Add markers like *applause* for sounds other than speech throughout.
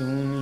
soon.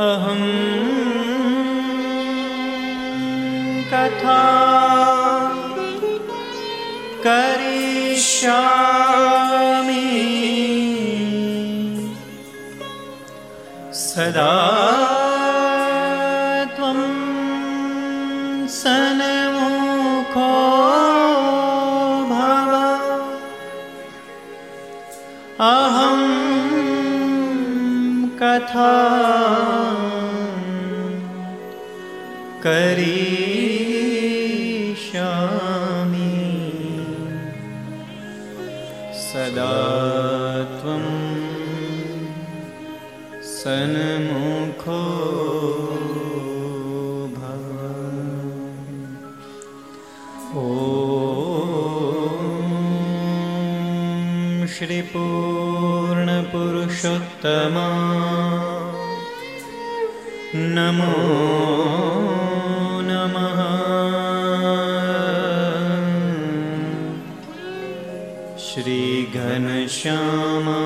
अहं कथा करिष्यामि सदा त्वं सन्मुखो भव कथा करिष्यामि। सदा त्वं सन्मुखो भो श्रीपूर्णपुरुषोत्तमा श्रीघनश्यामा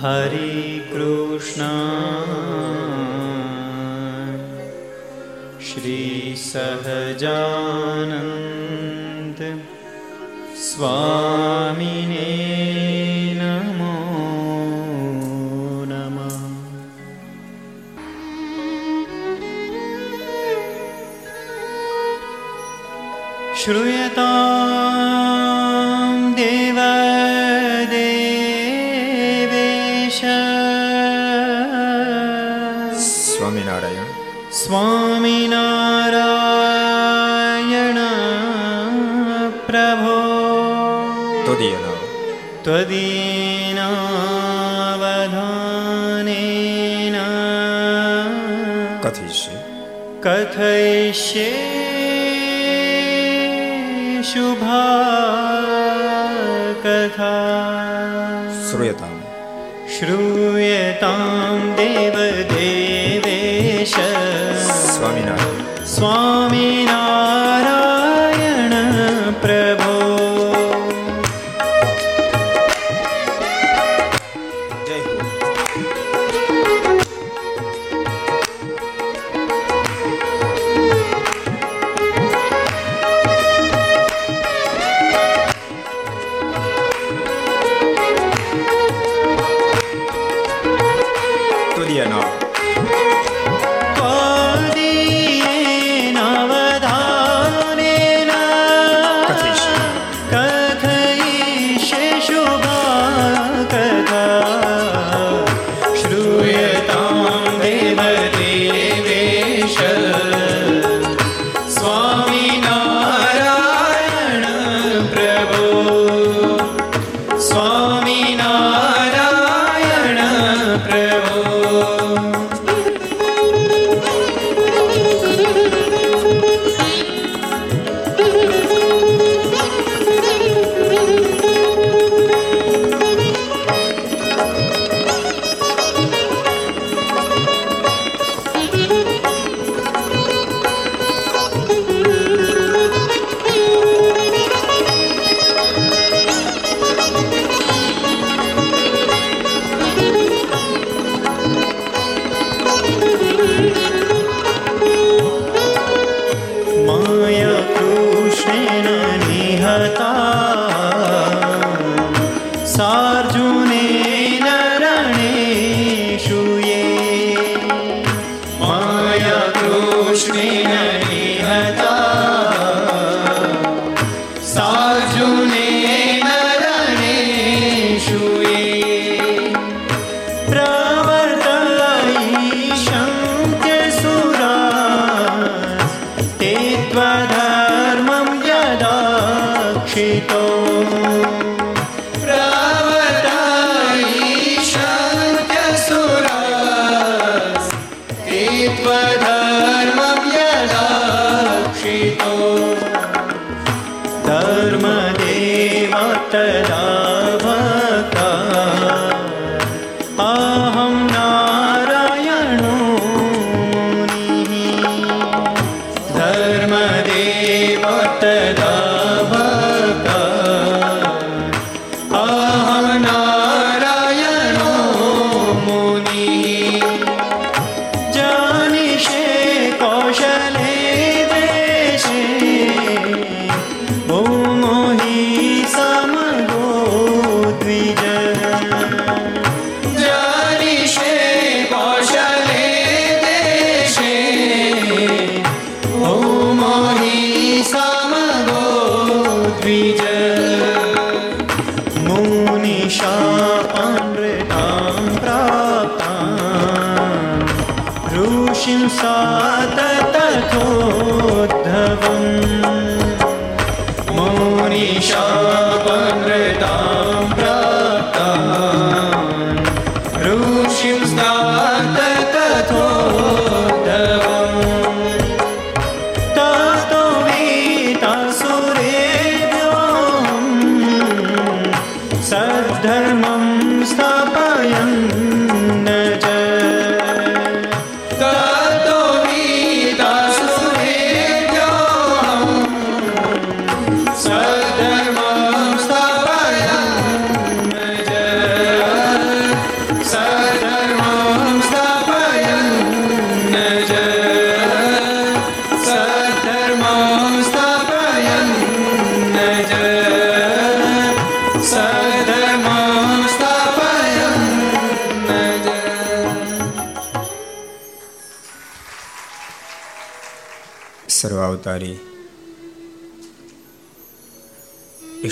हरिकृष्ण श्रीसहजानन्द share.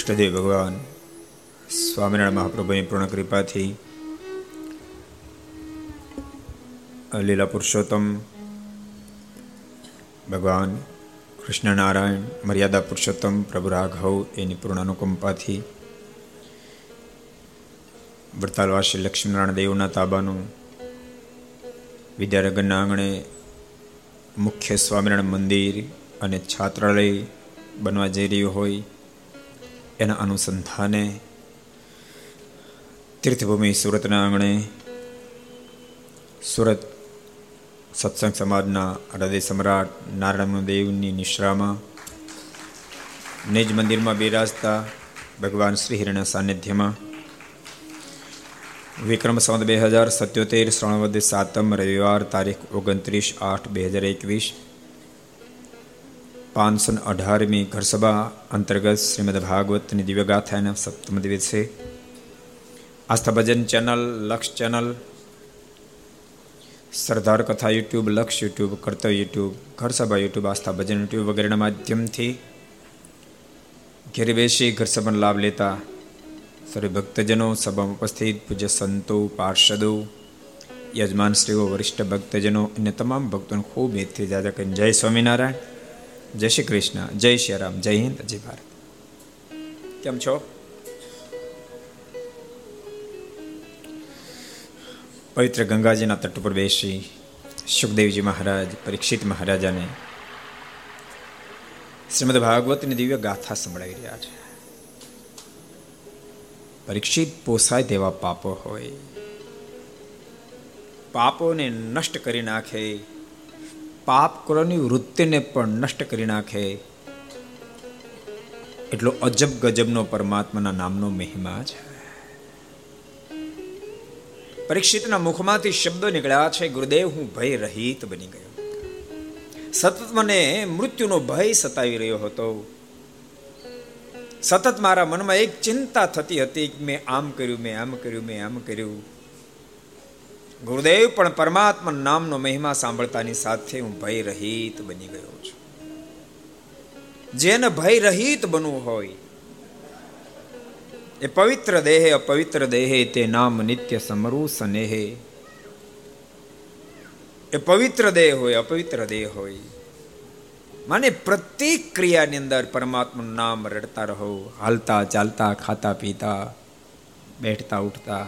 ઈષ્ટદેવ ભગવાન સ્વામિનારાયણ મહાપ્રભુની પૂર્ણ કૃપાથી લીલા પુરુષોત્તમ, ભગવાન કૃષ્ણનારાયણ, મર્યાદા પુરુષોત્તમ, પ્રભુ રાઘવ એની પૂર્ણ અનુકંપાથી વડતાલવાસી લક્ષ્મીનારાયણ દેવના તાબાનું વિદ્યાનગરના આંગણે મુખ્ય સ્વામિનારાયણ મંદિર અને છાત્રાલય બનવા જઈ રહ્યું હોય એના અનુસંધાને તીર્થભૂમિ સુરતના આંગણે સુરત સત્સંગ સમાજના હૃદય સમ્રાટ નારાયણ દેવની નિશ્રામાં નિજ મંદિરમાં બિરાજતા ભગવાન શ્રી હિરણ સાનિધ્યમાં વિક્રમ સંવત બે હજાર સત્યોતેર શ્રવણવદ સાતમ, રવિવાર તારીખ ઓગણત્રીસ આઠ બે હજાર એકવીસ પાંચસો અઢારમી ઘરસભા અંતર્ગત શ્રીમદ ભાગવતની દિવ્યગાથાના સપ્તમ દિવસે આસ્થા ભજન ચેનલ લક્ષ ચેનલ સરદાર કથા YouTube Laksh YouTube Kartavya YouTube Gharsabha YouTube Aastha Bhajan YouTube વગેરેના માધ્યમથી ઘેર બેસી ઘરસભાનો લાભ લેતા સર્વે ભક્તજનો સભામાં ઉપસ્થિત પૂજ્ય સંતો પાર્ષદો યજમાન શ્રીઓ વરિષ્ઠ ભક્તજનો અને તમામ ભક્તોને ખૂબ હેતથી જાજા કરીને જય સ્વામિનારાયણ જય શ્રી કૃષ્ણ, જય શ્રી રામ, જય હિન્દ, જય ભારત. કેમ છો? પવિત્ર ગંગાજીના તટ પર બેસી સુખદેવજી મહારાજ, પરીક્ષિત મહારાજાને શ્રીમદ ભાગવતની દિવ્ય ગાથા સંભળાવી રહ્યા છે. પરીક્ષિત પોસાય તેવા પાપો હોય. પાપોને નષ્ટ કરી નાખે. પાપ કરવાની વૃત્તિને પણ નષ્ટ કરી નાખે. એટલો અજબ ગજબનો પરમાત્માના નામનો મહિમા છે. પરીક્ષિતના મુખમાંથી શબ્દો નીકળ્યા છે, ગુરુદેવ, હું ભય રહિત બની ગયો. સતત મને મૃત્યુનો ભય સતાવી રહ્યો હતો. સતત મારા મનમાં એક ચિંતા થતી હતી કે મેં આમ કર્યું, મેં આમ કર્યું, મેં આમ કર્યું. ગુરુદેવ, પણ પરમાત્મા નામનો મહિમા સાંભળતાની સાથે હું ભય રહિત બની ગયો છું. જેને ભય રહિત બનવું હોય, એ પવિત્ર દેહે, અપવિત્ર દેહે, તે નામ નિત્ય સમરૂ સનેહે. એ પવિત્ર દેહ હોય, અપવિત્ર દેહ હોય, માને પ્રત્યેક ક્રિયાની અંદર પરમાત્માનું નામ રડતા રહો, હાલતા ચાલતા, ખાતા પીતા, બેઠતા ઉઠતા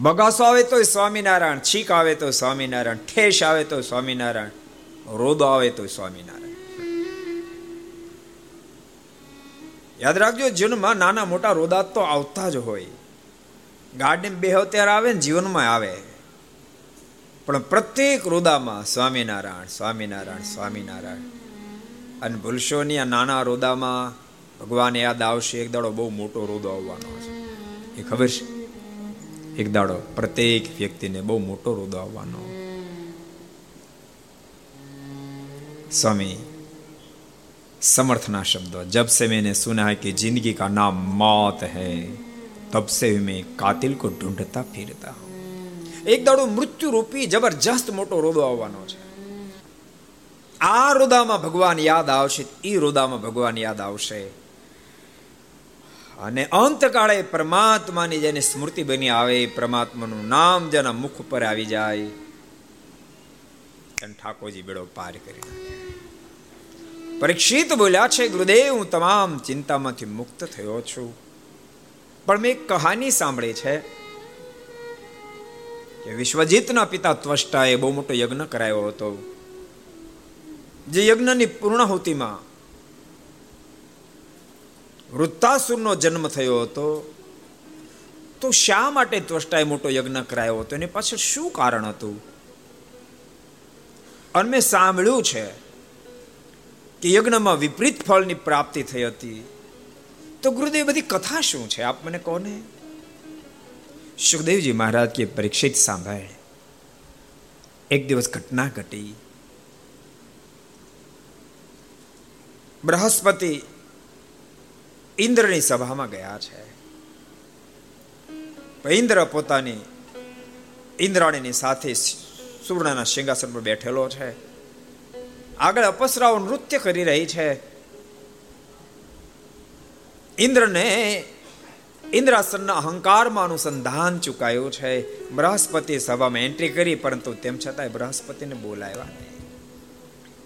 બગાસો આવે તો સ્વામિનારાયણ, છીક આવે તો સ્વામિનારાયણ, ઠેસ આવે તો સ્વામિનારાયણ, રોદો આવે તો સ્વામિનારાયણ. યાદ રાખજો, જીવનમાં નાના મોટા રોદા તો આવતા જ હોય. ગાડી બેહો ત્યારે આવે ને જીવનમાં આવે. પણ પ્રત્યેક રોદામાં સ્વામિનારાયણ સ્વામિનારાયણ સ્વામિનારાયણ. અને ભૂલશો આ નાના રોદામાં ભગવાન યાદ આવશે, એક દાડો બહુ મોટો રોદો આવવાનો છે. એ ખબર છે? એક દાડો પ્રત્યેક વ્યક્તિને બહુ મોટો રોદો આવવાનો સ્વામી समर्थना शब्द जब से मैंने सुना है कि जिंदगी का नाम मौत है तब से मैं कातिल को ढूंढता फिरता हूं એક દાડો મૃત્યુ રૂપી જબરજસ્ત મોટો રોદો આવવાનો છે આ રોદામાં ભગવાન યાદ આવશે એ રોદામાં ભગવાન યાદ આવશે અને અંતકાળે પરમાત્માની જેની સ્મૃતિ બની આવે પરમાત્માનું નામ જેના મુખ પર આવી જાય. ઠાકોરજી બેડો પાર કરી પરીક્ષિત બોલ્યા છે, ગુરુદેવ, હું તમામ ચિંતામાંથી મુક્ત થયો છું. પણ મેં એક કહાની સાંભળી છે કે વિશ્વજીતના પિતા ત્વષ્ટાએ બહુ મોટો યજ્ઞ કરાયો હતો. જે યજ્ઞની પૂર્ણાહુતિમાં વૃત્તાસુરનો જન્મ થયો હતો. તો શા માટે ત્વષ્ટાએ મોટો યજ્ઞ કરાયો હતો? એની પાછળ શું કારણ હતું? અને મેં સાંભળ્યું છે કે યજ્ઞમાં વિપરીત ફળની પ્રાપ્તિ થઈ હતી. તો ગુરુદેવ બધી કથા શું છે? આપ મને કોને સુખદેવજી મહારાજ કે પરીક્ષિત સાંભળે. એક દિવસ ઘટના ઘટી. બૃહસ્પતિ ઇન્દ્રની સભામાં ગયા છે. ઇન્દ્ર પોતાની ઇન્દ્રાણીની સાથે સુવર્ણના સિંહાસન પર બેઠેલો છે. આગળ અપસરાઓ નૃત્ય કરી રહી છે. ઇન્દ્રને ઇન્દ્રાસનના અહંકારમાં અનુસંધાન ચુકાયું છે. બૃહસ્પતિ સભામાં એન્ટ્રી કરી, પરંતુ તેમ છતાંય બૃહસ્પતિને બોલાવ્યા નહીં.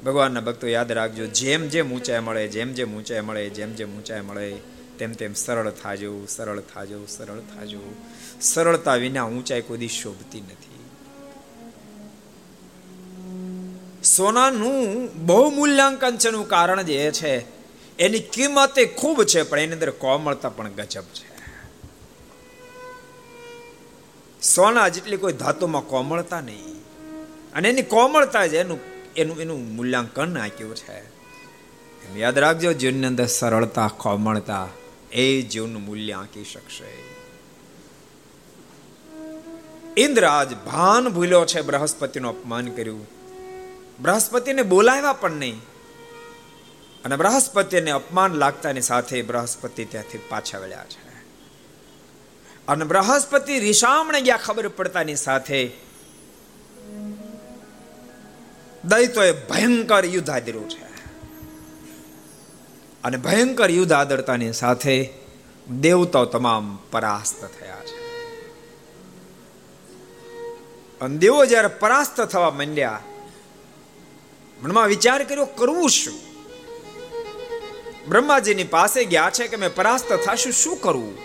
ભગવાનના ભક્તો યાદ રાખજો. જેમ જેમ ઊંચાઈ મળે, જેમ જેમ ઊંચાઈ મળે, જેમ જેમ ઊંચાઈ મળે, તેમ તેમ સરળ થાજો સરળ થાજો સરળ થાજો. સરળતા વિના ઊંચાઈ કોઈ શોભતી નથી. સોનાનું બહુ મૂલ્યાંકન છે નું કારણ જે છે, એની કિંમત ખૂબ છે, પણ એની અંદર કોમળતા પણ ગજબ છે. સોના જેટલી કોઈ ધાતુમાં કોમળતા નહીં. અને એની કોમળતા જ એનું એનું એનું મૂલ્યાંકન આપ્યું છે. યાદ રાખજો, જીવનની અંદર સરળતા, કોમળતા એ જીવનું મૂલ્ય આંકી શકશે. ઇન્દ્રાજ ભાન ભૂલ્યો છે, બૃહસ્પતિનું અપમાન કર્યું. બૃહસ્પતિને બોલાવ્યા પણ નહીં. અને બૃહસ્પતિને અપમાન લાગતાની સાથે બૃહસ્પતિ ત્યાંથી પાછા વળ્યા છે. અને બૃહસ્પતિ રિષામણે ગયા ખબર પડતાની સાથે દૈતોએ ભયંકર યુદ્ધ આદર્યું છે. અને ભયંકર યુદ્ધ આદરતાની સાથે દેવતાઓ તમામ પરાસ્ત થયા છે. અને દેવો જ્યારે પરાસ્ત થવા માંડ્યા, મનમાં વિચાર કર્યો, કરવું શું? બ્રહ્માજીની પાસે ગયા છે કે મેં પરાસ્ત થશું, શું કરવું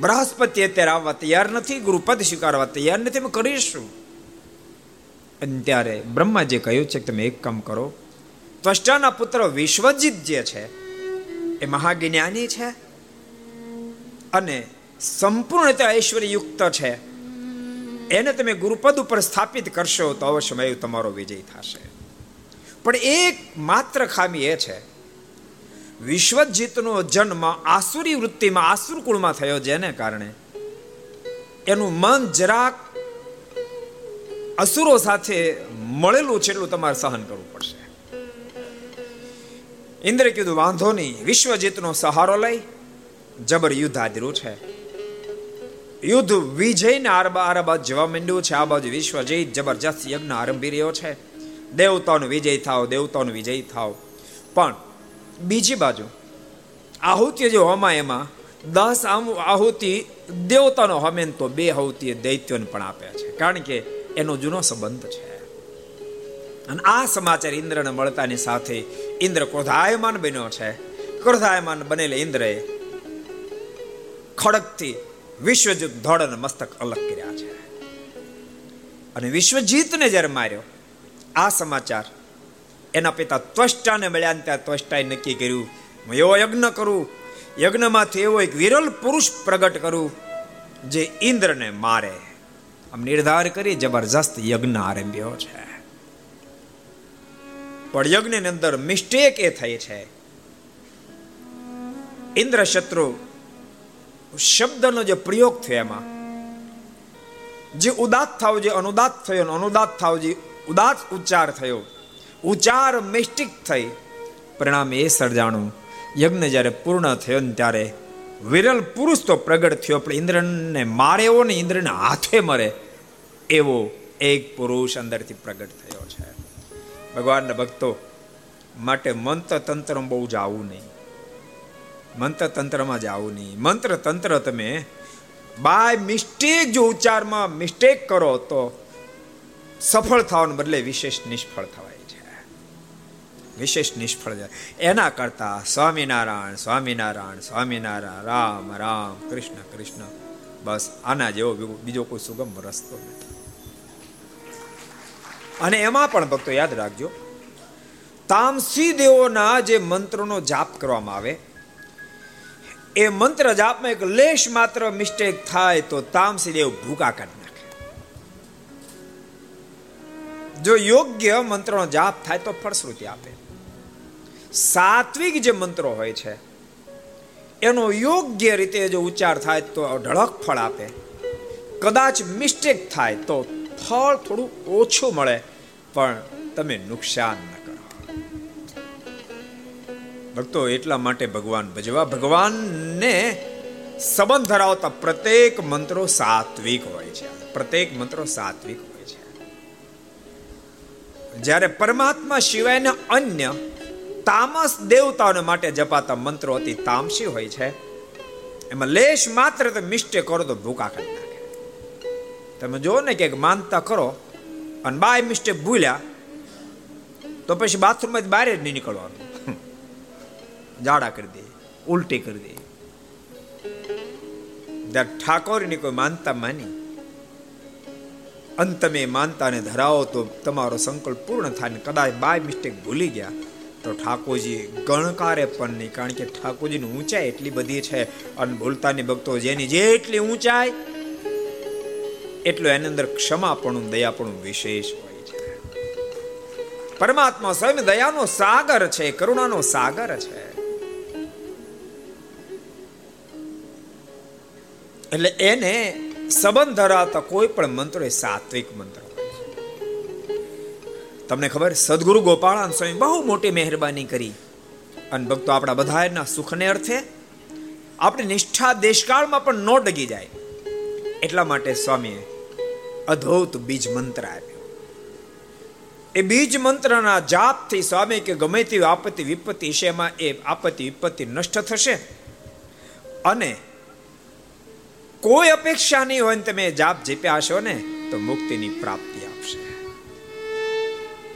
બૃહસ્પતિ અત્યારે આવવા તૈયાર નથી, ગુરુપદ સ્વીકારવા તૈયાર નથી, મેં કરીશું અને ત્યારે બ્રહ્માજી કહ્યું છે કે તમે એક કામ કરો. ત્વષ્ટાના પુત્ર વિશ્વજીત જે છે, એ મહાજ્ઞાની છે અને સંપૂર્ણ રીતે ઐશ્વર્યયુક્ત છે. એને તમે ગુરુપદ ઉપર સ્થાપિત કરશો તો અવશ્ય તમારો વિજય થશે. પણ એક માત્ર ખામી એ છે, વિશ્વજીતનો જન્મ આસુરી વૃત્તિમાં આસુર કુળમાં થયો જેને કારણે એનું મન જરાક અસુરો સાથે મળેલું છે એટલું તમારે સહન કરવું પડશે. ઇન્દ્રે કીધું, વાંધો નહીં, વિશ્વજીતનો સહારો લઈ. જબર યુદ્ધ આદર્યું છે. યુદ્ધ વિજયને આર આરબા જવા માંડ્યું છે. આ બાજુ વિશ્વજીત જબરજસ્ત યજ્ઞ આરંભી રહ્યો છે. દેવતાનો વિજય થાવ દેવતાનો વિજય થાવ. પણ બીજી બાજુ, આહુતિ જે હોમાં એમાં, દસ આહુતિ દેવતાનો હોમે તો બે આહુતિ દૈત્યોને પણ આપે છે. કારણ કે એનો જૂનો સંબંધ છે. અને આ સમાચાર ઇન્દ્રને મળતાની સાથે ઇન્દ્ર ક્રોધાયમાન બન્યો છે. ક્રોધાયમાન બનેલે ઇન્દ્રએ ખડકથી વિશ્વજીત ધોળને મસ્તક અલગ કર્યા છે. અને વિશ્વજીતને જ્યારે માર્યો, આ સમાચાર એના પિતા ત્વષ્ટાને મળ્યા ત્યાં ત્વષ્ટાએ નક્કી કર્યું, હું એવો યજ્ઞ કરું, યજ્ઞમાંથી એવો એક વિરલ પુરુષ પ્રગટ કરું, જે ઇન્દ્રને મારે. આમ નિર્ધાર કરી જબરજસ્ત યજ્ઞ આરંભ્યો છે. પણ યજ્ઞની અંદર મિસ્ટેક એ થઈ છે. ઇન્દ્ર શત્રુ શબ્દનો જે પ્રયોગ થયો એમાં, જે ઉદાત થાવ, જે અનુદાત થયો અનુદાત થાવ, જે ઉદાત ઉચ્ચાર થયો, ઉચ્ચાર મિસ્ટિક થઈ. પરિણામે એ સર્જાણું યજ્ઞ જ્યારે પૂર્ણ થયો ને ત્યારે વિરલ પુરુષ તો પ્રગટ થયો, પણ ઇન્દ્રને મારે એવો ને ઇન્દ્રને હાથે મરે, એવો એક પુરુષ અંદરથી પ્રગટ થયો છે. ભગવાનના ભક્તો, માટે મંત્ર તંત્ર બહુ જાવું નહીં. મંત્ર તંત્રમાં જાવું નહીં. મંત્ર તંત્ર તમે બાય મિસ્ટેક જો ઉચ્ચારમાં મિસ્ટેક કરો તો સફળ થવાને બદલે વિશેષ નિષ્ફળ થવાય છે વિશેષ નિષ્ફળ જાય. એના કરતા સ્વામિનારાયણ સ્વામિનારાયણ સ્વામિનારાયણ, રામ રામ, કૃષ્ણ કૃષ્ણ. બસ, આના જેવો બીજો કોઈ સુગમ રસ્તો નથી. અને એમાં પણ ભક્તો યાદ રાખજો, તામસી દેવોના જે મંત્રોનો જાપ કરવામાં આવે, એ મંત્ર જાપમાં એક લેશ માત્ર મિસ્ટેક થાય તો તામસી દેવ ભૂકા કાઢી નાખે. જો યોગ્ય મંત્રનો જાપ થાય તો ફળશ્રુતિ આપે. સાત્વિક જે મંત્રો હોય છે, એનો યોગ્ય રીતે જો ઉચ્ચાર થાય તો ઢળક ફળ આપે. કદાચ મિસ્ટેક થાય તો ફળ થોડું ઓછું મળે, પણ તમે નુકસાન ન કરો. ભક્તો, એટલા માટે ભગવાન ભજવા, ભગવાનને સંબંધ ધરાવતા પ્રત્યેક મંત્રો સાત્વિક હોય છે. પ્રત્યેક મંત્રો સાત્વિક હોય છે. જ્યારે પરમાત્મા સિવાયના અન્ય તામસ દેવતાઓને માટે જપાતા મંત્રો અતિ તામસી હોય છે. એમાં લેશ માત્ર તો મિસ્ટેક કરો તો ભૂકા કરી નાખે. તમે જો ને કે માનતા કરો અને બાય મિસ્ટેક ભૂલ્યા તો પછી બાથરૂમમાં બહાર જ નહીં નીકળવાનું. જાડા કરી દે, ઉલટી કરી દે. ઠાકોરની કોઈ માનતા માની. અંત તમે માનતાને ધરાવો તો તમારો સંકલ્પ પૂર્ણ થાય ને કદાચ બાય મિસ્ટેક ભૂલી ગયા. તો ઠાકોરજી ગણકારે પણ નહીં, કારણ કે ઠાકોરજીની ઊંચાઈ એટલી બધી છે અને બોલતાની ભક્તો જેની જેટલી ઊંચાઈ, એટલું એની અંદર ક્ષમાપણું, દયાપણું વિશેષ હોય પરમાત્મા સ્વયં દયાનો સાગર છે, કરુણાનો સાગર છે. એટલે એને સંબંધ ધરાવતા કોઈ પણ મંત્રો એ સાત્વિક મંત્ર તમને ખબર? સદગુરુ ગોપાળાન સ્વામી બહુ મોટી મહેરબાની કરી. અને ભક્તો આપણા બધાના સુખને અર્થે આપણી નિષ્ઠા દેશકાળમાં પણ નો ડગી જાય. એટલા માટે સ્વામીએ અધૌત બીજ મંત્ર આપ્યો. એ બીજ મંત્રના જાપથી સ્વામી કે ગમે તેવી આપત્તિ વિપત્તિ છે એ આપત્તિ વિપત્તિ નષ્ટ થશે. અને કોઈ અપેક્ષા નહીં હોય ને તમે જાપ જીપ્યા હશો ને, તો મુક્તિની પ્રાપ્તિ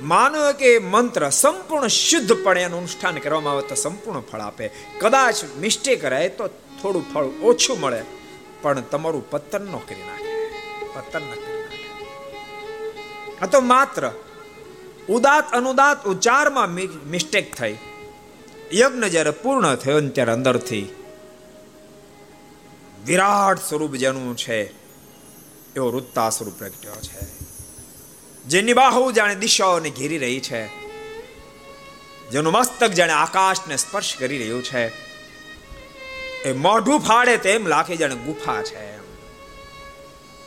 માનો કે મંત્ર સંપૂર્ણ શુદ્ધપણે એનું અનુષ્ઠાન કરવામાં આવે તો સંપૂર્ણ ફળ આપે. કદાચ મિસ્ટેક રહે તો થોડું ફળ ઓછું મળે, પણ તમારું પતન ન કરી નાખે. પતન ન કરી નાખે. આ તો માત્ર ઉદાત અનુદાત ઉચ્ચારમાં મિસ્ટેક થઈ. યજ્ઞ જ્યારે પૂર્ણ થયો ને ત્યારે અંદરથી વિરાટ સ્વરૂપ જેનું છે, એવો વૃત્તા સ્વરૂપ પ્રગટ્યો છે. જેની બાહુ જાણે દિશાઓને ઘેરી રહી છે, જેનું મસ્તક જાણે આકાશને સ્પર્શ કરી રહ્યું છે. એ મોઢું ફાડે તેમ લાગે જાણે ગુફા છે.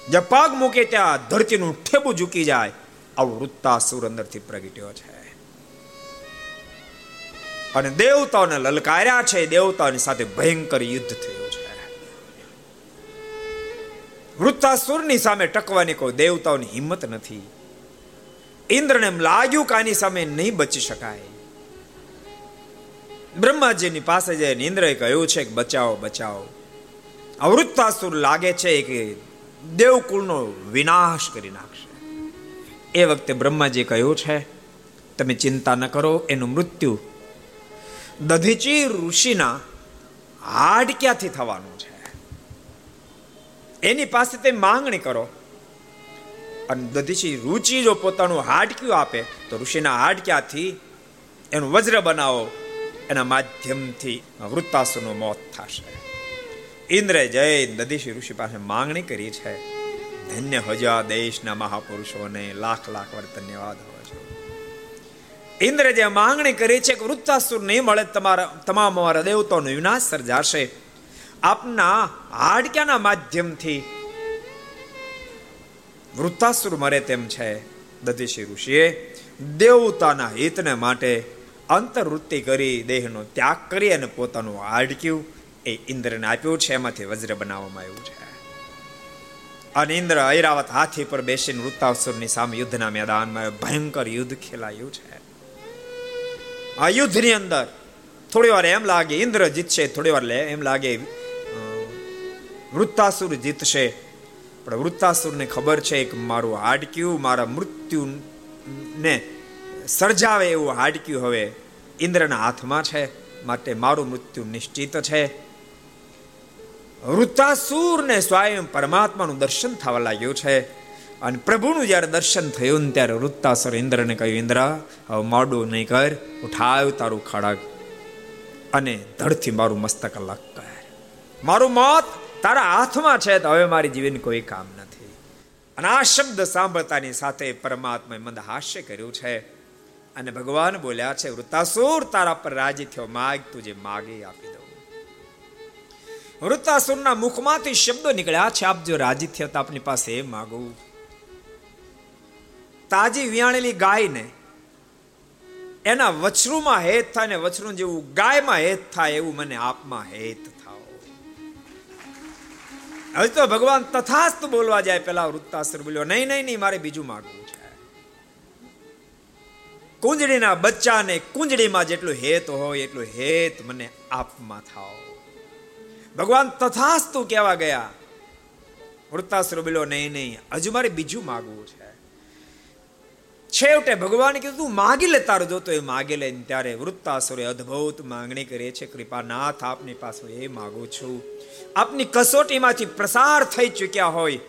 જે પગ મૂકે ત્યાં ધરતીનું ઠેબું ઝૂકી જાય, આવું વૃત્તાસુર અંદરથી પ્રગટ્યો છે. અને દેવતાઓને લલકાર્યા છે, દેવતાઓની સાથે ભયંકર યુદ્ધ થયું છે. વૃત્તાસુરની સામે ટકવાની કોઈ દેવતાઓની હિંમત નથી. ઇન્દ્રને એમ લાગ્યું કે આની સામે નહીં બચી શકાય. બ્રહ્માજીની પાસે જઈને ઇન્દ્રએ કહ્યું છે કે બચાવો બચાવો. અવૃત્તાસુર લાગે છે કે દેવકુળનો વિનાશ કરી નાખશે. એ વખતે બ્રહ્માજી કહ્યું છે, તમે ચિંતા ન કરો, એનું મૃત્યુ દધીચી ઋષિના હાડ ક્યાંથી થવાનું છે. એની પાસે તે માંગણી કરો. અને દધીચી રુચિ જો પોતાનું હાડક્યું આપે, તો ઋષિના હાડક્યાથી એનું વજ્ર બનાવો, એના માધ્યમથી વૃત્તાસુનું મોત થશે. ઇન્દ્રે જય દધીશી ઋષિ પાસે માંગણી કરી છે. ધન્ય હજા દેશના મહાપુરુષોને લાખ લાખ વાર ધન્યવાદ હોય છે. ઇન્દ્રે જે માંગણી કરી છે કે વૃત્તાસુર નહીં મળે, તમારા, તમામ અમારા દેવતાનો વિનાશ સર્જાશે. આપના હાડક્યાના માધ્યમથી વૃત્તાસુર મરે તેમ છે દધીશી ઋષિએ દેવતાના હિતને માટે અંતરવૃત્તિ કરી દેહનો ત્યાગ કરી અને પોતાનું હાડક્યું. એ ઇન્દ્રને આપ્યું છે, એમાંથી વજ્ર બનાવવામાં આવ્યું છે. અને ઇન્દ્ર ઐરાવત હાથી પર બેસીને વૃત્તાસુરની સામે યુદ્ધના મેદાનમાં ભયંકર યુદ્ધ ખેલાયું છે. આ યુદ્ધની અંદર થોડી વાર એમ લાગે, ઇન્દ્ર જીતશે, થોડી વાર એમ લાગે વૃત્તાસુર જીતશે. પણ વૃત્તાસુરને ખબર છે કે મારું હાડક્યું, મારા મૃત્યુને સર્જાવે એવું હાડક્યું હવે ઇન્દ્રના હાથમાં છે, માટે મારું મૃત્યુ નિશ્ચિત છે. વૃત્તાસુરને સ્વયં પરમાત્માનું દર્શન થવા લાગ્યું છે. અને પ્રભુનું જ્યારે દર્શન થયું ને ત્યારે વૃત્તાસુર ઇન્દ્રને કહ્યું, ઇન્દ્ર, હવે મોડું નહીં કર, ઉઠાવ તારું ખડક અને ધડથી મારું મસ્તક લગ કર મારું મોત તારા હાથમાં છે તો હવે મારી જીવન કોઈ કામ નથી. અને આ શબ્દ સાંભળતાની સાથે પરમાત્માએ મંદ હાસ્ય કર્યું છે. અને ભગવાન બોલ્યા છે વૃતાસુર તારા પર રાજી થયો માગ તુજે માગે આપી દઉં. વૃતાસુરના મુખમાંથી શબ્દો નીકળ્યા છે, આપ જો રાજી થયો તો આપની પાસે એ માગું. તાજી વિયાણેલી ગાયને એના વછરુમાં હેત થાય ને વછરું જેવું ગાયમાં હેત થાય એવું મને આપમાં હેત થાવ હવે તો ભગવાન તથાસ્ત બોલવા જાય પેલા વૃત્તાસુર બોલ્યો, નહીં નહીં નહીં, મારે બીજું માગવું છે. કુંજડીના બચ્ચાને કુંજડીમાં જેટલું હેત હોય, એટલું હેત મને આપમાં થાવ. ભગવાન તથાસ્તુ કહેવા ગયા. વૃત્તાસુર બોલ્યો, નહીં નહીં, હજુ મારે બીજું માગવું છે. છેવટે ભગવાન કીધું માગી લે તારો જોતો, એ માગી લે. ત્યારે વૃત્તાસુરે અદ્ભુત માંગણી કરે છે, કૃપાનાથ, આપની પાસે એ માગું છું. આપની કસોટીમાંથી પ્રસાર થઈ ચૂક્યા હોય,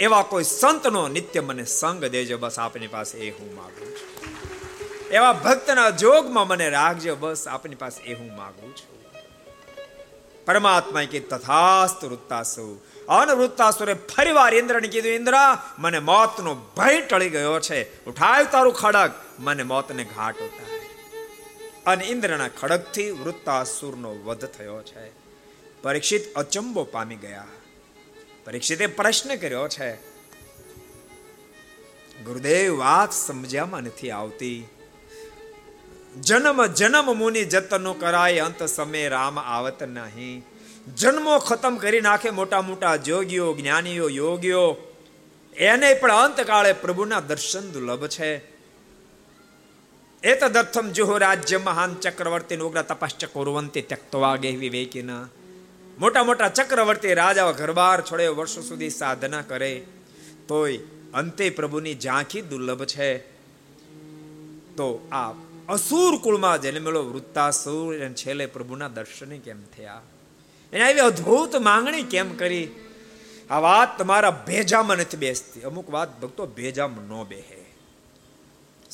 એવા કોઈ સંતનો નિત્ય મને સંગ દેજો, બસ આપની પાસે એ હું માગું છું. એવા ભક્તના જોગમાં મને રાખજો, બસ આપની પાસે એ હું માગું છું. પરમાત્માએ કે તથાસ્ત વૃત્તાસુ અન ફરીવાર ઇન્દ્રને કીધું, ઇન્દ્ર, મને મોતનો ભય ટળી ગયો છે. ઉઠાય તારું ખડક. મને મોતને ઘાટ ઉતાર. અને ઇન્દ્રના ખડકથી વૃત્તાસુરનો વધ થયો છે. પરીક્ષિત અચંબો પામી ગયા. પરીક્ષિતે પ્રશ્ન કર્યો છે, ગુરુદેવ, વાત સમજ્યામાં નથી આવતી. જન્મ જન્મ મુનિ જતનો કરાય, અંત સમય રામ આવત નહીં. જન્મો ખતમ કરી નાખે મોટા મોટા જોગીઓ, જ્ઞાનીઓ, યોગીઓ. એને પણ અંતકાળે પ્રભુના દર્શન દુર્લભ છે. એતદર્થમ જુહો રાજ્ય મહાન ચક્રવર્તી ઉગ્ર તપશ્ચ કુરવંતી ત્યક્તવાગે વિવેકીના મોટા મોટા ચક્રવર્તી રાજાઓ ઘરબાર છોડે વર્ષો સુધી સાધના કરે. તોય અંતે પ્રભુની ઝાંખી દુર્લભ છે. તો આ અસુર કુળમાં જન્મેલો વૃત્તાસુર છેલ્લે પ્રભુના દર્શને કેમ થયા? એને આવી અદ્ભુત માંગણી કેમ કરી? આ વાત તમારા ભેજામાં નથી બેસતી. અમુક વાત ભક્તો ભેજામાં ન બેહે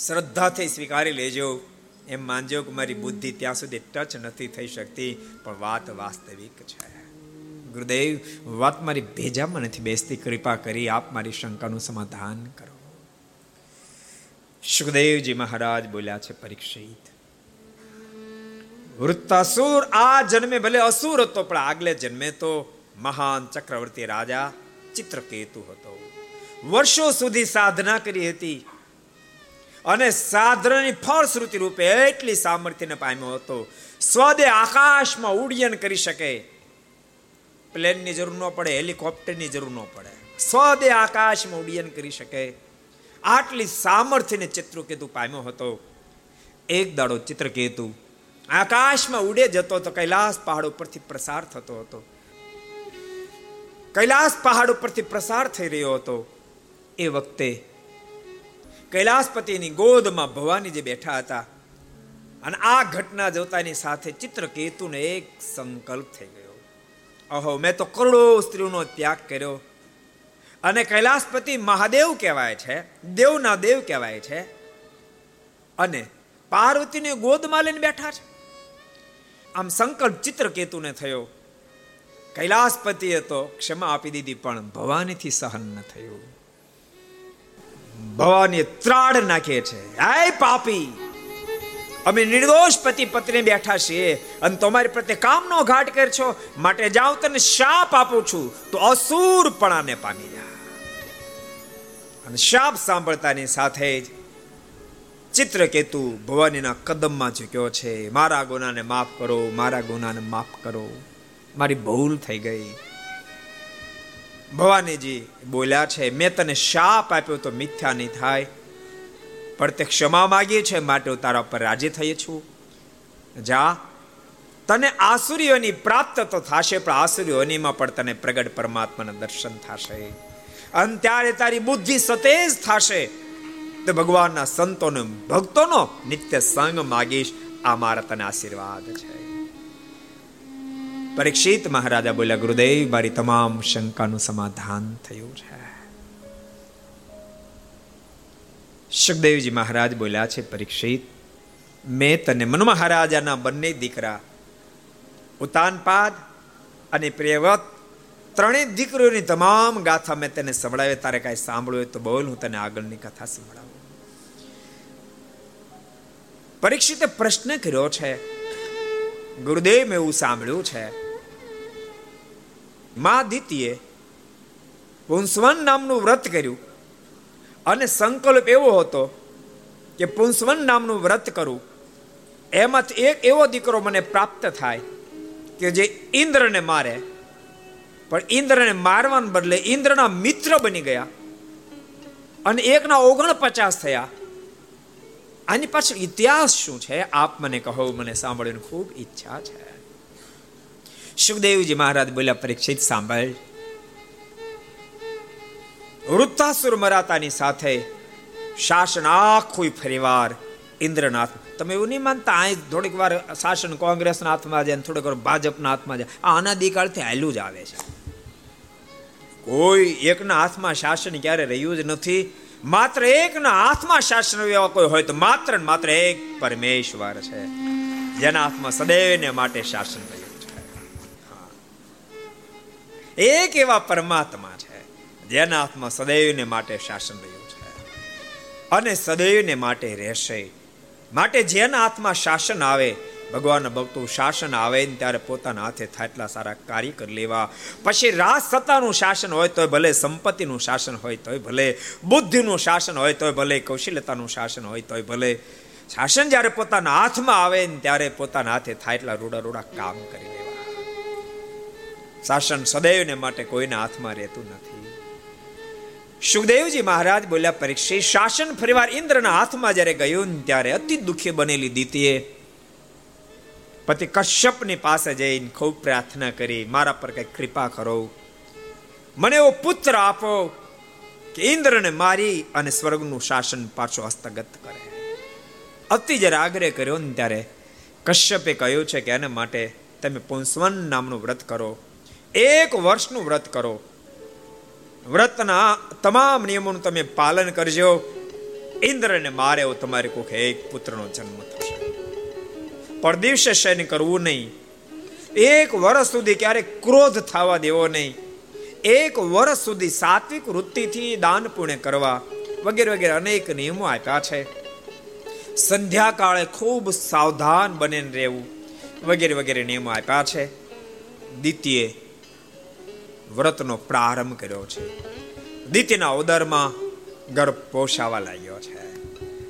શ્રદ્ધાથી સ્વીકારી લેજો. એમ માનજો કે મારી બુદ્ધિ ત્યાં સુધી ટચ નથી થઈ શકતી, પણ વાત વાસ્તવિક છે. ગુરુદેવ, વાત મારી ભેજામાં નથી બેસતી. કૃપા કરી આપ મારી શંકાનું સમાધાન કરો. સુખદેવજી મહારાજ બોલ્યા છે, પરીક્ષિત. વૃત્તાસુર, આ જન્મે ભલે અસુર હતો, પણ આગલે જન્મે તો મહાન ચક્રવર્તી રાજા ચિત્રકેતુ હતો. વર્ષો સુધી સાધના કરી હતી અને સાધનાની ફળશ્રુતિ રૂપે એટલી સામર્થ્યને પામ્યો હતો. સ્વદે આકાશમાં ઉડ્ડયન કરી શકે. પ્લેનની જરૂર ન પડે, હેલિકોપ્ટરની જરૂર ન પડે. સ્વદે આકાશમાં ઉડ્ડયન કરી શકે. આટલી સામર્થ્યને ચિત્રકેતુ પામ્યો હતો. એક દાડો ચિત્રકેતુ આકાશમાં ઉડે જતો હતો. કૈલાસ પહાડ ઉપરથી પ્રસાર થતો હતો. કૈલાસ પહાડ ઉપરથી પ્રસાર થઈ રહ્યો હતો. એ વખતે કૈલાસપતિની ગોદમાં ભવાની જે બેઠા હતા. અને આ ઘટના જોતાની સાથે ચિત્રકેતુને એક સંકલ્પ થઈ ગયો. અહો, મેં તો કરોડો સ્ત્રીઓનો ત્યાગ કર્યો. અને કૈલાસપતિ મહાદેવ કહેવાય છે દેવના દેવ કહેવાય છે. અને પાર્વતીને ગોદમાં લઈને બેઠા છે. આમ સંકલ્પ ચિત્રકેતુને થયો. કૈલાસપતિએ તો ક્ષમા આપી દીધી, પણ ભવાનીથી સહન ન થયું. ભવાની ત્રાડ નાખે છે. હાય પાપી! અમે નિર્દોષ પતિ પત્ની બેઠા છીએ. અને તમારી પ્રત્યે કામનો ઘાટ કર છો માટે જાઉં તને શાપ આપું છું. તો અસુરપણાને પામી જા. અને શાપ સાંભળતાની સાથે જ ચિત્રકેતુ ભવાનીના કદમમાં ઝૂક્યો છે. મારા ગુનાને માફ કરો, મારા ગુનાને માફ કરો. મારી ભૂલ થઈ ગઈ. ભવાનીજી બોલ્યા છે, મેં તને શાપ આપ્યો તો મિથ્યા નહીં થાય, પણ તે ક્ષમા માગી છે, માટે હું તારા પર રાજી થઈ છું. જા, તને આસુરીઓની પ્રાપ્ત તો થશે, પણ આસુરીઓનીમાં પણ તને પ્રગટ પરમાત્માના દર્શન થશે. અને ત્યારે તારી બુદ્ધિ સતેજ થશે તો ભગવાનના સંતોનો ભક્તોનો નિત્ય સંગ માગીશ. આ મારા તને આશીર્વાદ છે. પરીક્ષિત મહારાજા બોલ્યા, ગુરુદેવ, મારી તમામ શંકાનું સમાધાન થયું છે. સુખદેવજી મહારાજ બોલ્યા છે, પરીક્ષિત, મેં તને મન મહારાજાના બંને દીકરા ઉતાનપાદ અને પ્રિયવત ત્રણેય દીકરીઓની તમામ ગાથા મેં તને સંભળાવે તારે કાંઈ સાંભળ્યું તો બોલ, હું તને આગળની કથા સંભળાવું. પરીક્ષિતે પ્રશ્ન કર્યો છે. ગુરુદેવ એવું સાંભળ્યું છે. મા દિત્યે પુંસવન નામનું વ્રત કર્યું. અને સંકલ્પ એવો હતો કે પુંસવન નામનું વ્રત કરું. એમાંથી એક એવો દીકરો મને પ્રાપ્ત થાય કે જે ઇન્દ્રને મારે. પણ ઇન્દ્રને મારવાને બદલે ઇન્દ્રના મિત્ર બની ગયા. અને એકના ઓગણપચાસ થયા. આની પાછળ ઇતિહાસ શું છે? આપ મને કહો, મને સાંભળવાની ખૂબ ઈચ્છા છે. સુખદેવજી મહારાજ બોલ્યા, પરીક્ષિત સાંભળ. વૃત્તાસુર મરાતાની સાથે શાસન આખું ફરીવાર ઇન્દ્રનાથ. તમે એવું નહીં માનતા અહીં થોડીક વાર શાસન કોંગ્રેસના હાથમાં જાય થોડીક વાર ભાજપના હાથમાં જાય. આ અનાદિકાળથી હાલ્યું જ આવે છે. કોઈ એકના હાથમાં શાસન ક્યારે રહ્યું જ નથી. માત્ર એકના હાથમાં શાસન એવા કોઈ હોય તો માત્ર માત્ર એક પરમેશ્વર છે. જેના હાથમાં સદૈવને માટે શાસન રહ્યું છે. એક એવા પરમાત્મા છે, જેના હાથમાં સદૈવને માટે શાસન રહ્યું છે. અને સદૈવને માટે રહેશે. માટે જેના હાથમાં શાસન આવે ભગવાનના ભક્તો શાસન આવે ને ત્યારે પોતાના હાથે થાય એટલા સારા કાર્ય કરી લેવા. પછી રાજ સત્તાનું શાસન હોય તોય ભલે, સંપત્તિનું શાસન હોય તોય ભલે, બુદ્ધિનું શાસન હોય તોય ભલે, કૌશલ્યતાનું શાસન હોય તોય ભલે. શાસન જ્યારે પોતાના હાથમાં આવે ને ત્યારે પોતાના હાથે થાય એટલા રૂડા રૂડા કામ કરી લેવા. શાસન સદૈવને માટે કોઈના હાથમાં રહેતું નથી. સુખદેવજી મહારાજ બોલ્યા, પરીક્ષિત, શાસન ફરીવાર ઇન્દ્રના હાથમાં જ્યારે ગયું ત્યારે અતિ દુઃખી બનેલી દીતીએ. પતિ કશ્યપની પાસે જઈને ખૂબ પ્રાર્થના કરી, મારા પર કઈ કૃપા કરો. મને એવો પુત્ર આપો કે ઇન્દ્રને મારી અને સ્વર્ગનું શાસન પાછો હસ્તગત કરે. અતિ જ્યારે આગ્રહ કર્યો ને ત્યારે કશ્યપે કહ્યું છે કે એના માટે તમે પુંસવન નામનું વ્રત કરો. એક વર્ષનું વ્રત કરો. વ્રતના તમામ નિયમોનું તમે પાલન કરજો. ઇન્દ્રને મારે એવો તમારે કોઈક એક પુત્રનો જન્મ થશે. પર દિવસે શયન કરવું નહીં. એક વર્ષ સુધી ક્યારેક ક્રોધ થવા દેવો નહીં. એક વર્ષ સુધી સાત્વિક વૃત્તિથી દાન પુણ્ય કરવા વગેરે વગેરે અનેક નિયમો આપ્યા છે. સંધ્યા કાળે ખૂબ સાવધાન બનીને રહેવું વગેરે વગેરે નિયમો આપ્યા છે. દ્વિતીય વ્રતનો પ્રારંભ કર્યો છે. દ્વિતીયના ઉદરમાં ગર્ભ પોષાવા લાગ્યો છે.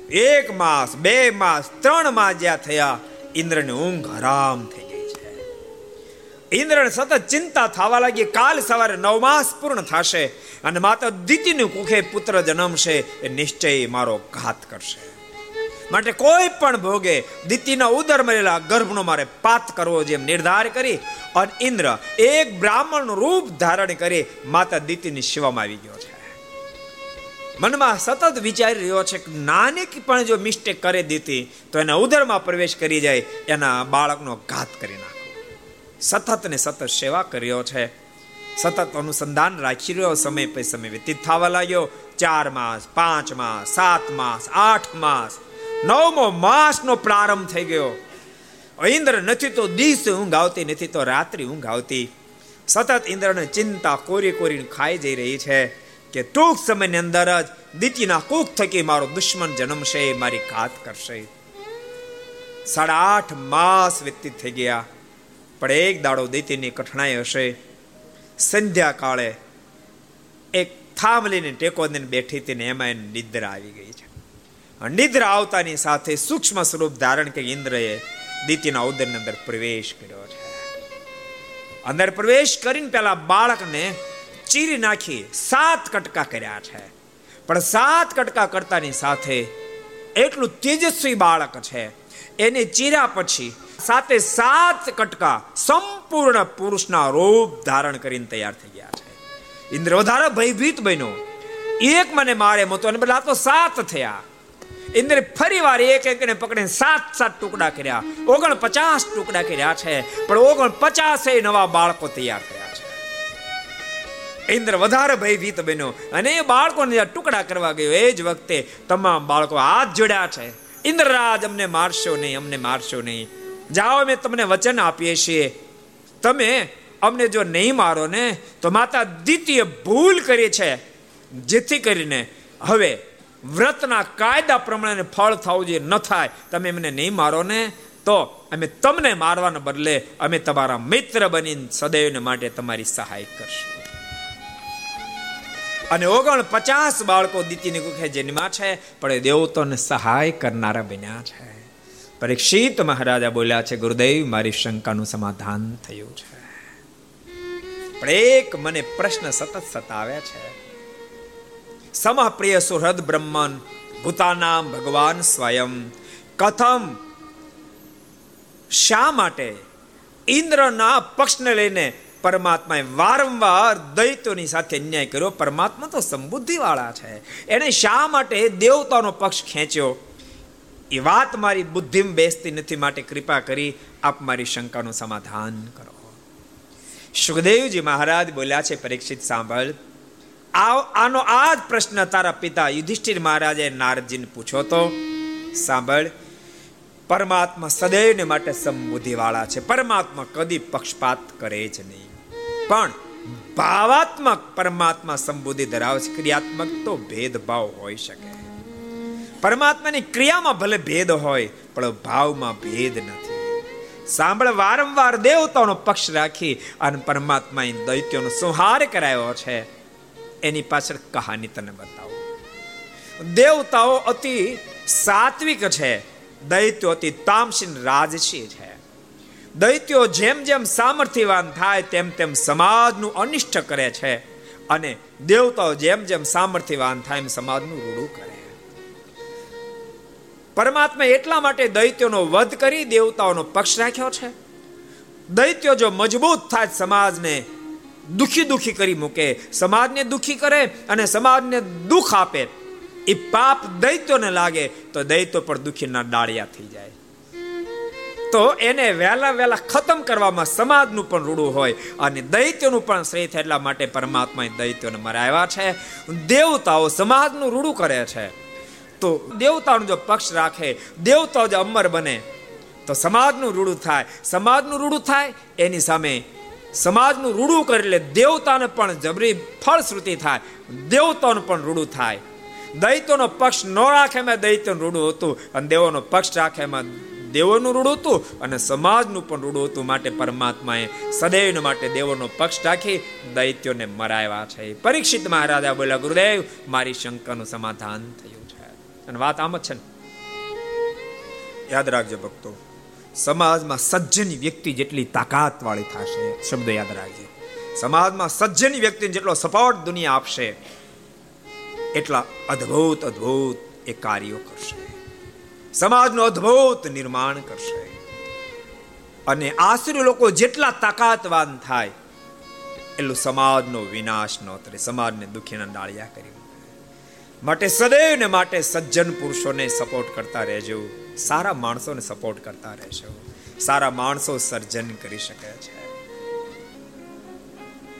એક માસ, બે માસ, ત્રણ માસ જ્યાં થયા ઇન્દ્રની ઊંઘ હરામ થઈ ગઈ છે. ઇન્દ્રને સતત ચિંતા થવા લાગી. કાલ સવારે નવ માસ પૂર્ણ થશે અને માતા દીતીની કુખે પુત્ર જન્મશે એ નિશ્ચય મારો ઘાત કરશે. માટે કોઈ પણ ભોગે દીતીના ઉદર મળેલા ગર્ભનો મારે પાત કરવો જેમ નિર્ધાર કરી અને ઇન્દ્ર એક બ્રાહ્મણ રૂપ ધારણ કરી માતા દીતીની શિવામાં આવી ગયો છે. મનમાં સતત વિચારી રહ્યો છે કે નાની પણ જો મિસ્ટેક કરી દીધી, તો એના ઉદરમાં પ્રવેશ કરી જાય, એના બાળકનો ઘાત કરી નાખો. સતત ને સતત સેવા કર્યો છે. સતત અનુસંધાન રાખી રહ્યો, સમય પછી સમય વ્યતીત થવા લાગ્યો. ચાર માસ, પાંચ માસ, સાત માસ, આઠ માસ, નવમો માસનો પ્રારંભ થઈ ગયો. ઇન્દ્ર નથી તો દિવસે ઊંઘ આવતી નથી તો રાત્રિ ઊંઘ આવતી. સતત ઇન્દ્રને ચિંતા કોરી કોરીને ખાઈ જઈ રહી છે. કે ટૂંક સમયની અંદર જ દીતીના કુક થકી મારો દુશ્મન જન્મશે મારી ઘાત કરશે સાડા આઠ માસ વ્યતીત થઈ ગયા પણ એક દાડો દીતીની કઠણાઈ હશે સંધ્યા કાળે એક થાંભલીને ટેકો દઈને બેઠી હતી ને એમાં એને નિદ્રા આવી ગઈ છે નિદ્રા આવતાની સાથે સૂક્ષ્મ સ્વરૂપ ધારણ કરી ઇન્દ્રએ દીતીના ઉદરની અંદર પ્રવેશ કર્યો છે અંદર પ્રવેશ કરીને પેલા બાળકને ચીરી નાખી, સાત કટકા કર્યા છે. પણ સાત કટકા કરતાની સાથે એટલું તેજસ્વી બાળક છે. એને ચીર્યા પછી સાતે સાત કટકા સંપૂર્ણ પુરુષના રૂપ ધારણ કરીને તૈયાર થઈ ગયા છે. ઇન્દ્ર, વધારે ભયભીત બન્યો. એક મને મારે મતો, અને બદલા તો સાત થયા. ઇન્દ્ર ફરી વાર એક એકને પકડીને સાત સાત ટુકડા કર્યા. ઓગણ પચાસ ટુકડા કર્યા છે. પણ ઓગણ પચાસ નવા બાળકો તૈયાર થયા. ઇન્દ્ર વધારે ભયભીત બન્યો અને એ બાળકોને ટુકડા કરવા ગયો. એ જ વખતે તમામ બાળકો હાથ જોડ્યા છે. ઇન્દ્રરાજ અમને મારશો નહીં, અમને મારશો નહીં. જાઓ, અમે તમને વચન આપીએ છીએ. તમે અમને જો નહીં મારો ને, તો માતા દ્વિતીય ભૂલ કરી છે. જેથી કરીને હવે વ્રતના કાયદા પ્રમાણે ફળ થવું જોઈએ, ન થાય. તમે એમને નહીં મારો ને, તો અમે તમને મારવાના બદલે અમે તમારા મિત્ર બનીને સદૈવને માટે તમારી સહાય કરશું. અને ઓગણ પચાસ બાળકો દીતીની કુખે જન્મા છે, પણ એ દેવતોને સહાય કરનારા બન્યા છે. પરીક્ષિત મહારાજા બોલ્યા છે, ગુરુદેવ, મારી શંકાનું સમાધાન થયું છે. પણ એક મને પ્રશ્ન સતત સતાવે છે. સમપ્રિય સુહૃદ બ્રહ્મન ભૂતાનામ ભગવાન સ્વયં, કથમ શા માટે ઇન્દ્રના પક્ષને લઈને પરમાત્માએ વારંવાર દૈત્યોની સાથે અન્યાય કર્યો. પરમાત્મા તો સમબુદ્ધિવાળા છે. એને શા માટે દેવતાનો પક્ષ ખેંચ્યો? એ વાત મારી બુદ્ધિમાં બેસતી નથી. માટે કૃપા કરી આપ મારી શંકાનું સમાધાન કરો. સુખદેવજી મહારાજ બોલ્યા છે, પરીક્ષિત સાંભળ. આનો આ જ પ્રશ્ન તારા પિતા યુધિષ્ઠિર મહારાજે નારદજીને પૂછો તો? સાંભળ. પરમાત્મા સદૈવને માટે સમબુદ્ધિવાળા છે. પરમાત્મા કદી પક્ષપાત કરે જ નહીં. પણ ભાવાત્મક પરમાત્મા સંબોધી ધરાવે છે. ક્રિયાત્મક તો ભેદભાવ હોઈ શકે. પરમાત્માની ક્રિયામાં ભલે ભેદ હોય, પણ ભાવમાં ભેદ નથી. સાંભળ, વારંવાર દેવતાનો પક્ષ રાખી અને પરમાત્માએ દૈત્યોનો સંહાર કરાયો છે. એની પાછળ કહાની તને બતાવો. દેવતાઓ અતિ સાત્વિક છે. દૈત્યો અતિ તામસીન રાજસી છે. દૈત્યો જેમ જેમ સામર્થ્યવાન થાય તેમ તેમ સમાજનું અનિષ્ટ કરે છે અને દેવતાઓ જેમ જેમ સામર્થ્યવાન થાય એમ સમાજનું રૂડું કરે પરમાત્મા એટલા માટે દૈત્યોનો વધ કરી દેવતાઓનો પક્ષ રાખ્યો છે. દૈત્યો જો મજબૂત થાય સમાજને દુખી દુખી કરી મૂકે, સમાજને દુખી કરે અને સમાજને દુઃખ આપે. એ પાપ દૈત્યોને લાગે તો દૈત્યો પણ દુખીના ડાળિયા થઈ જાય. તો એને વહેલા વહેલા ખતમ કરવામાં સમાજનું પણ રૂડું હોય અને દૈત્યનું પણ શ્રેય થાય એટલા માટે પરમાત્માએ દૈત્યોને મરાવ્યા છે. દેવતાઓ સમાજનું રૂડું કરે છે. તો દેવતાનો જો પક્ષ રાખે, દેવતાઓ જો અમર બને, તો સમાજનું રૂડું થાય. સમાજનું રૂડું થાય એની સામે સમાજનું રૂડું કરી એટલે દેવતાને પણ જબરી ફળશ્રુતિ થાય. દેવતાનું પણ રૂડું થાય. દૈત્યનો પક્ષ ન રાખે એમાં દૈત્યનું રૂડું હતું અને દેવોનો પક્ષ રાખે એમાં દેવોનું રૂડું હતું અને સમાજનું પણ રૂડું હતું માટે પરમાત્માએ સદૈવ માટે દેવોનો પક્ષ રાખી દૈત્યોને મરાવ્યા છે. પરીક્ષિત મહારાજા બોલ્યા, ગુરુદેવ, મારી શંકાનું સમાધાન થયું છે. અને વાત આમ જ છે ને. યાદ રાખજો ભક્તો, સમાજમાં સજ્જન વ્યક્તિ જેટલી તાકાત વાળી થશે, શબ્દ યાદ રાખજો. સમાજમાં સજ્જન વ્યક્તિ જેટલો સપોર્ટ દુનિયા આપશે, એટલા અદ્ભુત અદ્ભુત એ કાર્યો કરશે. સમાજનું અદ્ભુત નિર્માણ કરશે. અને આશ્રય લોકો જેટલા તાકાતવાન થાય, એટલું સમાજનો વિનાશ ન થાય. સમાજને દુખીના ડાળિયા કરી માટે સદૈવને માટે સજ્જન પુરુષોને સપોર્ટ કરતા રહેજો. સારા માણસોને સપોર્ટ કરતા રહેજો. સારા માણસો સર્જન કરી શકે છે.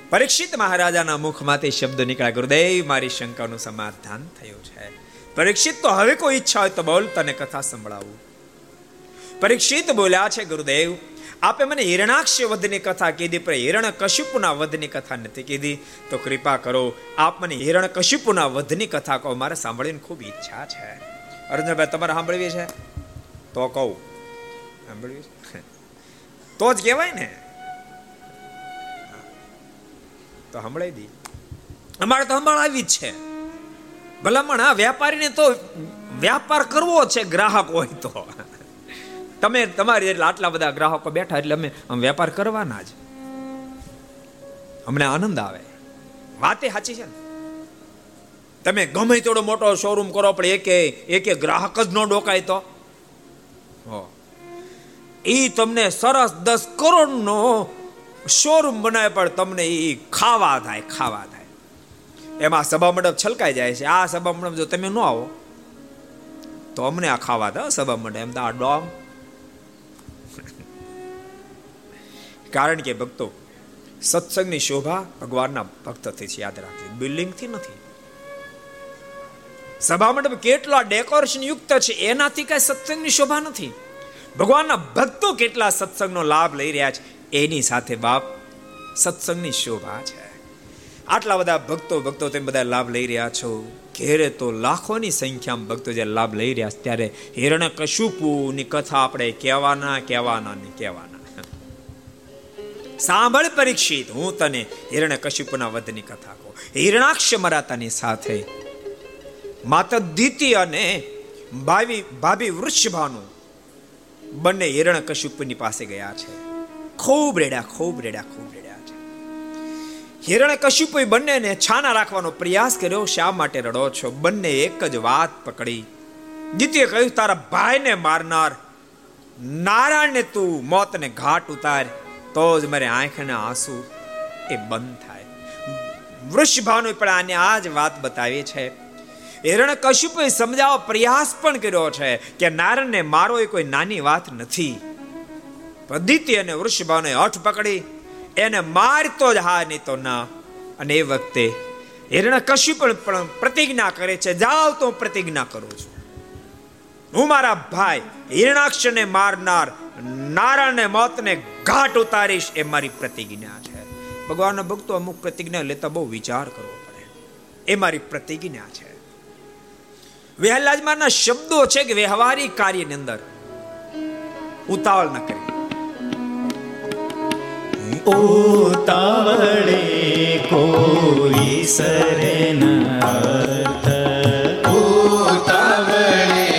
પરીક્ષિત મહારાજાના મુખમાંથી શબ્દ નીકળ્યા. ગુરુદેવ, મારી શંકાનું સમાધાન થયું છે. પરીક્ષિત તો હવે કોઈ ઈચ્છા હોય તો બોલ, તને કથા સંભળાવું. પરીક્ષિત બોલ્યા છે ગુરુદેવ, આપે મને હિરણાક્ષ વધની કથા કીધી, પણ હિરણ કશ્યપુના વધની કથા નથી કીધી. તો કૃપા કરો, આપ મને હિરણ કશ્યપુના વધની કથા કહો, મારે સાંભળીને ખૂબ ઈચ્છા છે. અર્જુનભાઈ તમારે સાંભળવી છે? તો કહું. સાંભળવી *laughs* તો જ કહેવાય ને. તો સંભળાવી દી. અમારે તો સંભળાવી જ છે. ભલામણ, આ વેપારીને તો વ્યાપાર કરવો છે ગ્રાહક હોય તો. તમે તમારી એટલે આટલા બધા ગ્રાહકો બેઠા એટલે અમે વેપાર કરવાના જ. અમને આનંદ આવે. વાતે સાચી છે ને? તમે ગમે તેવડો મોટો શોરૂમ કરો, પણ એકે એકે ગ્રાહક જ ન ડોકાય તો. એ તમને સરસ દસ કરોડનો શોરૂમ બનાવે, પણ તમને એ ખાવા થાય ખાવા થાય એમાં સભા મંડપ છલકાઈ જાય છે. આ સભા મંડપ જો તમે ન આવો, તો અમને આ ખાવા દો સભા મંડપ, એમ આ ડોમ. કારણ કે ભક્તો, સત્સંગની શોભા ભગવાનના ભક્તથી છે યાદ રાખજો બિલ્ડિંગથી નથી. સભા મંડપ કેટલા ડેકોરેશન યુક્ત છે, એનાથી કઈ સત્સંગની શોભા નથી. ભગવાનના ભક્તો કેટલા સત્સંગનો લાભ લઈ રહ્યા છે, એની સાથે બાપ સત્સંગની શોભા છે. આટલા બધા ભક્તો ભક્તો તેમ બધા લાભ લઈ રહ્યા છો. ઘેરે તો લાખોની સંખ્યામાં ભક્તો જે લાભ લઈ રહ્યા ત્યારે હિરણ્ય કશુપુની કથા આપણે કહેવાના કહેવાના ને કહેવાના. સાંભળ પરીક્ષિત, હું તને હિરણ કશુપુના વધની કથા કહું. હિરણાક્ષ મરાતાની સાથે. માતા દ્વિતીય અને ભાવી, ભાભી વૃષભાનું બંને હિરણ કશુપની પાસે ગયા છે. ખૂબ રેડ્યા ખૂબ રેડ્યા ખૂબ રેડ્યા હિરણ કશુપુ બંનેને છાના રાખવાનો પ્રયાસ કર્યો. શા માટે રડો છો? બંને એક જ વાત પકડી. દ્વિતીય કહ્યું, તારા ભાઈને મારનાર નારાયણને તું મોતને ઘાટ ઉતાર, તો જ મારે આંખના આંસુ એ બંધ થાય. વૃષભાનુ પણ આને આ જ વાત બતાવી છે. હિરણ કશુપે સમજાવવા પ્રયાસ પણ કર્યો છે કે નારાયણને મારો એ કોઈ નાની વાત નથી. પ્રદિત્ય અને વૃષભાને હઠ પકડી. એને મારતો જ હા નહીં તો ના. અને એ વખતે હિરણ કશું પણ પ્રતિજ્ઞા કરે છે, જાવ તો પ્રતિજ્ઞા કરું છું. હું મારા ભાઈ હિરણાક્ષને મારનાર નારાયણને મોતને ઘાટ ઉતારીશ એ મારી પ્રતિજ્ઞા છે. ભગવાનના ભક્તો અમુક પ્રતિજ્ઞા લેતા બહુ વિચાર કરવો પડે. એ મારી પ્રતિજ્ઞા છે. વેહલાજમાના શબ્દો છે કે વ્યવહારિક કાર્યની અંદર ઉતાવળ ન કરી ઉતાવળે કોઈ અર્થ ઉતાવળે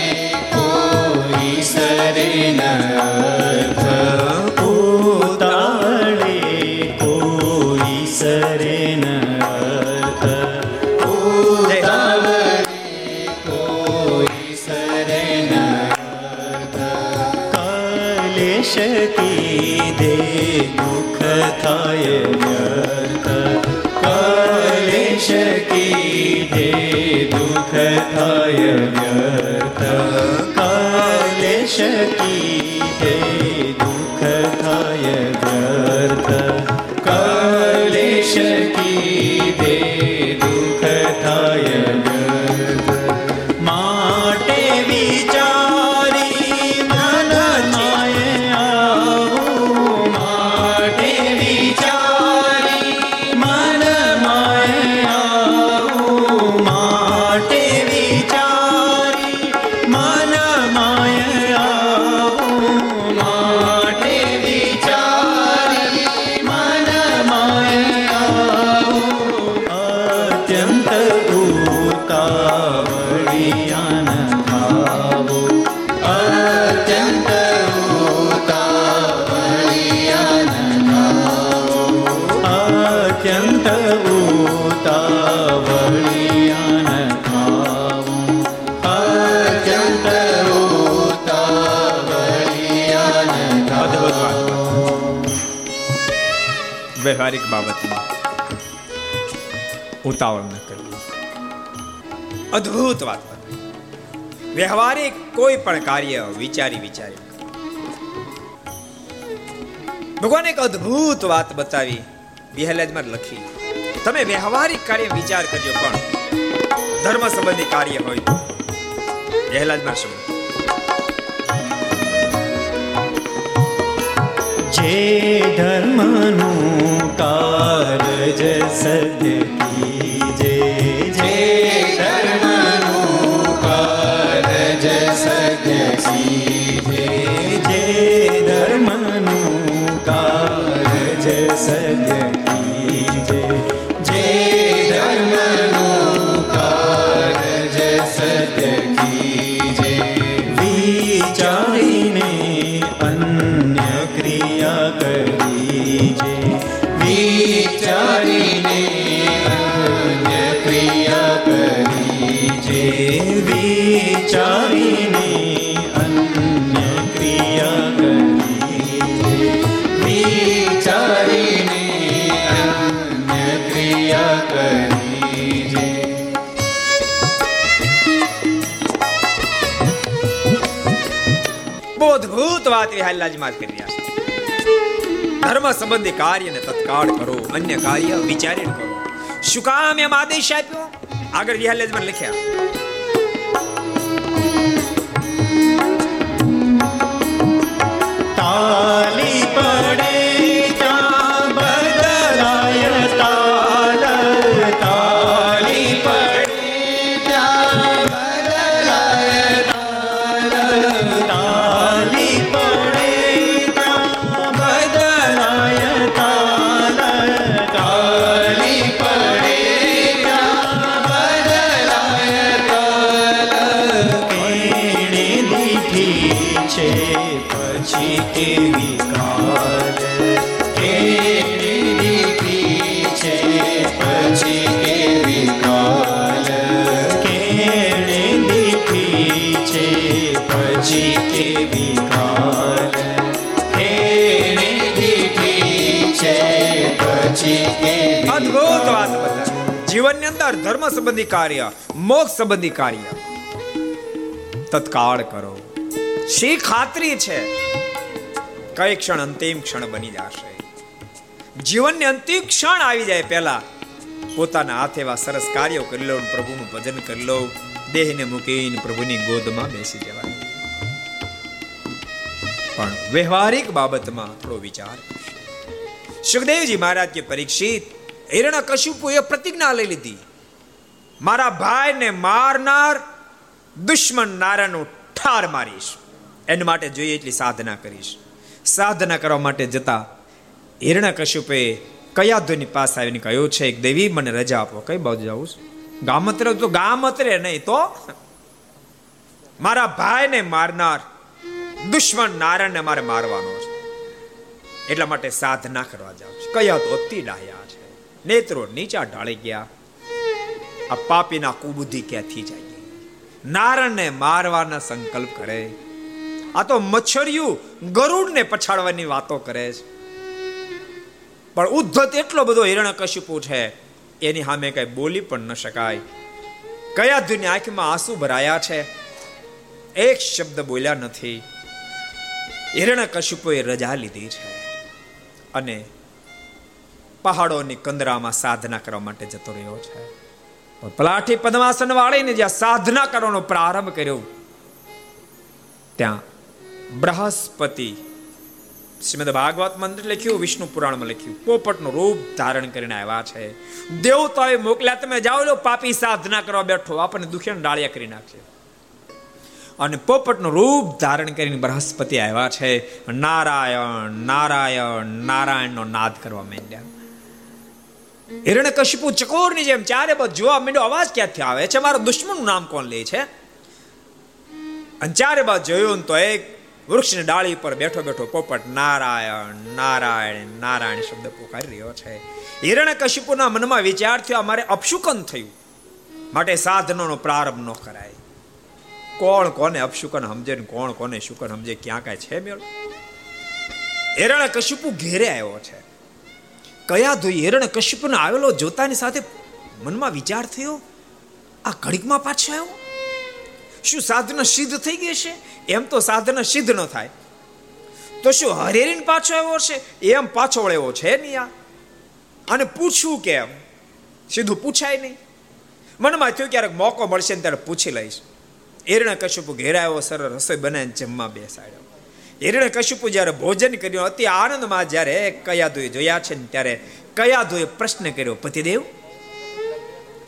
કોઈ અર્થ ઉતાવળે કોઈ અર્થ ઉતાવળે કોઈ સરે ન અર્થ કલેશ કીધે દુઃખ થાય વ્યર્થ કલેશ કીધે દુઃખ થાય વ્યર્થ કલેશ કીધે ઉતાવળ ન કરવી. અદ્ભુત વાત. વ્યવહારિક કોઈ પણ કાર્ય વિચારી વિચારી ભગવાન એક અદ્ભુત વાત બતાવી બિહલાજમાં લખી. તમે વ્યવહારિક કાર્ય વિચાર કરજો, પણ ધર્મ સંબંધી કાર્ય હોય તો. બિહલાજમાં શબ્દ જે ધર્મનું કાર્ય સદકી અદ્ભુત વાતમાં કરી રહ્યા છે. ધર્મ સંબંધી કાર્યને તત્કાળ કરો, અન્ય કાર્ય વિચારીને કરો. શું કામ એમ આદેશ આપ્યો? આગળ વિહાલાજી માં લખ્યા. સંબંધી કાર્ય, મોક્ષ સંબંધી કાર્ય. તત્કાળ કરો. શી ખાતરી છે? કઈ ક્ષણ અંતિમ ક્ષણ બની જશે? જીવનની અંતિમ ક્ષણ આવી જાય પહેલા. પોતાના હાથે એવા સરસ કાર્યો કરી લો પ્રભુનું ભજન કરી લો. દેહને મૂકીને પ્રભુની ગોદમાં બેસી જવાય પણ વ્યવહારિક બાબતમાં થોડો વિચાર સુખદેવજી મહારાજ કે પરીક્ષિત હિરણા કશુપુએ પ્રતિજ્ઞા લઈ લીધી. મારા ભાઈને મારનાર દુશ્મન નારાયણનું ઠાર મારીશ. એના માટે જોઈએ એટલી સાધના કરીશ. સાધના કરવા માટે જતા હિરણા કશુપે કયા ધોની પાસે આવીને કહ્યું છે એક દેવી, મને રજા આપો. કઈ બાજુ જાઉં ગામત્રે તો ગામત્રે નહીં તો? મારા ભાઈને મારનાર દુશ્મન નારાયણને મારે મારવાનો છે. એટલા માટે સાધના કરવા જાઉં છું. કયા તો અતિ ડાહ્યા છે? નેત્રો નીચા ઢાળી ગયા. આ પાપીના કુબુદ્ધિ ક્યાંથી જાય? નારણને મારવાના સંકલ્પ કરે. આ તો મચ્છરિયું ગરુડને પછાડવાની વાતો કરે છે. પણ ઉદ્ધત એટલો બધો હિરણ્યકશિપુ છે, એની સામે કઈ બોલી પણ ન શકાય. કયા ધુની આંખમાં આંસુ ભરાયા છે? એક શબ્દ બોલ્યા નથી. હિરણ્યકશિપુએ રજા લીધી છે અને પહાડોની કંદરામાં સાધના કરવા માટે જતો રહ્યો છે. પલાઠી પદ્માસન વાળીને જ્યાં સાધના કરવાનો પ્રારંભ કર્યો ત્યાં બૃહસ્પતિ શ્રીમદ ભાગવત મંદિર લખ્યું વિષ્ણુ પુરાણમાં લખ્યું પોપટનું રૂપ ધારણ કરીને આવ્યા છે દેવતાએ મોકલ્યા તમે જાઓ લો પાપી સાધના કરવા બેઠો આપણને દુખિયાને ડાળિયા કરી નાખશે અને પોપટનું રૂપ ધારણ કરીને બૃહસ્પતિ આવ્યા છે નારાયણ નારાયણ નારાયણનો નાદ કરવા માંડ્યા હિરણ્ય કશિપુ ચકોરની જેમ ચારે બાજુ જોવા માંડ્યો. અવાજ ક્યાંથી આવે છે? મારા દુશ્મનનું નામ કોણ લે છે? અને ચારે બાજુ જોયું તો એક વૃક્ષની ડાળી પર બેઠો બેઠો પોપટ નારાયણ નારાયણ નારાયણ શબ્દ પુકારી રહ્યો છે. હિરણ્ય કશિપુના મનમાં વિચાર થયો અમારે અપશુકન થયું. માટે સાધનોનો પ્રારંભ ન કરાય. કોણ કોને અપશુકન સમજે ને કોણ કોને શુકન સમજે? ક્યાં કાંઈ છે મેળ? હિરણ્ય કશિપુ ઘેરે આવ્યો છે. કયા ધોઈ હેરણ કશ્યપને આવેલો જોતાની સાથે મનમાં વિચાર થયો? આ ઘડીકમાં પાછો આવ્યો? શું સાધના સિદ્ધ થઈ ગઈ છે? એમ તો સાધના સિદ્ધ ન થાય. તો શું હરેરીન પાછો આવ્યો છે? એમ પાછો વળેવો છે નહીં આ અને પૂછવું કેમ? સીધું પૂછાય નહીં. મનમાં થયું ક્યારેક મોકો મળશે ને ત્યારે પૂછી લઈશ. એરણા કશ્યપ ઘેરાયો સરળ રસોઈ બનાવીને જમવા બેસાડ્યો. હિરણ્ય કશ્યપુ જ્યારે ભોજન કર્યું, અતિ આનંદમાં જ્યારે કયાદુએ જોયા છે ને ત્યારે કયા દોય પ્રશ્ન કર્યો, પતિદેવ,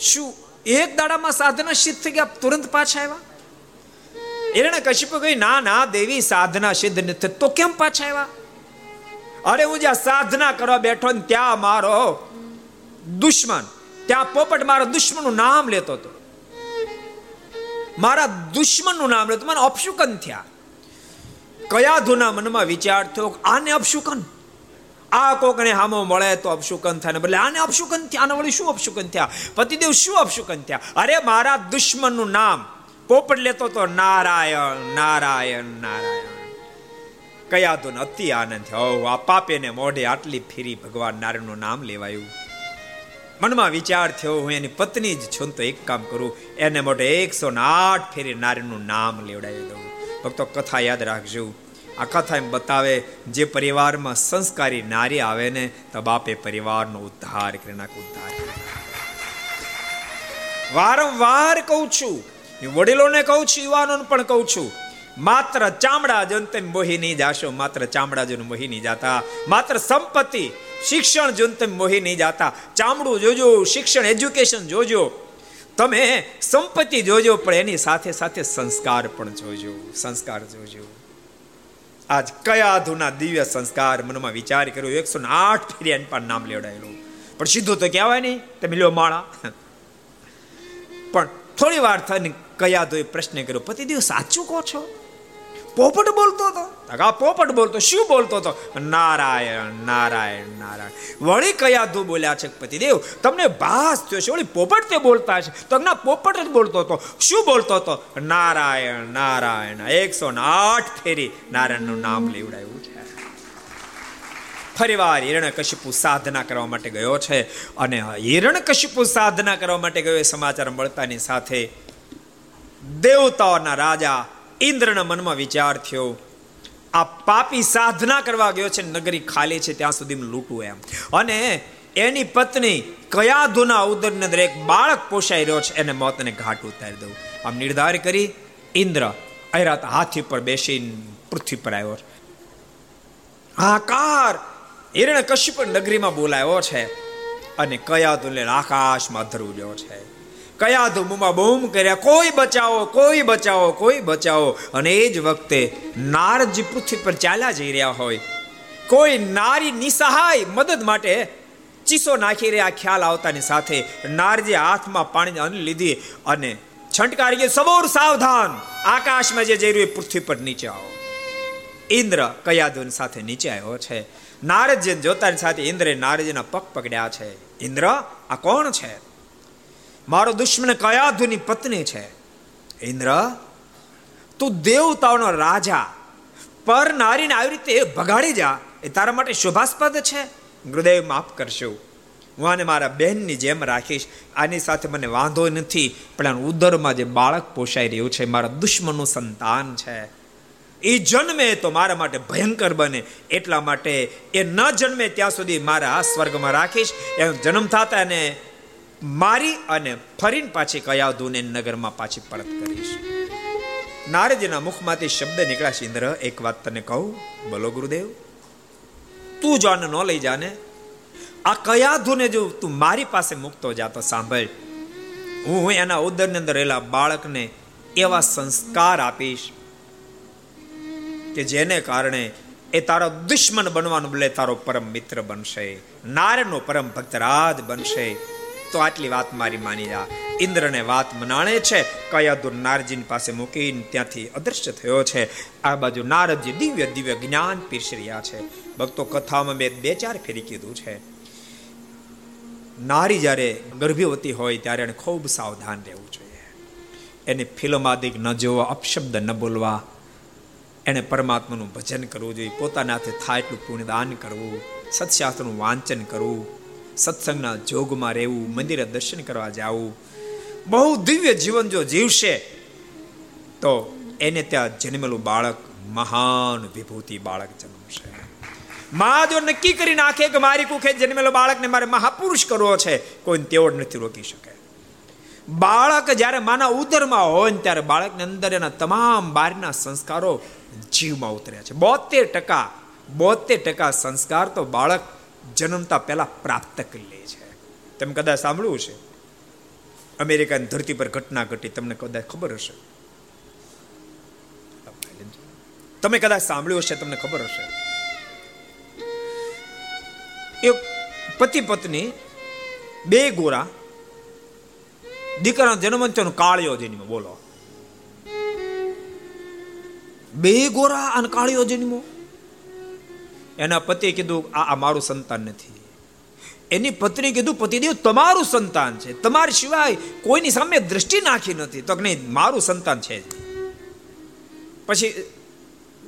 શું એક દાડામાં સાધના સિદ્ધ થઈ ગયા, તુરંત પાછા આવ્યા? હિરણ્ય કશ્યપુ કહ્યું, ના ના, દેવી, સાધના સિદ્ધ નથી તો કેમ પાછા આવ્યા? અરે, હું જ્યાં સાધના કરવા બેઠો ને, ત્યાં મારો દુશ્મન, ત્યાં પોપટ મારા દુશ્મનનું નામ લેતો હતો. મારા દુશ્મનનું નામ લેતો મને અપશુકન થયા. કયા ધુના મનમાં વિચાર થયો? આને અપશુકન. આ કોકને હામો મળે તો અપશુકન થાય ને બદલે આને અપશુકન થયા, આને વળી શું અપશુકન થયા? પતિદેવ શું અપશુકન થયા? અરે મારા દુશ્મનનું નામ પોપટ લેતો તો નારાયણ નારાયણ નારાયણ. કયા તો અતિ આનંદ થયો. આ પાપેને મોઢે આટલી ફેરી ભગવાન નારાયણનું નામ લેવાયું. મનમાં વિચાર થયો, હું એની પત્ની જ છું તો એક કામ કરું. એને મોઢે એકસો આઠ ફેરી નારાયણનું નામ લેવડાવી દઉં. ભક્તો કથા યાદ રાખજો. આ કથા એમ બતાવે જે પરિવારમાં સંસ્કારી નારી આવે ને તો બાપે પરિવારનો ઉદ્ધાર કરી ઉદ્ધાર વારંવાર કહું છું વડીલોને કહું છું, યુવાનોને પણ કહું છું, માત્ર ચામડા જંતન મોહી નહીં જાશો, માત્ર ચામડા જન મોહી નહીં જાતા, માત્ર સંપત્તિ, શિક્ષણ જંતન મોહી નહીં જાતા, ચામડું જોજો, શિક્ષણ, એજ્યુકેશન જોજો તમે સંપત્તિ જોજો, પણ એની સાથે સાથે સંસ્કાર પણ જોજો, સંસ્કાર જોજો. આજ કયા ધુના દિવ્ય સંસ્કાર મનમાં વિચાર કર્યો? એકસો ને આઠ ફેરી પર નામ લેવડાયેલું. પણ સીધું તો કહેવાય નહીં, તમે લ્યો માળા. પણ થોડી વાર થઈને કયા દોએ પ્રશ્ન કર્યો પતિદેવ સાચું કહો છો? પોપટ બોલતો હતો? આ પોપટ બોલતો. શું બોલતો હતો? નારાયણ નારાયણ નારાયણ. વળી કયા ધુ બોલ્યા છે પતિદેવ? તમને ભાસ થયો છે. વળી પોપટ તે બોલતા છે. તો ના પોપટ જ બોલતો હતો. શું બોલતો હતો? નારાયણ નારાયણ. એકસો ને આઠ ફેરી નારાયણનું નામ લેવડાયું છે. ફરીવાર હિરણ્યકશિપુ સાધના કરવા માટે ગયો છે. અને હિરણ્યકશિપુ સાધના કરવા માટે ગયો એ સમાચાર મળતાની સાથે દેવતાઓના રાજા ઇન્દ્રના મનમાં વિચાર થયો, આ પાપી સાધના કરવા ગયો છે નગરી ખાલી છે, ત્યાં સુધી લૂંટું એમ. અને એની પત્ની કયા ધુના ઉદરની અંદર એક બાળક પોષાઈ રહ્યો છે, એને મોતને ઘાટ ઉતારી દઉં. આમ નિર્ધાર કરી, ઇન્દ્ર અહેરાત હાથી પર બેસીને પૃથ્વી પર આવ્યો છે. હાકાર હિરણ કશ્યપ નગરીમાં બોલાયો છે અને કયા ધુને આકાશમાં ધરુવ્યો છે. કયા ધૂમમાં બૂમ કર્યા? કોઈ બચાવો કોઈ બચાવો કોઈ બચાવો. અને એ જ વખતે નારદજી પૃથ્વી પર ચાલ્યા જઈ રહ્યા હોય, કોઈ નારી નિસહાય મદદ માટે ચીસો નાખી રહ્યા, ખ્યાલ આવતાની સાથે નારજી હાથમાં પાણી અન લીધી અને છંટકારી સબોર સાવધાન, આકાશમાં જે જઈ રહ્યું પૃથ્વી પર નીચે આવો. ઇન્દ્ર કયાદુન સાથે નીચે આવ્યો છે. નારદજી જોતાની સાથે ઇન્દ્રે નારજીના પગ પકડ્યા છે. ઇન્દ્ર, આ કોણ છે? મારો દુશ્મન કયાધુની પત્ની છે. ઇન્દ્ર, તું દેવતાઓનો રાજા. પર નારીને આવી રીતે ભગાડી જા. એ તારા માટે શુભાસ્પદ છે. ગુરુદેવ, માફ કરશો. હું આને મારા બહેનની જેમ રાખીશ. આની સાથે મને વાંધો નથી, પણ આ ઉદરમાં જે બાળક પોષાઈ રહ્યું છે, મારા દુશ્મનનું સંતાન છે. એ જન્મે તો મારા માટે ભયંકર બને. એટલા માટે એ ન જન્મે ત્યાં સુધી મારા સ્વર્ગમાં રાખીશ. એનો જન્મ થતા એને મારી અને ફરીને પાછી કયાધુને નગરમાં પાછી પરત કરીશ. નારદજીના મુખમાંથી શબ્દ નીકળ્યા ઇન્દ્ર, એક વાત તને કહું. બોલો, ગુરુદેવ. તું જો આને ન લઈ જાને, આ કયા ધુને જો તું મારી પાસે મૂકતો જાતો સાંભળ. હું એના ઉદરની અંદર રહેલા બાળકને એવા સંસ્કાર આપીશ કે જેને કારણે એ તારો દુશ્મન બનવાનું બદલે તારો પરમ મિત્ર બનશે. નારાયણનો પરમ ભક્તરાજ બનશે. તો આટલી વાત મારી માની જા. ઇન્દ્રને વાત મનાણે છે. કયાદુર નારજીની પાસે મૂકીને ત્યાંથી અદૃશ્ય થયો છે. આ બાજુ નારદજી દિવ્ય દિવ્ય જ્ઞાન પીરસી રહ્યા છે. ભક્તો કથામાં મેં બે ચાર ફેરી કીધું છે. નારી જ્યારે ગર્ભવતી હોય ત્યારે એને ખૂબ સાવધાન રહેવું જોઈએ. એને ફિલ્માદિક ન જોવા, અપશબ્દ ન બોલવા. એને પરમાત્માનું ભજન કરવું જોઈએ. પોતાના હાથે થાય એટલું પુણ્યદાન કરવું. સત્શાસ્ત્રનું વાંચન કરવું. સત્સંગના જોગમાં રહેવું, મંદિરે દર્શન કરવા જવું. બહુ દિવ્ય જીવન જો જીવશે, તો એને ત્યાં જન્મેલું બાળક મહાન વિભૂતિ બાળક જન્મશે. મા જો નક્કી કરી નાખે કે મારી કુખે જન્મેલો બાળકને મારે મહાપુરુષ કરવો છે, કોઈ તેઓ નથી રોકી શકે. બાળક જ્યારે માના ઉદરમાં હોય ને ત્યારે બાળકની અંદર એના તમામ બારના સંસ્કારો જીવમાં ઉતર્યા છે. બોતેર ટકા બોતેર ટકા સંસ્કાર તો બાળક જન્મતા પહેલા પ્રાપ્ત કરી લે છે. તમે કદાચ સાંભળ્યું છે અમેરિકાની ધરતી પર ઘટના ઘટી, તમને કદાચ ખબર હશે. તમે કદાચ સાંભળ્યું હશે, તમને ખબર હશે. એક પતિ પત્ની, બે ગોરા, દીકરાનો જન્મ થયો કાળિયો જન્મ, બોલો. બે ગોરા અને કાળિયો જન્મો? એના પતિએ કીધું, આ આ મારું સંતાન નથી. એની પત્ની કીધું પતિદેવ તમારું સંતાન છે. તમારા સિવાય કોઈની સામે દ્રષ્ટિ નાખી નથી. તો નહીં, મારું સંતાન છે પછી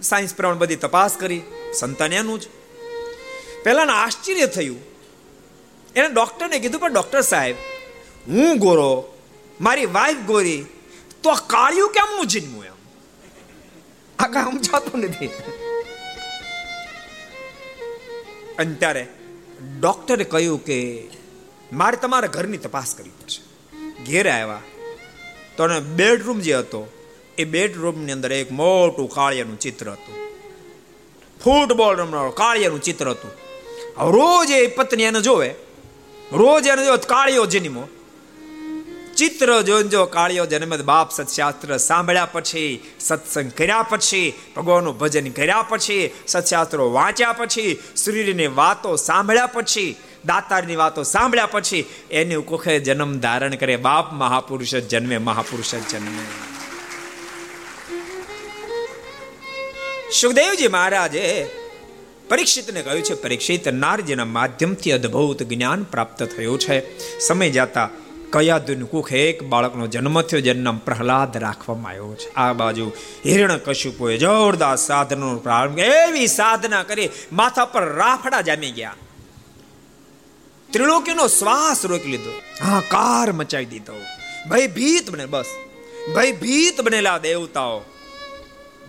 સાયન્સ પ્રમાણે બધી તપાસ કરી, સંતાન એનું જ. પહેલાને આશ્ચર્ય થયું. એને ડૉક્ટરને કીધું, પણ ડૉક્ટર સાહેબ, હું ગોરો, મારી વાઈફ ગોરી, તો કાળિયું કેમનું જન્મું એમ? આ કામ સમજાતું નથી. અને ત્યારે ડોક્ટરે કહ્યું કે મારે તમારા ઘરની તપાસ કરવી પડશે. ઘેરે આવ્યા. તો બેડરૂમ જે હતો, એ બેડરૂમની અંદર એક મોટું કાળિયાનું ચિત્ર હતું. ફૂટબોલ રમનારો કાળિયાનું ચિત્ર હતું. રોજ એ પત્ની એને જોવે. રોજ એને જોવે કાળિયો જન્મો ચિત્ર જોજો કાળિયો જન્મદ બાપ સત્શાસ્ત્ર સાંભળ્યા પછી, સત્સંગ કર્યા પછી, ભગવાનનું ભજન કર્યા પછી, સત્શાસ્ત્રો વાંચ્યા પછી શ્રીની વાતો સાંભળ્યા પછી, દાતારની વાતો સાંભળ્યા પછી, એની કોખે જન્મ ધારણ કરે બાપ, મહાપુરુષ જન્મે મહાપુરુષ જન્મે. સુખદેવજી મહારાજે પરીક્ષિતને કહ્યું છે, પરીક્ષિત નારજીના માધ્યમથી અદ્ભુત જ્ઞાન પ્રાપ્ત થયું છે. સમય જતા કયા દિન કુખ એક બાળકનો જન્મ થયો, જેનું પ્રહલાદ રાખવામાં આવ્યો છે. આ બાજુ હિરણ કશુપોએ જોરદાર સાધનો પ્રારંભ એવી સાધના કરી માથા પર રાફડા જામી ગયા. ત્રિલોકીનો શ્વાસ રોકી લીધો. હા કાર મચાવી દીધો. ભયભીત ભીત બને બસ. ભયભીત ભીત બનેલા દેવતાઓ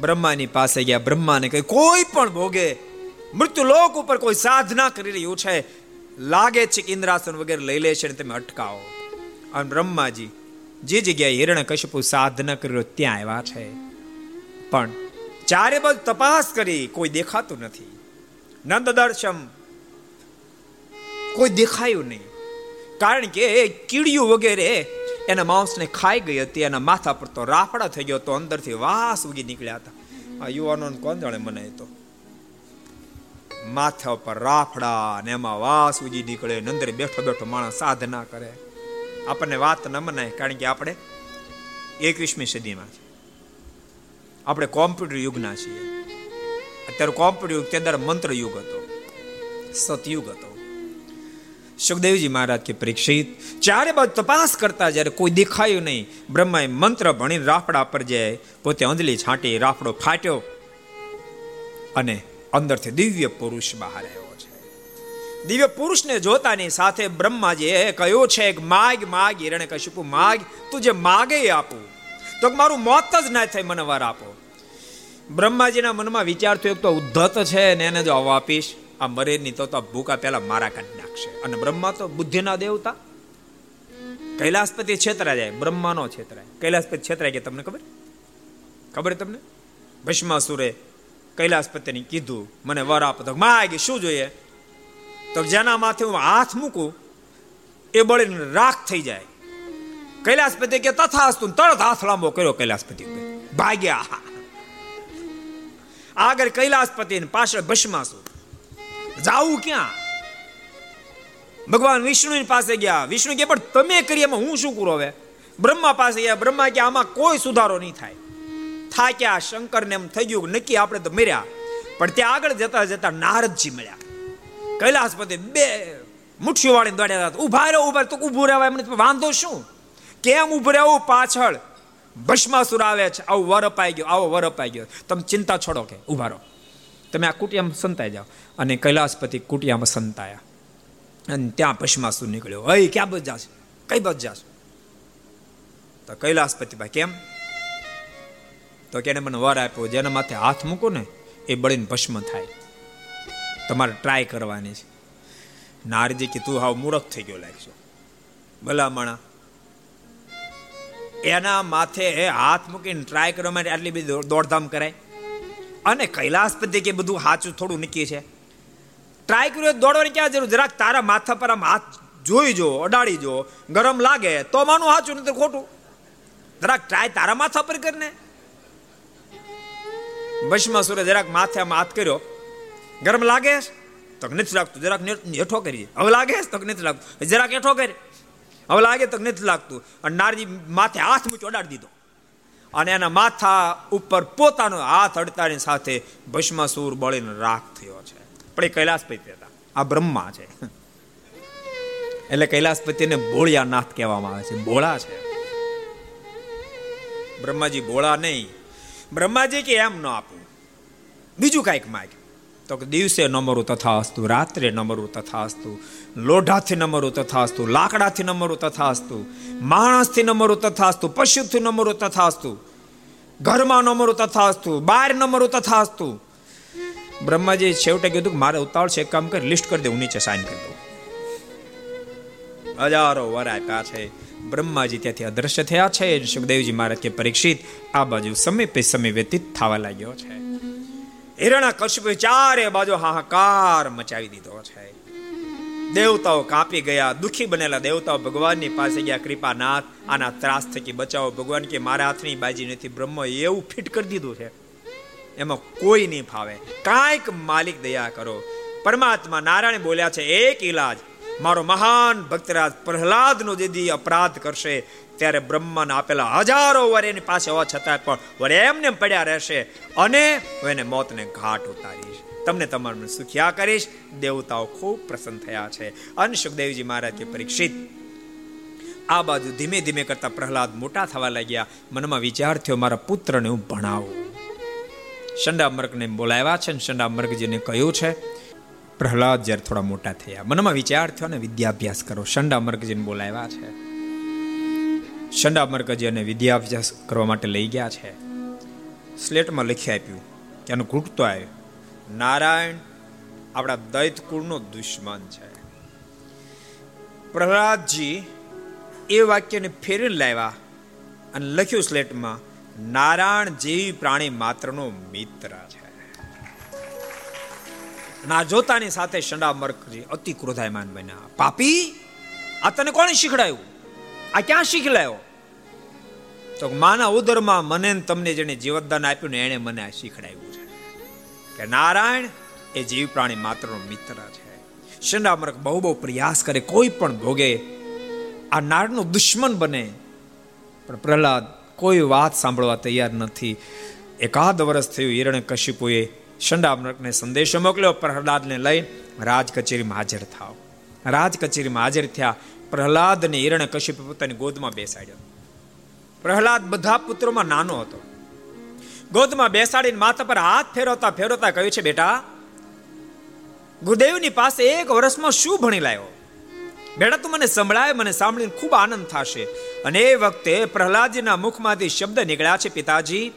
બ્રહ્માની પાસે ગયા. બ્રહ્માને કહી કોઈ પણ ભોગે મૃત્યુ લોક ઉપર કોઈ સાધના કરી રહ્યું છે. લાગે છે કે ઇન્દ્રાસન વગેરે લઈ લે છે તમે અટકાવો. અને બ્રહ્માજી, જે જગ્યાએ હિરણ કશ્યપુ સાધના કર્યો ત્યાં આવ્યા છે. પણ ચારે બાજુ તપાસ કરી કોઈ દેખાતું નથી. નંદ દર્શમ કોઈ દેખાયું નહીં. કારણ કે કીડિયું વગેરે એના માંસને ખાઈ ગઈ હતી, એના માથા પર તો રાફડા થઈ ગયો તો અંદરથી વાસ ઉગી નીકળ્યા હતા. આ યુવાનોને કોણ જાણે મને તો. માથા પર રાફડા ને એમાં વાસ ઉગી નીકળે અંદર બેઠો બેઠો માણસ સાધના કરે. આપણને વાત ન મનાય, કારણ કે આપણે એકવીસમી સદીમાં છે આપણે કોમ્પ્યુટર યુગના છીએ. અત્યારે કોમ્પ્યુટર યુગ તે મંત્ર યુગ હતો, સતયુગ હતો. સુખદેવજી મહારાજ કે પરીક્ષિત ચારે બાજુ તપાસ કરતા જ્યારે કોઈ દેખાયું નહીં, બ્રહ્માએ મંત્ર ભણી રાફડા પર જાય, પોતે અંજલી છાંટી, રાફડો ફાટ્યો અને અંદરથી દિવ્ય પુરુષ બહાર આવ્યો. દિવ્ય પુરુષને જોતાની સાથે બ્રહ્માજીએ કહ્યું છે કે માગ માગ હિરણે કશ્યપુ માગ તું જે માગે આપું. તો મારું મોત જ ના થાય, મને વાર આપો. બ્રહ્માજીના મનમાં વિચાર થયો તો ઉદ્ધત છે ને એને જો આપીશ, આ મરે નહીં તો ભૂકા પેલા મારા કાઢી નાખશે. અને બ્રહ્મા તો બુદ્ધિના દેવતા. કૈલાસપતિ છેતરા જાય બ્રહ્માનો છેતરાય. કૈલાસપતિ છેતરાય કે તમને ખબર? ખબર તમને? ભસ્માસુરે કૈલાસપતિને કીધું, મને વર આપો. તો માગે, શું જોઈએ? તો જેના માથે હું હાથ મૂકું, એ બળીને રાખ થઈ જાય. કૈલાસપતિ કે તથાસ્તુ તરત હાથ લાંબો કર્યો કૈલાસપતિ ભાગ્યા. આગળ કૈલાસપતિ પાછળ ભસ્માસુર. જાવું ક્યાં? ભગવાન વિષ્ણુ પાસે ગયા. વિષ્ણુ કે, પણ તમે કરી એમાં હું શું કરું હવે? બ્રહ્મા પાસે ગયા. બ્રહ્મા કે, આમાં કોઈ સુધારો નહીં થાય. થાક્યા શંકરને એમ થઈ ગયું નક્કી આપણે તો મર્યા. પણ ત્યાં આગળ જતા જતા નારદજી મળ્યા. કૈલાસપતિ બે મુઠ્ઠીઓ વાળી દોડ્યા હતા. ઊભા રહ્યો ઊભા તો ઉભું રહેવાય એમને વાંધો શું? કેમ ઉભું રહેવું? પાછળ ભસ્માસુર આવે છે. આવો વર અપાઈ ગયો, આવો વર અપાઈ ગયો. તમે ચિંતા છોડો કે ઊભા રહો. તમે આ કુટિયામાં સંતાઈ જાઓ. અને કૈલાસપતિ કુટિયામાં સંતાયા. અને ત્યાં ભસ્માસુર નીકળ્યો. હઈ ક્યાં બચ જાશ કઈ બચ જાશ તો કૈલાસપતિ ભાઈ, કેમ? તો કેને મને વર આપ્યો. જેના માથે હાથ મૂકો ને, એ બળીને ભસ્મ થાય. તમારે ટ્રાય કરવાની છે. નારજી કે તું હાવ મૂર્ખ થઈ ગયો લાગશો. ભલામણા. એના માથે હાથ મૂકીને ટ્રાય કરવા માટે આટલી બધી દોડધામ કરાય. અને કૈલાસપતિ કે બધું સાચું થોડું નક્કી છે. ટ્રાય કર્યો, દોડવાની ક્યાં જરૂર? જરાક તારા માથા પર આમ હાથ જોઈ જો, અડાડી જો, ગરમ લાગે, તો માનું સાચું નહીં તો ખોટું. જરાક ટ્રાય તારા માથા પર કરીને સુરે જરાક માથે આમ હાથ કર્યો. ગરમ લાગે તો નથી લાગતું, જરાક હેઠો કરીએ. હવે લાગે તો નથી લાગતું. જરાક હેઠો કરી હવે લાગે તો નથી લાગતું. અને નારજી માથે હાથ મૂકી ઓડાડી દીધો. અને એના માથા ઉપર પોતાનો હાથ અડતાની સાથે ભસ્માસુર બળીને રાખ થયો છે. પણ એ કૈલાસપતિ હતા. આ બ્રહ્મા છે. એટલે કૈલાસપતિને બોળિયા નાથ કહેવામાં આવે છે. બોળા છે. બ્રહ્માજી બોળા નહીં. બ્રહ્માજી કે એમ ન આપું. બીજું કાંઈક માગ. તો કે દિવસે નમરું તથા અસ્તુ રાત્રે નમરું તથા અસ્તુ લોઢાથી નમરું તથા અસ્તુ લાકડાથી નમરું તથા અસ્તુ માણસથી નમરું તથા અસ્તુ પશુથી નમરું તથા અસ્તુ ઘરમાં નમરું તથા અસ્તુ બહાર નમરું તથા અસ્તુ બ્રહ્માજી છેવટે કીધું કે મારે ઉતાવળ છે એક કામ કરી લિસ્ટ કરી દે હું નીચે સાઇન કરી દઉં. હજારો વર છે. બ્રહ્માજી ત્યાંથી અદ્રશ્ય થયા છે. સુખદેવજી મહારાજ કે પરીક્ષિત. આ બાજુ સમય પે સમય વ્યતીત થવા લાગ્યો છે. હિરણા કશ્યપ ચારે બાજુ હાહાકાર મચાવી દીધો છે. દેવતાઓ કાપી ગયા, દુખી બનેલા દેવતાઓ ભગવાનની પાસે ગયા, કૃપાનાથ, આના ત્રાસ થકી બચાવો, ભગવાન કે મારા હાથની બાજી નથી બ્રહ્મ એવું ફિટ કરી દીધું છે. એમાં કોઈ નહીં ફાવે. કાંઈક માલિક દયા કરો. પરમાત્મા નારાયણ બોલ્યા છે, એક ઈલાજ. મારો મહાન ભક્તરાજ પ્રહલાદનો જેદી અપરાધ કરશે ત્યારે બ્રહ્માને આપેલા હજારો વર એની પાસે હોવા છતાં પણ વર એમને પડ્યા રહેશે અને એને મોતને ઘાટ ઉતારીશ. તમને તમારું સુખ્યા કરીશ. દેવતાઓ ખૂબ પ્રસન્ન થયા છે. અને સુખદેવજી મહારાજ પરીક્ષિત. આ બાજુ ધીમે ધીમે કરતા પ્રહલાદ મોટા થવા લાગ્યા. મનમાં વિચાર થયો, મારા પુત્રને હું ભણાવું. સંડામર્ગને બોલાવ્યા છે ને સંડામર્ગજીને કહ્યું છે, પ્રહલાદ જ્યારે થોડા મોટા થયા. મનમાં વિચાર થયો ને વિદ્યાભ્યાસ કરો. સંડામર્ગજીને બોલાવ્યા છે શંડામર્કજીને વિદ્યાભ્યાસ કરવા માટે લઈ ગયા છે. સ્લેટમાં લખી આપ્યું આનું ઘૂંટતો આવ્યો નારાયણ આપણા દૈત કુળનો દુશ્મન છે. પ્રહલાદજી એ વાક્યને ફેરી લાવ્યા અને લખ્યું સ્લેટમાં, નારાયણ જેવી પ્રાણી માત્રનો મિત્ર છે. ના જોતાની સાથે શંડા મરકજી અતિ ક્રોધાયમાન બન્યા. પાપી, આ તને કોણે શીખડાયું? આ ક્યાં શીખ લાયો? તો માના ઉદરમાં મને તમને જેને જીવતદાન આપ્યું ને એને મને આ શીખડાવ્યું છે. કે નારાયણ એ જીવ પ્રાણી માત્રનો મિત્ર છે. શંડામર્ક બહુ બહુ પ્રયાસ કરે, કોઈ પણ ભોગે, આ નારનો દુશ્મન બને. પણ પ્રહલાદ કોઈ વાત સાંભળવા તૈયાર નથી. એકાદ વર્ષ થયું હિરણ્ય કશિપુએ શંડામૃકને સંદેશો મોકલ્યો, પ્રહલાદને લઈ રાજ કચેરીમાં હાજર થાવ રાજ કચેરીમાં હાજર થયા પ્રહલાદને હિરણ્ય કશ્યપ પોતાની ગોદમાં બેસાડ્યો. પ્રહલાદ બધા પુત્રોમાં નાનો હતો. ગોદમાં બેસાડીને માથા પર હાથ ફેરવતા ફેરવતા કહ્યું છે, બેટા ગુરુદેવની પાસે એક વર્ષમાં શું ભણી લાયો? બેટા, તું મને સંભળાય, મને સાંભળીને ખૂબ આનંદ થશે. અને એ વખતે પ્રહલાદજીના મુખમાંથી શબ્દ નીકળ્યા છે, પિતાજી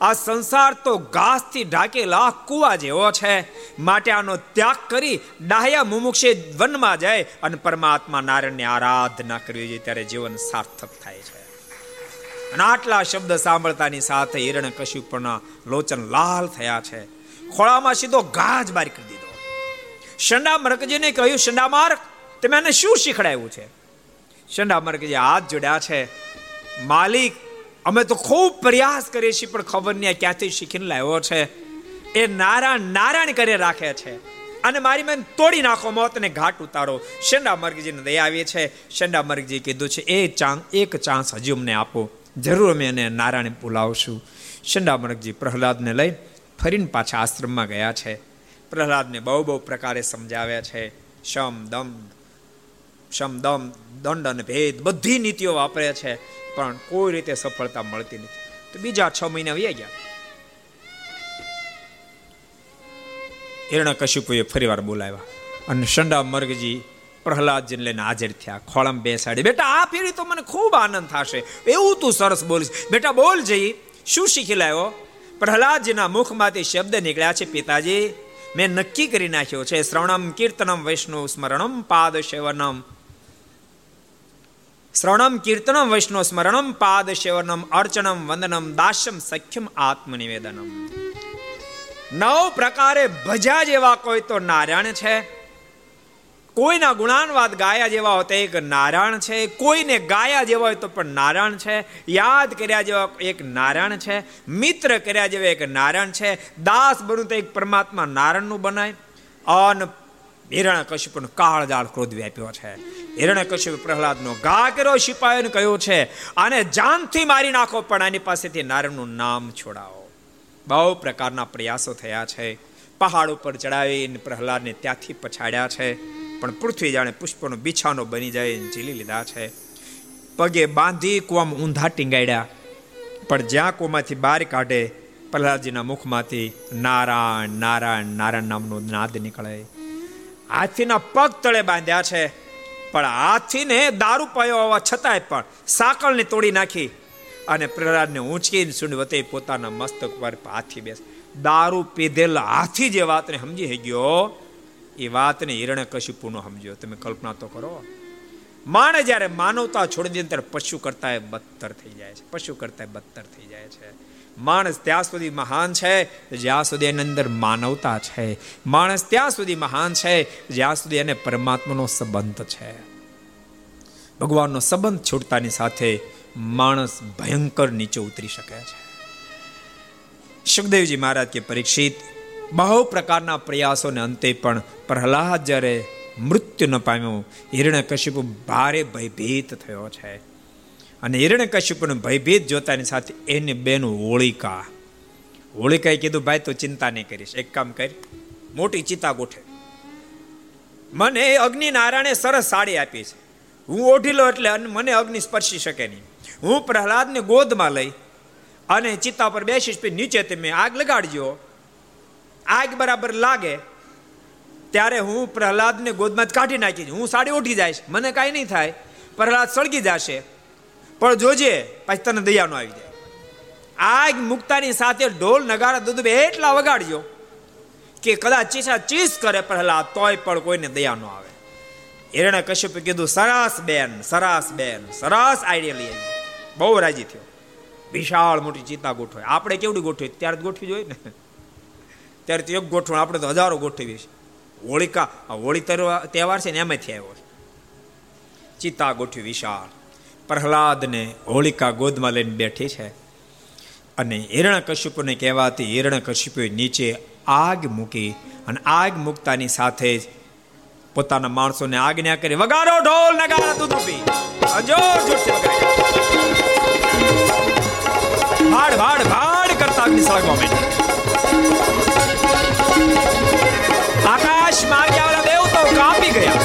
આ સંસાર તો ઘાસથી ઢાકેલા કુવા જેવો છે. માટે આનો ત્યાગ કરી ડાહ્યા મુમુક્ષે વનમાં જાય અને પરમાત્મા નારાયણની આરાધના કરવી જોઈએ ત્યારે જીવન સાર્થક થાય છે. અને આટલા શબ્દ સાંભળતાની સાથે હિરણ કશ્યપના લોચન લાલ થયા છે. ખોળામાં સીધો ગાજ બારી કરી દીધો. શંડા મરકજીને કહ્યું, શંડા માર્ક તમે આને શું શીખડાવ્યું છે? શંડા મરકજી હાથ જોડ્યા છે. માલિક અમે તો ખૂબ પ્રયાસ કરીએ છીએ, પણ ખબર નહીં ક્યાંથી શીખીને લાવ્યો છે. એ નારાયણ નારાયણ કરે રાખે છે. અને મારી મન તોડી નાખો, મોત ને ઘાટ ઉતારો. શંડા મર્ગજીને દયા આવી છે. શંડા મર્ગજી કીધું છે, એ ચાંસ, એક ચાંસ હજી અમને આપો. જરૂર અમે એને નારાયણ બોલાવશું શંડા મર્ગજી પ્રહલાદને લઈ ફરીને પાછા આશ્રમમાં ગયા છે. પ્રહલાદને બહુ બહુ પ્રકારે સમજાવ્યા છે. શમ દમ શમ દમ, દંડ અને ભેદ બધી નીતિઓ વાપરે છે. પણ કોઈ રીતે સફળતા મળતી નથી. તો બીજા છ મહિના વ્યા ગયા. હિરણા કશ્યપુએ ફરી વાર બોલાવ્યા અને શંડા મર્ગજી પ્રહલાદજીને લઈને હાજર થયા. ખોળામાં બેસાડી, બેટા, આ ફેરી તો મને ખૂબ આનંદ થશે. એવું તું સરસ બોલીશ. બેટા, બોલ જઈ. શું શીખી લાવ્યો? પ્રહલાદજીના મુખમાંથી શબ્દ નીકળ્યા છે, પિતાજી, મેં નક્કી કરી નાખ્યો છે. શ્રવણમ કીર્તનમ વૈષ્ણવ સ્મરણમ પાદ સેવનમ શ્રવણમ કીર્તનમ વૈષ્ણવ સ્મરણમ પાદ સેવનમ અર્ચનમ વંદનમ દાસ્યમ સખ્યમ આત્મનિવેદનમ નવ પ્રકારે ભજા જેવા કોઈ તો નારાયણ છે કોઈના ગુણાનવાદ ગાયા જેવા હોય તો એક નારાયણ છે કોઈને ગાયા જેવા હોય તો પણ નારાયણ છે યાદ કર્યા જેવા એક નારાયણ છે મિત્ર કર્યા જેવા એક નારાયણ છે દાસ બનવું તો એક પરમાત્મા નારાયણનું બનાય અન હિરણ્ય કાળ કાળજાળ ક્રોધ વ્યાપ્યો છે. હિરણ્ય કશ્યપ પ્રહલાદનો ઘા કર્યો સિપાહીઓને કહ્યું છે, આને જાનથી મારી નાખો, પણ આની પાસેથી નારાયણનું નામ છોડાવો. બહુ પ્રકારના પ્રયાસો થયા છે. પહાડ ઉપર ચડાવીને પ્રહલાદને ત્યાંથી પછાડ્યા છે. પણ પૃથ્વી જાણે પુષ્પનો બિછાનો બની જાય ઝીલી લીધા છે. પગે બાંધી કુવામાં ઊંધા ટીંગાડ્યા પણ જ્યાં કુવામાંથી બહાર કાઢે, પ્રહલાદજીના મુખમાંથી નારાયણ નારાયણ નારાયણ નામનો નાદ નીકળે. હાથીના પગ તળે બાંધ્યા છે. પણ હાથીને દારૂ પાયો હોવા છતાંય પણ સાકળને તોડી નાખી અને પ્રહલાદને ઊંચકીને સુંડ વતે પોતાના મસ્તક પર હાથી બેસ. દારૂ પીધેલા હાથી જે વાતને સમજી ગયો, એ વાતને હિરણે કશિપુનો સમજ્યો. તમે કલ્પના તો કરો. માણે જ્યારે માનવતા છોડી દે ત્યારે પશુ કરતા બદતર થઈ જાય છે. પશુ કરતા બદતર થઈ જાય છે. માણસ ત્યાં સુધી મહાન છે, જ્યાં સુધી એની અંદર માનવતા છે. માણસ ત્યાં સુધી મહાન છે, જ્યાં સુધી એને પરમાત્માનો સંબંધ છે. ભગવાનનો સંબંધ છૂટતાની સાથે માણસ ભયંકર નીચે ઉતરી શકે છે. સુખદેવજી મહારાજ કે પરીક્ષિત, બહુ પ્રકારના પ્રયાસોને અંતે પણ પ્રહલાદ જ્યારે મૃત્યુ ન પામ્યો હિરણ્ય કશ્યપ ભારે ભયભીત થયો છે. અને હિરણ્ય કશ્યપને ભયભીત જોતાની સાથે એની બેન હોળિકા. હોળિકાએ કીધું, ભાઈ, તું ચિંતા નહીં કરીશ. એક કામ કરી, મોટી ચિતા ગોઠે મને અગ્નિ નારાયણે સરસ સાડી આપી છે. હું ઓઢી લો એટલે મને અગ્નિ સ્પર્શી શકે નહીં. હું પ્રહલાદને ગોદમાં લઈ અને ચિત્તા પર બેસીશ, પછી નીચે તમે આગ લગાડજો. આગ બરાબર લાગે ત્યારે હું પ્રહલાદને ગોદમાં કાઢી નાખીશ. હું સાડી ઉઠી જઈશ. મને કાંઈ નહીં થાય. પ્રહલાદ સળગી જશે. પણ જોજે, પછી તને દયા આવી જાય. આગ મુક્તાની સાથે ઢોલ, નગારા દૂધ એટલા વગાડજો કે કદાચ ચીસા ચીસ કરે પ્રહલાદ, તોય પણ કોઈને દયા ન આવે. હિરણે કશ્યપ કીધું, સરસ બેન સરસ બેન, સરસ આઈડિયા લઈ આવી. બહુ રાજી થયો. વિશાળ મોટી ચિતા ગોઠવે આપણે કેવડી ગોઠવી? ત્યારે ગોઠવી જોઈએ ને? ત્યારે તો એક ગોઠવણ, આપણે તો હજારો ગોઠવીએ છીએ. હોળીકા હોળી તહેવાર છે ને, એમાંથી આવ્યો ચિતા ગોઠવી વિશાળ. પ્રહલાદને હોળિકા ગોદમાં લઈને બેઠી છે. અને હિરણ કશ્યપુને કહેવાથી હિરણ કશ્યપુએ નીચે આગ મૂકી અને આગ મૂકતાની સાથે જ પોતાના માણસોને આજ્ઞા કરી, વગાડો ઢોલ, નગારા તું પી અજોર જોરથી વગાડ્યા ભાડ ભાડ ભાડ કરતા અગ્નિ સળગવા માંડી આકાશ માર્ગે આવેલા દેવતો કાપી ગયા.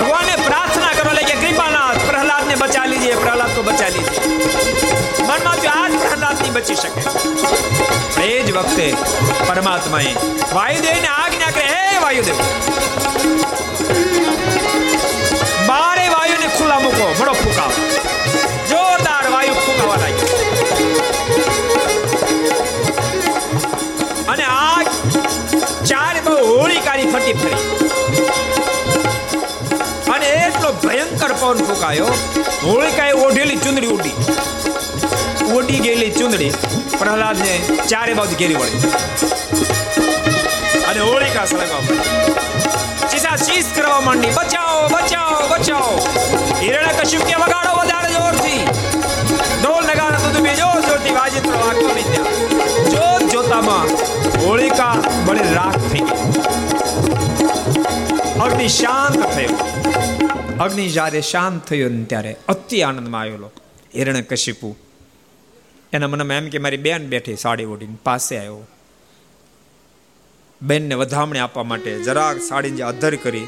ભગવાને પ્રાર્થના પ્રહલાદને બચા લીજીએ પ્રહલાદ તો બચા લીજીએ મનમાં જો આજ પ્રહલાદ નહીં બચી શકે. એ જ વખતે પરમાત્માએ વાયુદેવને આજ્ઞા કરે, હે વાયુદેવ, બારે વાયુને ખુલ્લા મૂકો બડો ફૂંકાવ. જોરદાર વાયુ ફૂંકાવા લાગ્યો. અને આગ ચાર બહુ હોળિકાની ફટી ફરી અને એટલો ભયંકર પવન ફૂંકાયો હોળિકાએ ઓઢેલી ચુંદડી ઉડી. ઉડી ગયેલી ચુંદડી પ્રહલાદને ચારે બાજુ ઘેરી વળી. અને હોળિકા સળગાવ ચીસા ચીસ કરવા માંડી. બચાવો બચાવો બચાવો. હિરણા કશ્યપ કે વગાડો વધારે જોરથી. ઢોલ નગારા તો તમે જોર જોરથી વાજિત્રો વાગવા વિદ્યા જોત જોતામાં હોળિકા બળી રાખ થઈ અગ્નિ શાંત થયો. અગ્નિ જ્યારે શાંત થયો ને ત્યારે અતિ આનંદમાં આવ્યો હિરણ કશિપુ એના મનમાં એમ કે મારી બેન બેઠી સાડી ઓઢીને પાસે આવ્યો. બેનને વધામણી આપવા માટે જરાક સાડીને અધર કરી,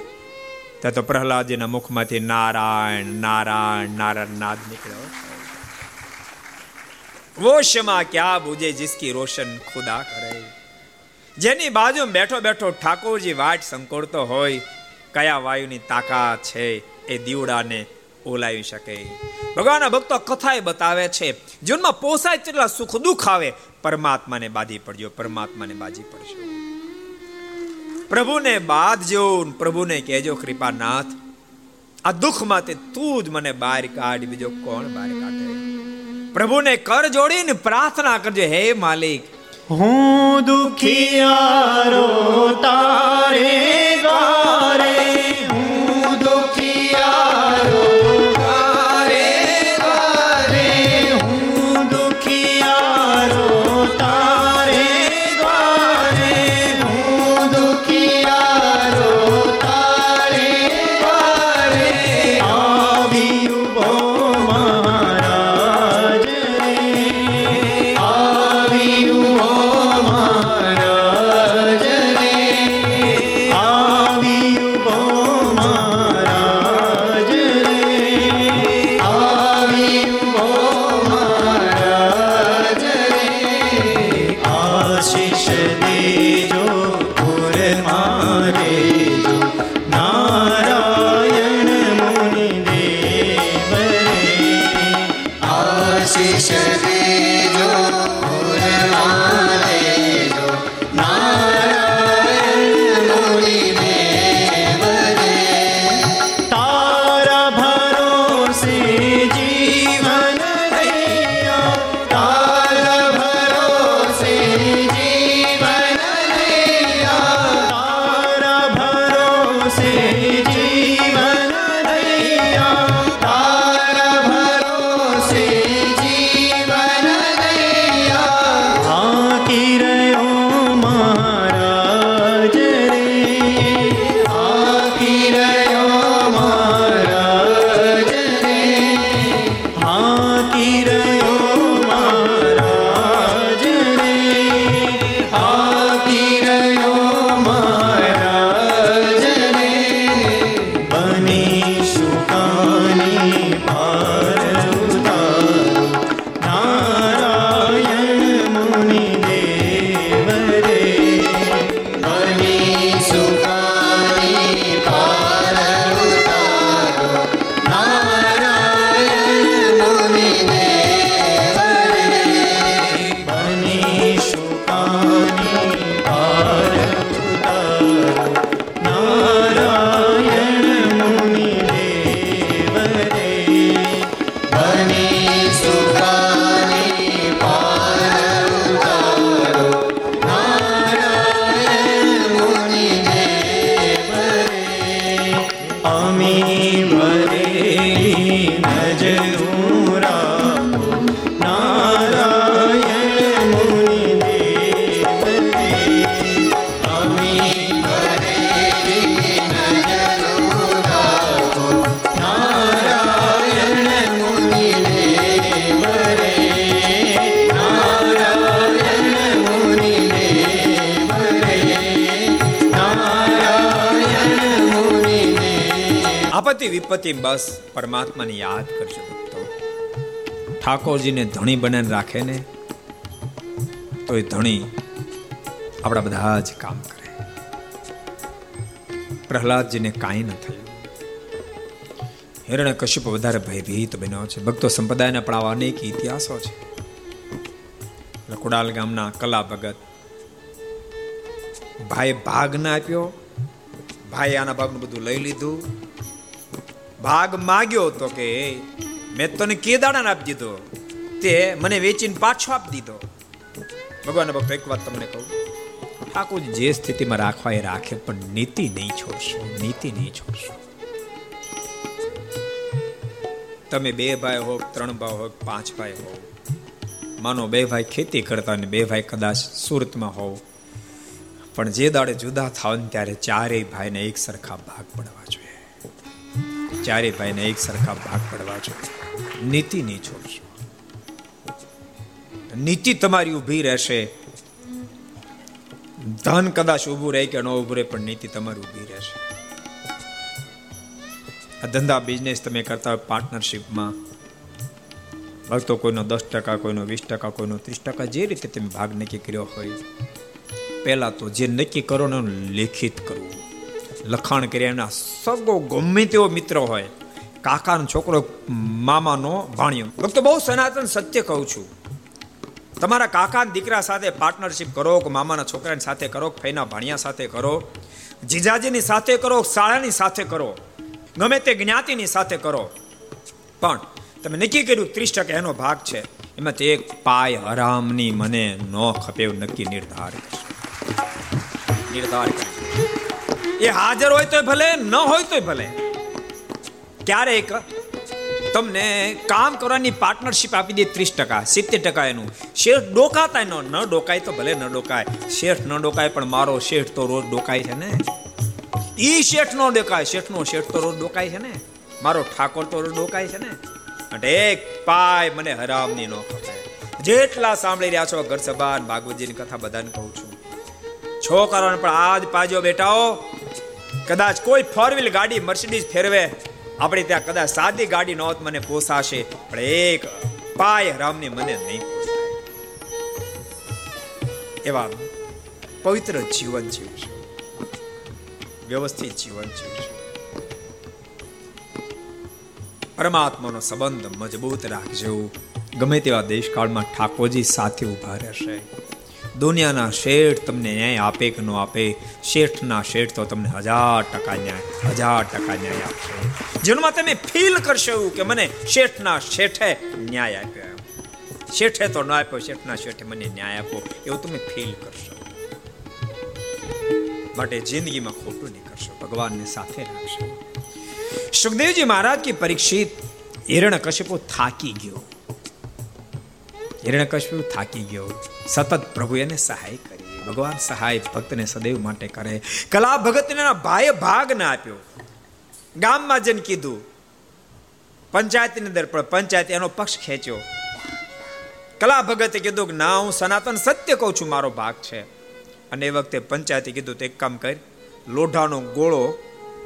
ત્યાં તો પ્રહલાદજીના મુખમાંથી નારાયણ નારાયણ નારાયણ નાદ નીકળ્યો. વો ક્યાં બુજે જિસકી રોશન ખુદા કરે. જેની બાજુ બેઠો બેઠો ઠાકોરજી વાટ સંકોડતો હોય, કયા વાયુની તાકાત છે? એ દીવડાને ઓલાવી શકે. ભગવાનના ભક્તો કથાએ બતાવે છે, જીવનમાં પોસાય તેટલા સુખ દુઃખ આવે, પરમાત્માને બાધી પડજો, પરમાત્માને બાજી પડજો. પ્રભુને બાંધજો, પ્રભુને કહેજો, કૃપાનાથ, આ દુઃખમાંથી તું જ મને બહાર કાઢ, બીજો કોણ બહાર કાઢે? પ્રભુને કર જોડીને પ્રાર્થના કરજો, હે માલિક, હું દુખિયારો તારે ગારે આપત્તિ વિપત્તિ બસ પરમાત્માને યાદ કરજો ભક્તો. ઠાકોરજીને ધણી બનાવીને રાખે ને, તો એ ધણી આપણા બધા જ કામ કરે. પ્રહલાદજીને કાંઈ ન થયું. હિરણ્ય કશ્યપ વધારે ભયભીત બન્યો છે. ભક્તો સંપ્રદાયના પણ આવા અનેક ઇતિહાસો છે. કુડાલ ગામના કલા ભગત ભાઈ ભાગ ના આપ્યો. ભાઈ આના ભાગનું બધું લઈ લીધું. ભાગ માગ્યો તો કે મેં તને કે દાડા આપી દીધો? તે મને વેચીને પાછો આપી દીધો. ભગવાન ભક્તો, એક વાત તમને કહું. ઠાકોર જે સ્થિતિમાં રાખવા એ રાખે, પણ નીતિ નહીં છોડશો, નીતિ નહીં છોડશો. તમે બે ભાઈ હો ત્રણ ભાઈ હો પાંચ ભાઈ હો માનો બે ભાઈ ખેતી કરતા અને બે ભાઈ કદાચ સુરતમાં હોવ. પણ જે દાડે જુદા થાવ ને ત્યારે ચારેય ભાઈને એક સરખા ભાગ પડવા જોઈએ. ચારેય ભાઈને એક સરખા ભાગ પડવા જોઈએ. નીતિ નહીં છોડશો નીતિ તમારી ઊભી રહેશે. ધન કદાચ ઊભું રહે કે ન ઊભું રહે, પણ નીતિ તમારી ઊભી રહેશે. આ ધંધા બિઝનેસ તમે કરતા હોય પાર્ટનરશિપમાં ભક્તો કોઈનો દસ ટકા, કોઈનો વીસ ટકા, કોઈનો ત્રીસ ટકા જે રીતે તમે ભાગ નક્કી કર્યો હોય. પહેલા તો જે નક્કી કરો ને લેખિત કરવું. લખાણ કર્યા એના સગો ગમે તેવો મિત્ર હોય, કાકાનો છોકરો, મામાનો ભાણિયો. ભક્તો બહુ સનાતન સત્ય કહું છું. તમારા કાકા દીકરા સાથે પાર્ટનરશિપ કરો, કે મામાના છોકરાની સાથે કરો ફઈના ભાણિયા સાથે કરો. જીજાજીની સાથે કરો શાળાની સાથે કરો. ગમે તે જ્ઞાતિની સાથે કરો. પણ તમે નક્કી કર્યું ત્રીસ ટકા એનો ભાગ છે. એમાં એક પાય હરામની મને ન ખપે નક્કી નિર્ધાર નિર્ધાર એ હાજર હોય તોય ભલે, ન હોય તોય ભલે. ક્યારેક તમને કામ કરવાની પાર્ટનરશિપ આપી દે ત્રીસ ટકા, સિત્તેર ટકા એનું. શેઠ ડોકાતા ન ન ડોકાય તો ભલે ન ડોકાય. શેઠ ન ડોકાય પણ મારો શેઠ તો રોજ ડોકાય છે ને. ઈ શેઠ નો ડોકાય શેઠ નો શેઠ તો રોજ ડોકાય છે ને. મારો ઠાકોર તો રોજ ડોકાય છે ને. એટલે એક પાય મને હરામની નો જેટલા સાંભળી રહ્યા છો ઘર સભા ભાગવતજીની કથા બધાને કહું છું. છોકરાઓને પણ આજ પાજો બેટાઓ કદાચ કોઈ ફોર વ્હીલ ગાડી મર્સિડીઝ ફેરવે. આપણે ત્યાં કદાચ સાદી ગાડી નહોત મને પોસાશે, પણ એક પાય રામની મને નહીં એવા પવિત્ર જીવન જીવશું વ્યવસ્થિત જીવન જીવશું પરમાત્માનો સંબંધ મજબૂત રાખજો. ગમે તેવા દેશકાળમાં ઠાકોરજી સાથે ઊભા રહેશે. દુનિયાના શેઠ તમને ન્યાય આપે કે ન આપે? શેઠના શેઠ તો તમને હજાર ટકા ન્યાય, હજાર ટકા ન્યાય આપશે. જેમાં તમે ફીલ કરશો એવું કે મને શેઠના શેઠે ન્યાય આપ્યો શેઠે તો ન આપ્યો, શેઠના શેઠે મને ન્યાય આપો. એવું તમે ફીલ કરશો. માટે જિંદગીમાં ખોટું નહીં કરશો, ભગવાનને સાથે રાખશો. સુખદેવજી મહારાજ કે પરીક્ષિત કશ્યપો થાકી ગયો. હિરણ્યકશિપુ થાકી ગયો. સતત પ્રભુ એને સહાય કરી. ભગવાન સહાય ભક્તને સદૈવ માટે કરે. કલા ભગતને ભાઈ ભાગ ના આપ્યો. ગામમાં જઈને કીધું, પંચાયતની અંદર પણ પંચાયત એનો પક્ષ ખેંચ્યો. કલા ભગતે કીધું કે, ના, હું સનાતન સત્ય કહું છું, મારો ભાગ છે. અને એ વખતે પંચાયતે કીધું તો એક કામ કર, લોઢાનો ગોળો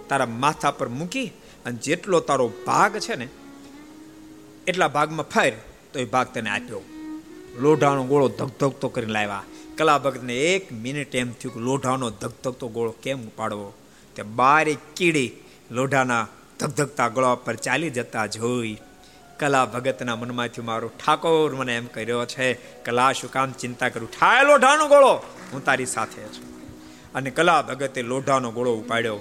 તારા માથા પર મૂકી અને જેટલો તારો ભાગ છે ને, એટલા ભાગમાં ફેર, તો એ ભાગ તને આપ્યો. લોઢાનો ગોળો ધગધગતો કરીને લાવ્યા. કલા ભગતને એક મિનિટ એમ થયું કે લોઢાનો ધગધગતો ગોળો કેમ ઉપાડવો? તે બારે કીડી લોઢાના ધગધગતા ગોળા પર ચાલી જતા જોઈ. કલા ભગતના મનમાંથી મારો ઠાકોર મને એમ કર્યો છે, કલા શું કામ ચિંતા કરું? ઠાય લોઢાનો ગોળો. હું તારી સાથે છું. અને કલા ભગતે લોઢાનો ગોળો ઉપાડ્યો.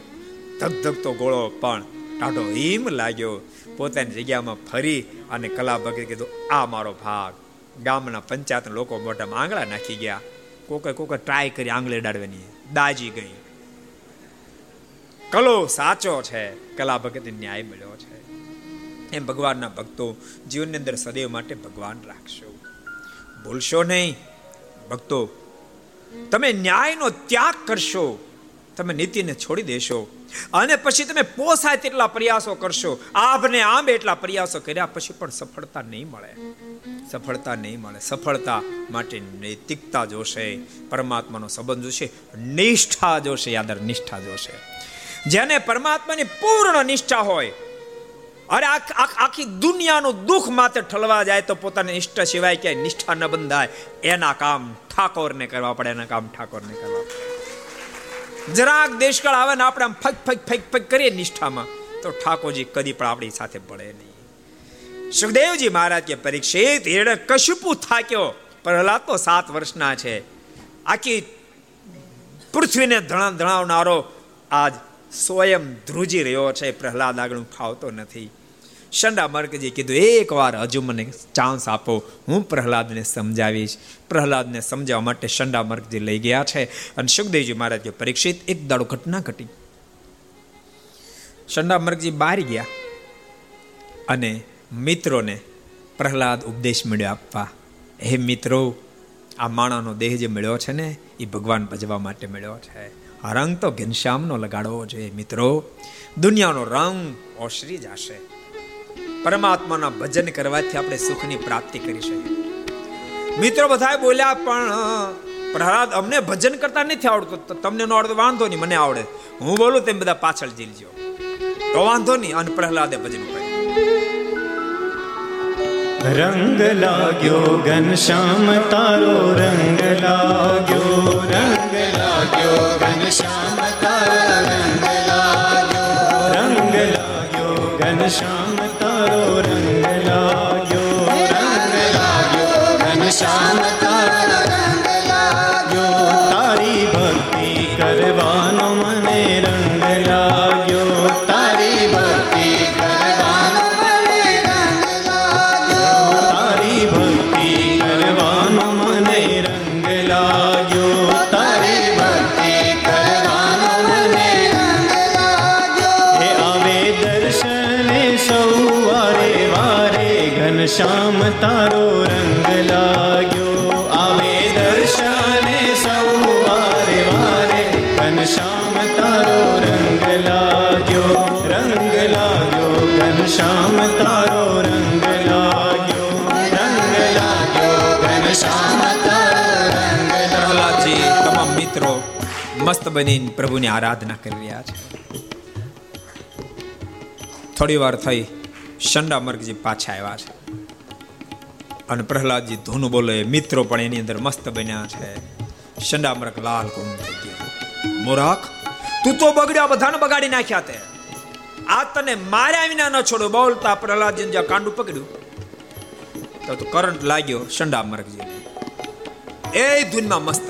ધગધગતો ગોળો પણ ટાઢો હિમ લાગ્યો. પોતાની જગ્યામાં ફરી અને કલા ભગતે કીધું, આ મારો ભાગ. ગામના પંચાયત લોકો મોઢામાં આંગળા નાખી ગયા. કોકે કોકે ટ્રાય કરી આંગળી ડાળવાની દાજી ગઈ. કલો સાચો છે. કલા ભગતને ન્યાય મળ્યો છે. એમ ભગવાનના ભક્તો જીવનની અંદર સદૈવ માટે ભગવાન રાખશો. ભૂલશો નહીં. ભક્તો, તમે ન્યાયનો ત્યાગ કરશો. તમે નીતિને છોડી દેશો. અને પછી તમે પોસાય તેટલા પ્રયાસો કરશો, આભને આંબે એટલા પ્રયાસો કર્યા, પછી પણ સફળતા નહીં મળે. સફળતા નહીં મળે. સફળતા માટે નૈતિકતા જોશે, પરમાત્માનો સંબંધ જોશે, નિષ્ઠા જોશે યાદર નિષ્ઠા જોશે. જેને પરમાત્માની પૂર્ણ નિષ્ઠા હોય, અરે આખી દુનિયાનું દુઃખ માથે ઠલવા જાય તો પોતાની નિષ્ઠા સિવાય ક્યાંય નિષ્ઠા ન બંધાય. એના કામ ઠાકોરને કરવા પડે, એના કામ ઠાકોરને કરવા પડે. જરાક દેશકાળ આવે ને આપણે આમ ફક ફક ફક ફક કરીએ નિષ્ઠામાં, તો ઠાકોરજી કદી પણ આપણી સાથે પડે નહીં. સુખદેવજી મહારાજ કે, પરીક્ષિત એણે કશુપુ થાક્યો? પ્રહલાદ તો સાત વર્ષના છે. આખી પૃથ્વીને ધણા ધણાવનારો આજ સ્વયં ધ્રુજી રહ્યો છે. પ્રહલાદ આગળ ખાવતો નથી. શંડા મર્કજી કીધું, એકવાર હજુ મને ચાન્સ આપો, હું પ્રહલાદને સમજાવીશ. પ્રહલાદને સમજાવવા માટે શંડા મર્કજી લઈ ગયા છે અને સુખદેવજી મહારાજ પરીક્ષિત એક દાડો ઘટના ઘટી. શંડા મર્કજી બહાર ગયા અને મિત્રોને પ્રહલાદ ઉપદેશ મળ્યો આપવા. હે મિત્રો, આ માણાનો દેહ જે મળ્યો છે ને, એ ભગવાન ભજવા માટે મળ્યો છે. રંગ તો ઘનશ્યામનો લગાડવો જોઈએ, મિત્રો. દુનિયાનો રંગ ઓસરી જશે. પરમાત્માના ભજન કરવાથી આપણે સુખની પ્રાપ્તિ કરી શકીએ. મિત્રો બધા બોલ્યા, પણ, પ્રહલાદ, અમને ભજન કરતા નથી આવડતું. તમને નો આવડતો, વાંધો નહીં, મને આવડે. હું બોલું, તેમ બધા પાછળ જીલજો તો વાંધો નહીં, અને પ્રહલાદે ભજન કર્યું. રંગ લાગ્યો ઘનશ્યામ તારો રંગ લાગ્યો રંગ લાગ્યો ઘનશ્યામ તારો રંગ લાગ્યો રંગ લાગ્યો ઘનશ્યામ ઘનશ્યામ બનીને પ્રભુની આરાધના કરી રહ્યા છે. થોડી વાર થઈ શંડા મર્ગજી પાછા આવ્યા છે. અને પ્રહલાદજી ધૂનું બોલે, મિત્રો પણ એની અંદર મસ્ત બન્યા છે. શંડા મર્ગ લાલ મોરાક, તું તો બગડ્યા બધાને બગાડી નાખ્યા તે. આ તને માર્યા વિના ન છોડો. બોલતા પ્રહલાદજી જ્યાં કાંડું પકડ્યું, તો કરંટ લાગ્યો શંડા મર્ગજી એ ધૂનમાં મસ્ત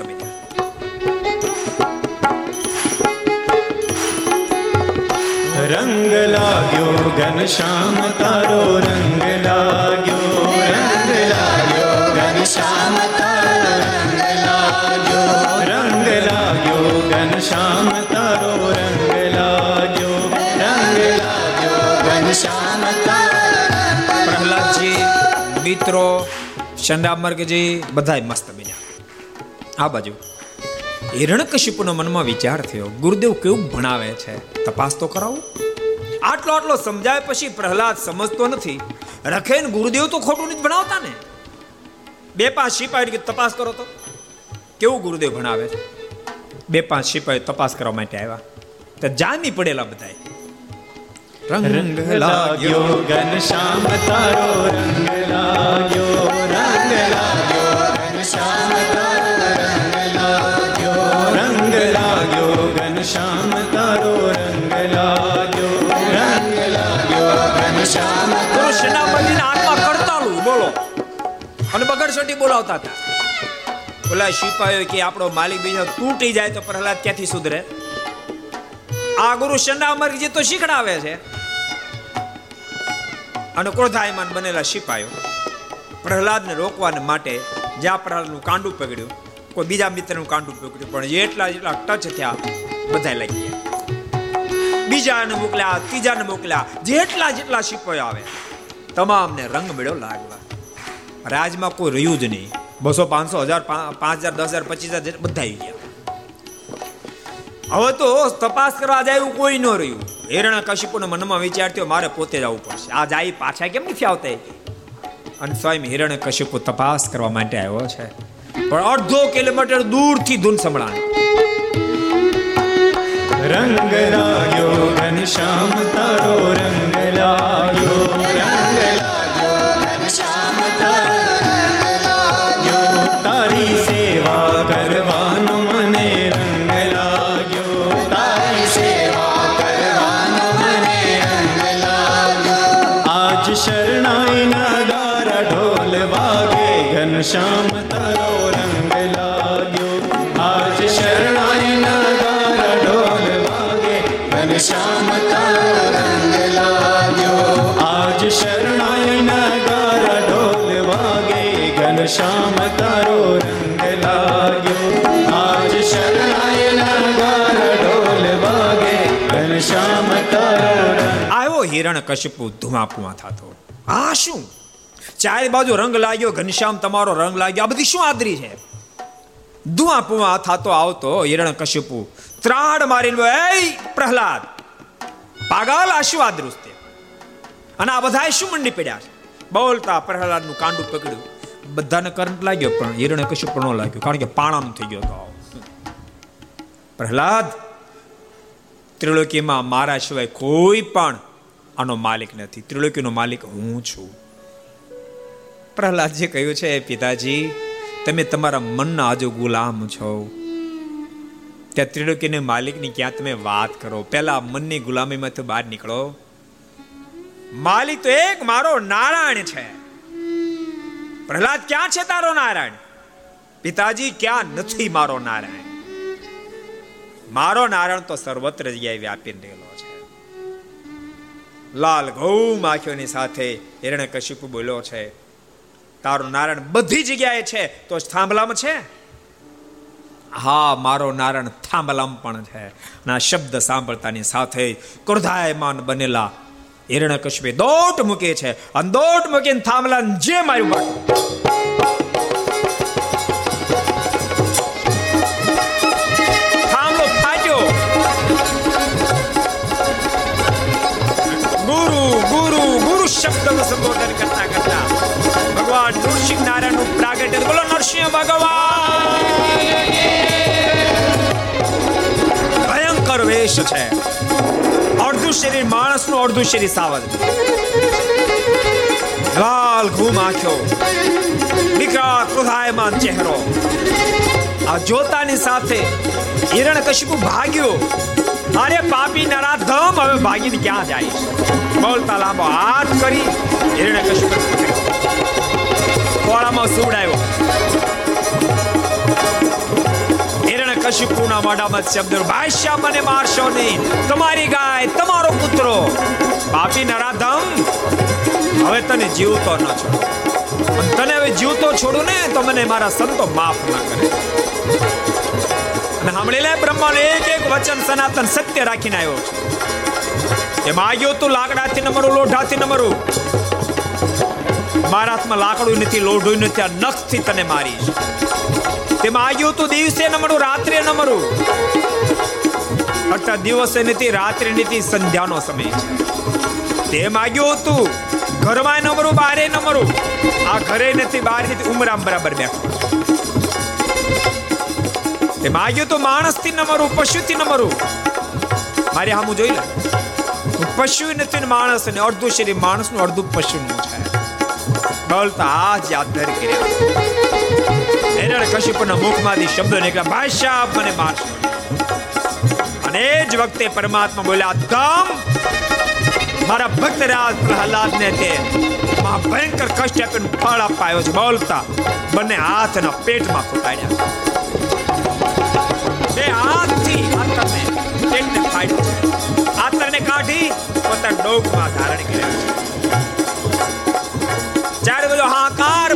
લાગ્યો ઘનશ્યામ તારો રંગ લાગ્યો. રંગ લાગ્યો ઘનશ્યામ તારો રંગ લાગ્યો. રંગ લાગ્યો ઘનશ્યામ તારો રંગ લાગ્યો. રંગ લાગ્યો ઘનશ્યામ તારો પ્રહલાદજી, મિત્રો ચંદામર્ગજી બધાય મસ્ત બન્યા. આ બાજુ. હિરણકશિપુનો મનમાં વિચાર થયો, ગુરુદેવ કેવું ભણાવે છે? તપાસ તો કરાવું. આટલો આટલો સમજાય પછી પ્રહલાદ સમજતો નથી. રખે ને ગુરુદેવ તો ખોટું નથી ભણાવતા ને? બે પાંચ સિપાહી તપાસ કરો તો. કેવું ગુરુદેવ ભણાવે? છે બે પાંચ સિપાહી તપાસ કરવા માટે આવ્યા. તો જામી પડેલા બધા રંગ લાગ્યો ઘનશ્યામ તારો રંગ લાગ્યો રંગ લાગ્યો ઘનશ્યામ તારો. હાથમાં બોલો. અને બગડસોટી બોલાવતા હતા. ઓલા સિપાહીઓ કે આપણો માલિક બીજો તૂટી જાય તો પ્રહલાદ ક્યાંથી સુધરે? આ ગુરુ શંડા તો શીખડાવે છે. અને ક્રોધાયમાન બનેલા સિપાહીઓ પ્રહલાદને રોકવાને માટે જ્યાં પ્રહલાદનું કાંડું પકડ્યું. કોઈ બીજા મિત્રનું કાંડું પકડ્યું, પણ જેટલા જેટલા ટચ થયા બધા લાગી ગયા. બીજાને મોકલ્યા, ત્રીજાને મોકલ્યા, જેટલા જેટલા સિપાહીઓ આવે. તમામને રંગ મેળ્યો લાગવા. રાજમાં કોઈ રહ્યું જ નહીં. બસો પાંચસો હજાર પાંચ હજાર, દસ હજાર, પચીસ હજાર બધા આવી ગયા. હવે તો તપાસ કરવા જાય કોઈ ન રહ્યું. હેરણા કશિપુના મનમાં વિચાર થયો, મારે પોતે જવું પડશે. આ જાય પાછા કેમ નથી આવતા અને સ્વયં હિરણ્ય કશિપુ તપાસ કરવા માટે આવ્યો છે. પણ અડધો કિલોમીટર દૂરથી ધૂન સંભળાય રંગ લાગ્યો ઘનશ્યામ તારો રંગ લાગ્યો. ઘનશ્યામ તારો રંગ લાગ્યો આજ શરણાઈ નગારા ઢોલ વાગે ઘનશ્યામ તારો રંગ લાગ્યો આજ શરણાઈ નગારા ઢોલ વાગે ઘનશ્યામ તારો રંગ લાગ્યો આજ શરણાઈ નગારા ઢોલ વાગે ઘનશ્યામ તારો રંગ આવ્યો હિરણ કશ્યપુ ધુમાપુમા થતો આ શું ચારે બાજુ રંગ લાગ્યો, ઘનશ્યામ તમારો રંગ લાગ્યો. આ બધી શું આદરી છે? ધુમાપુમા થતો આવતો હિરણ કશ્યપુ. ત્રાડ મારીને એ પ્રહલાદ, પાગલ, આ શું આદરું છે અને આ બધાએ શું મંડી પડ્યા છે? બોલતા પ્રહલાદનું કાંડું પકડ્યું. બધાને કરંટ લાગ્યો, પણ હિરણ કશું પણ ન લાગ્યું, કારણ કે પાણાનું થઈ ગયો હતો પ્રહલાદ, ત્રિલોકીમાં મારા સિવાય કોઈ પણ આનો માલિક નથી. ત્રિલોકીનો માલિક હું છું. પ્રહલાદજી કહ્યું છે પિતાજી, તમે તમારા મનના હજુ ગુલામ છો. ત્યાં ત્રિલોકીને માલિકની ક્યાં તમે વાત કરો? પહેલા મનની ગુલામીમાંથી બહાર નીકળો. માલિક તો એક, મારો નારાયણ છે. પ્રહલાદ ક્યાં છે તારો નારાયણ? પિતાજી, ક્યાં નથી મારો નારાયણ? મારો નારાયણ તો સર્વત્ર જગ્યાએ વ્યાપીને રહેલો છે. લાલ ઘઉં માખીઓની સાથે હિરણ્ય કશ્યપ બોલ્યો છે તારો નારાયણ બધી જગ્યાએ છે, તો થાંભલામાં છે? હા, મારો નારાયણ થાંભલામ પણ છે. અને આ શબ્દ સાંભળતાની સાથે ક્રોધાયમાન બનેલા હિરણ્ય કશ્યપે દોટ મૂકે છે. અને દોટ મૂકીને થાંભલા જે માર્યું થાંભલો ફાટ્યો. ગુરુ ગુરુ ગુરુ શબ્દનું સંબોધન કરતા કરતા નૃસિંહ નારાયણનું પ્રાગટ્ય. બોલો, નરસિંહ ભગવાન. ભયંકર વેશ છે. અડધું શરીર માણસનું અડધું શરીર સાવજ લાલ ઘૂમ આંખ્યો. વિકરાળ ક્રોધાયમાન ચહેરો. આ જોતાની સાથે હિરણ કશિપુ ભાગ્યો. અરે પાપી નરાધમ હવે ભાગીને ક્યાં જાય બોલતા લાંબો હાથ કરી હિરણ કશિપુ ખોળામાં સુવડાયો હિરણ કશિપુના મોઢામાં શબ્દ ભાષ્યા મને મારશો નહીં તમારી ગાય, તમારો પુત્રો. બાપી નરાધમ, હવે તને જીવતો ન છોડો. તને હવે જીવતો છોડું ને, તો મને મારા સંતો માફ ના કરે. અને સાંભળી લે, બ્રહ્માનું એક એક વચન સનાતન સત્ય રાખીને આવ્યો છે. એમાં આવ્યો તું લાકડાથી ન મરું, લોઢાથી ન મરું. મારા હાથમાં લાકડું નથી લોઢું નથી, આ નખથી તને મારીશ. તેમાં આવ્યું તું દિવસે ન મળું, રાત્રે ન મળું. અર્થાત દિવસે નથી, રાત્રે નથી, સંધ્યાનો સમય. છે તે માગ્યું હતું ઘરમાં ન મરું બારે ન મરું આ ઘરે નથી બહાર નથી, ઉમરામ બરાબર બેઠો. તે માગ્યું તો, માણસથી ન મરું પશુથી ન મરું મારે હામું જોઈ લે. પશુ નથી માણસ ને અડધું શરીર માણસનું, અડધું પશુનું છે. બોલતા હાથ યાદ ધરી કર્યા હિરણ્ય મુખ મુખમાંથી શબ્દ નીકળ્યા. ભાષા મને મારશો અને જ વખતે પરમાત્મા બોલ્યા દમ મારા ભક્તરાજ પ્રહલાદને તે મહા ભયંકર કષ્ટ આપીને ફળ અપાયો છે. બોલતા બંને હાથના પેટમાં ફૂટાડ્યા બે હાથથી આતરને પેટને ફાડ્યું. આતરને કાઢી પોતાના ડોકમાં ધારણ કર્યા. છે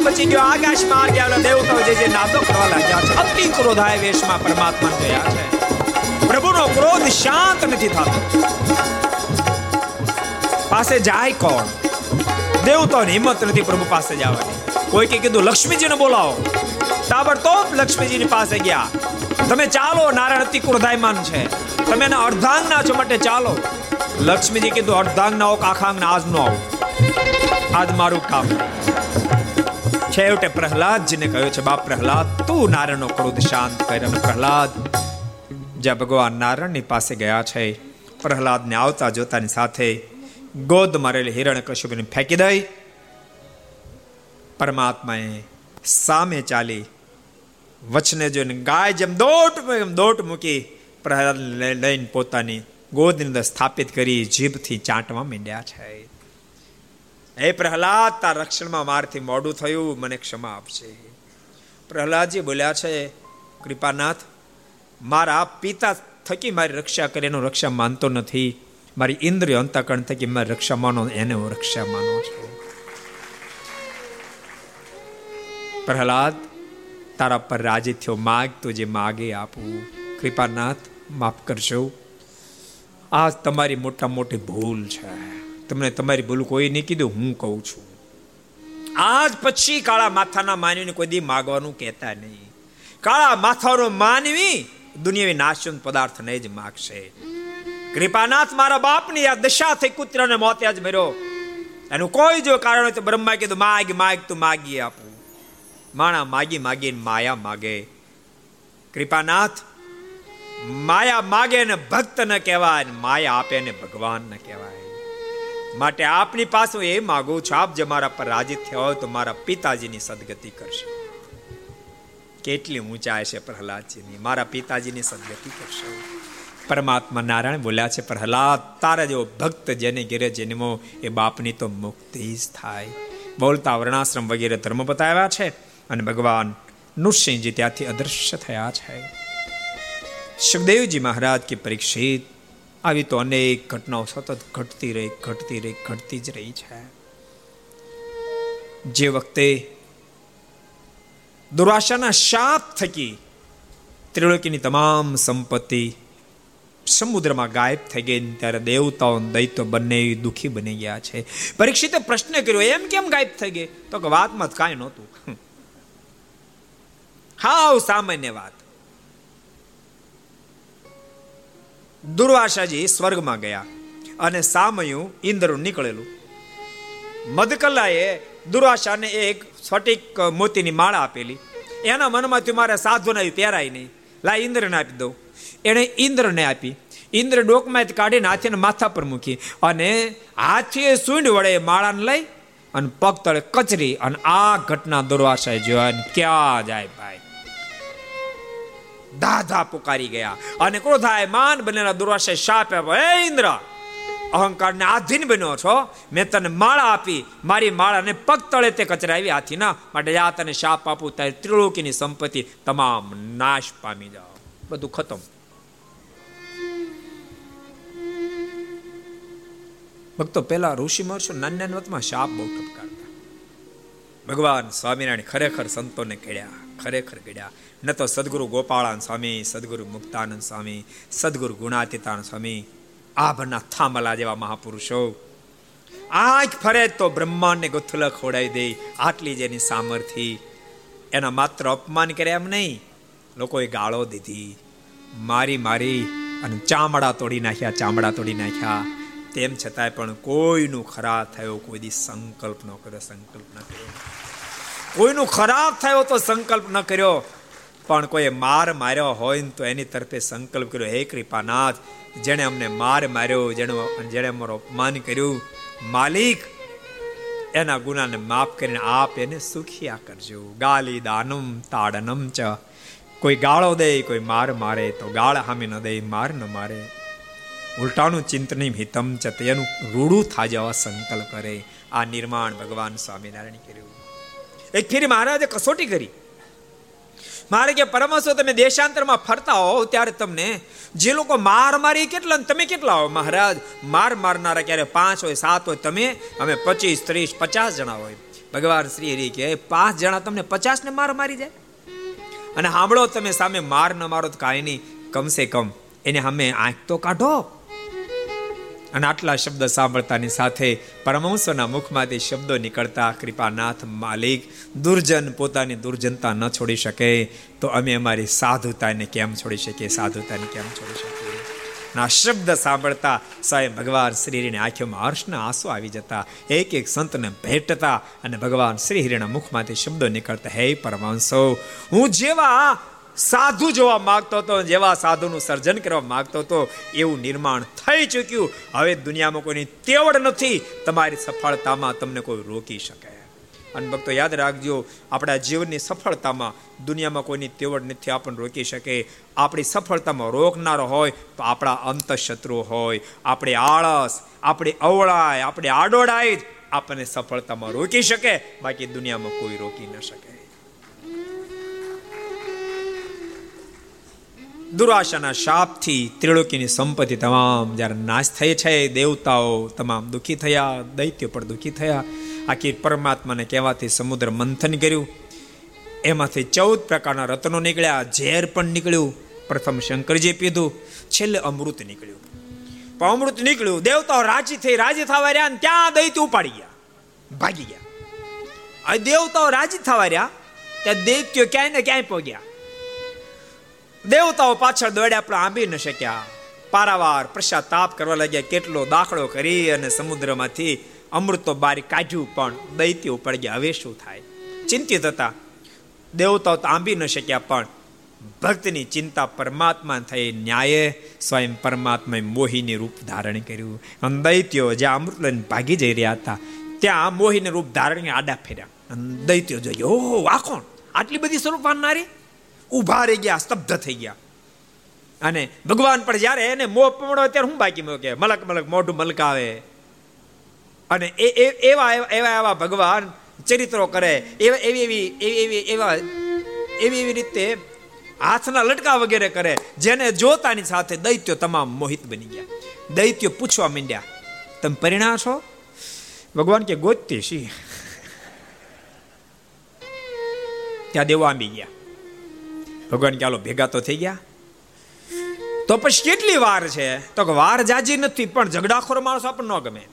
બચી ગયો આકાશમાં ગયા દેવતાઓ જે જે નાદો કરવા લાગ્યા છે, અતિ ક્રોધાય વેશમાં પરમાત્મા ગયા છે. પ્રભુનો ક્રોધ શાંત નથી થતો. પાસે જાય કોણ? દેવતાઓની હિંમત નથી પ્રભુ પાસે જવાની. કોઈ કે કીધું, લક્ષ્મીજીને બોલાવો. તાબડતોબ લક્ષ્મીજીની પાસે ગયા. તમે ચાલો, નારાયણ અતિ ક્રોધાયમાન છે. તમે એના અર્ધાંગના છો માટે ચાલો. લક્ષ્મીજી કીધું, અર્ધાંગના હોક આખાંગના આજ નો આજ મારું કામ. છેવટે પ્રહલાદજીને કહ્યું છે, બાપ પ્રહલાદ, તું નારાયણનો ક્રોધ શાંત કર પ્રહલાદ જ્યાં ભગવાન નારાયણની પાસે ગયા છે, પ્રહલાદને આવતા જોતાની સાથે ગોદ મારેલી હિરણ કશ્યપને ફેંકી દઈ, પરમાત્માએ સામે ચાલી વચને જોઈને ગાય જેમ દોટ એમ દોટ મૂકી પ્રહલાદ લઈને પોતાની ગોદની અંદર સ્થાપિત કરી જીભથી ચાંટવા માંડ્યા છે. હે પ્રહલાદ, તાર રક્ષણમાં મારથી મોડું થયું, મને ક્ષમા આપશે પ્રહલાદજી બોલ્યા છે, કૃપાનાથ, મારા પિતા થકી મારી રક્ષા કરે, એનો રક્ષા માનતો નથી. મારી ઇન્દ્રિય અંતકરણ થકી મારી રક્ષા માનો, એને હું રક્ષા માનો છું. પ્રહલાદ, તારા પર રાજી થયો માગ તો જે માગે આપું. કૃપાનાથ, માફ કરશો આ તમારી મોટા મોટી ભૂલ છે. તમને તમારી ભૂલ કોઈ નહીં કીધું, હું કહું છું. આજ પછી કાળા માથાના માનવીને કોઈ દી માગવાનું કહેતા નહીં. કાળા માથાનો માનવી દુનિયાવી નાશન પદાર્થ જ માગશે. કૃપાનાથ મારા બાપની આ દશા થઈ કુતરાને મોતે જ મર્યો એનું કોઈ જો કારણ હોય તો બ્રહ્મા કીધું, માગ માગ, તું માગી આપું. માણા માગી માગીને માયા માગે. કૃપાનાથ માયા માગે ને ભક્ત ન કહેવાય માયા આપે ને ભગવાન ન કહેવાય. માટે આપની પાસે એ માગું છું, આપ જે મારા પર રાજી થયા હોય તો મારા પિતાજીની સદગતિ કરશે. કેટલી ઊંચાઈ છે પ્રહલાદજીની. મારા પિતાજીની સદગતિ કરશે. પરમાત્મા નારાયણ બોલ્યા છે, પ્રહલાદ, તારા જેવો ભક્ત જેને ઘેરે જન્મો, એ બાપની તો મુક્તિ જ થાય. બોલતા વર્ણાશ્રમ વગેરે ધર્મ બતાવ્યા છે અને ભગવાન નૃસિંહજી ત્યાંથી અદૃશ્ય થયા છે. સુખદેવજી મહારાજ કે પરીક્ષિત આવી તો અનેક ઘટનાઓ સતત ઘટતી રહી ઘટતી રહી, ઘટતી જ રહી છે. જે વખતે દુરાશાના શાપ થકી ત્રિલોકીની તમામ સંપત્તિ સમુદ્રમાં ગાયબ થઈ ગઈ, ત્યારે દેવતાઓ દૈત્યો બંને દુઃખી બની ગયા છે. પરીક્ષિતે પ્રશ્ન કર્યો, એમ કેમ ગાયબ થઈ ગઈ? તો કે વાતમાં કાંઈ નહોતું. હાવ સામાન્ય વાત. દુર્વાસાજી સ્વર્ગમાં ગયા અને સામયું ઇન્દ્રનું નીકળેલું. મદકલાએ દુર્વાસાને એક સ્ફટિક મોતીની માળા આપેલી. એના મનમાંથી મારે સાધુને પહેરાય નહીં. લા, ઇન્દ્રને આપી દઉં. એણે ઇન્દ્રને આપી. ઇન્દ્ર ડોકમાં કાઢીને હાથીને માથા પર મૂકી અને હાથીએ સૂંઢ વડે માળાને લઈ અને પગ તળે કચરી અને આ ઘટના દુર્વાસાએ જોયા ક્યાં જાય ભાઈ? દાધા પુકારી ગયા. અને ક્રોધાય માન બનેલા દુર્વાસે શાપ આપ્યો. હે ઇન્દ્ર, અહંકારને આધીન બન્યો છો. મેં તને માળા આપી. મારી માળાને પગ તળે તે કચરાવી. હાથીના માટે આ તને શાપ આપું. તારી ત્રિલોકીની સંપત્તિ તમામ નાશ પામી જાઓ. બધું ખતમ. ભક્તો પેલા ઋષિ મહર્ષિ નાની વતમાં શાપ બહુ ઠપકારતા. ભગવાન સ્વામિનારાયણ ખરેખર સંતોને કહેડ્યા ખરેખર કહેડ્યા ન તો સદગુરુ ગોપાળાન સ્વામી, સદગુરુ મુક્તાનંદ સ્વામી, સદગુરુ ગુણાતીતાન સ્વામી, આભના થાંભલા જેવા મહાપુરુષો. આંખ ફરે તો બ્રહ્માંડને ગુથલ ખોડાઈ દે આટલી જેની સામર્થિ એના માત્ર અપમાન કરે એમ નહીં, લોકોએ ગાળો દીધી. મારી મારી અને ચામડા તોડી નાખ્યા, ચામડા તોડી નાખ્યા. તેમ છતાંય પણ કોઈનું ખરાબ થયો, કોઈ દી સંકલ્પ ન કર્યો, સંકલ્પ ન કર્યો. કોઈનું ખરાબ થયો તો સંકલ્પ ન કર્યો. પણ કોઈ માર માર્યો હોય તો એની તરફે સંકલ્પ કર્યો, હે કૃપાનાથ, જેણે અમને માર માર્યો, જેણે જેણે અમારો અપમાન કર્યું, માલિક, એના ગુનાને માફ કરીને આપ એને સુખિયા કરજો. ગાલી દાનમ, તાડનમ ચ. કોઈ ગાળો દે, કોઈ માર મારે, તો ગાળ હામી ન દે, માર ન મારે. ઉલટાનું ચિંતની હિતમ ચ તેનું રૂડું થા જવા સંકલ્પ કરે. આ નિર્માણ ભગવાન સ્વામિનારાયણ કર્યું. એક ફેરી મહારાજે કસોટી કરી. મારે કે પરમહંસો, તમે દેશાંતરમાં ફરતા હોવ ત્યારે તમને જે લોકો માર મારી કેટલા તમે કેટલા હો? મહારાજ, માર મારનારા ક્યારે પાંચ હોય, સાત હોય? તમે, અમે પચીસ, ત્રીસ, પચાસ જણા હોય. ભગવાન શ્રી હરિ કે પાંચ જણા તમને પચાસ ને માર મારી જાય? અને સાંભળો, તમે સામે માર ન મારો તો કાંઈ નહીં. કમસે કમ એને અમે આંખ તો કાઢો. અને આટલા શબ્દ સાંભળતાની સાથે પરમહંસોના મુખમાંથી શબ્દો નીકળતા, કૃપાનાથ માલિક, દુર્જન પોતાની દુર્જનતા ન છોડી શકે. તો અમે અમારી સાધુતાને કેમ છોડી શકીએ? સાધુતાને કેમ છોડી શકીએ? ના શબ્દ સાંભળતા સાહેબ ભગવાન શ્રીને આંખોમાં હર્ષના આંસુ આવી જતા એક એક સંતને ભેટતા અને ભગવાન શ્રી મુખમાંથી શબ્દો નીકળતા, હે પરમાંશો હું જેવા સાધુ જોવા માંગતો હતો જેવા સાધુનું સર્જન કરવા માંગતો હતો, એવું નિર્માણ થઈ ચૂક્યું. હવે દુનિયામાં કોઈની તેવડ નથી. તમારી સફળતામાં તમને કોઈ રોકી શકે. અને ભક્તો, યાદ રાખજો, આપણા જીવનની સફળતામાં દુનિયામાં કોઈની તેવડ નથી, આપણને રોકી શકે. આપણી સફળતામાં રોકનારો હોય તો આપણા અંતશત્રુ હોય. આપણે આળસ, આપણી અવળાય, આપણે આડોડાઈ જ આપણને સફળતામાં રોકી શકે. બાકી દુનિયામાં કોઈ રોકી ન શકે. દુરાશાના શાપથી ત્રિલોકીની સંપત્તિ તમામ જ્યારે નાશ થઈ છે, દેવતાઓ તમામ દુઃખી થયા, દૈત્યો પણ દુઃખી થયા. આખી પરમાત્માને કહેવાથી સમુદ્ર મંથન કર્યું. એમાંથી ચૌદ પ્રકારના રત્નો નીકળ્યા, ઝેર પણ નીકળ્યું. પ્રથમ શંકરજી પીધું, છેલ્લે અમૃત નીકળ્યું. પણ અમૃત નીકળ્યું, દેવતાઓ રાજી થઈ, રાજી થવા રહ્યા ત્યાં દૈત્ય ઉપાડી ગયા, ભાગી ગયા. દેવતાઓ રાજી થવા રહ્યા, ત્યાં દૈત્યો ક્યાંય ને ક્યાંય પહોંચ્યા. દેવતાઓ પાછળ દોડ્યા, પણ આંબી ન શક્યા. પારાવાર તાપ કરવા લાગ્યા. કેટલો દાખલો કરી અને સમુદ્રમાંથી અમૃત તો બારી કાઢ્યું, પણ દૈત્યો ગયા. હવે શું થાય? ચિંતિત હતા. દેવતાઓ તો આંબી ન શક્યા, પણ ભક્તની ચિંતા પરમાત્મા થઈ. ન્યાયે સ્વયં પરમાત્માએ મોહીની રૂપ ધારણ કર્યું. અને દૈત્યો જ્યાં અમૃત લઈને ભાગી જઈ રહ્યા હતા, ત્યાં મોહીને રૂપ ધારણ આડા ફેર્યા. અને દૈત્યો જોયો ઓ આ આટલી બધી સ્વરૂપ વાનનારી ઊભા રહી ગયા, સ્તબ્ધ થઈ ગયા. અને ભગવાન પણ જ્યારે એને મોહ પમણો ત્યારે હું બાકી મૂકે મલક મલક, મોઢું મલકાવે. અને એ એવા એવા એવા ભગવાન ચરિત્રો કરે. એવા એવી એવી એવી એવી એવા એવી એવી રીતે હાથના લટકા વગેરે કરે, જેને જોતાની સાથે દૈત્યો તમામ મોહિત બની ગયા. દૈત્યો પૂછવા માંડ્યા, તમે પરિણા છો? ભગવાન કે, ગોતતી શી. ત્યાં દેવા આંબી ગયા. ભગવાન કે ભેગા તો થઈ ગયા. તો પછી કેટલી વાર છે? તો કે, વાર જાજી નથી, પણ ઝઘડાખોર માણસો આપણને ન ગમે.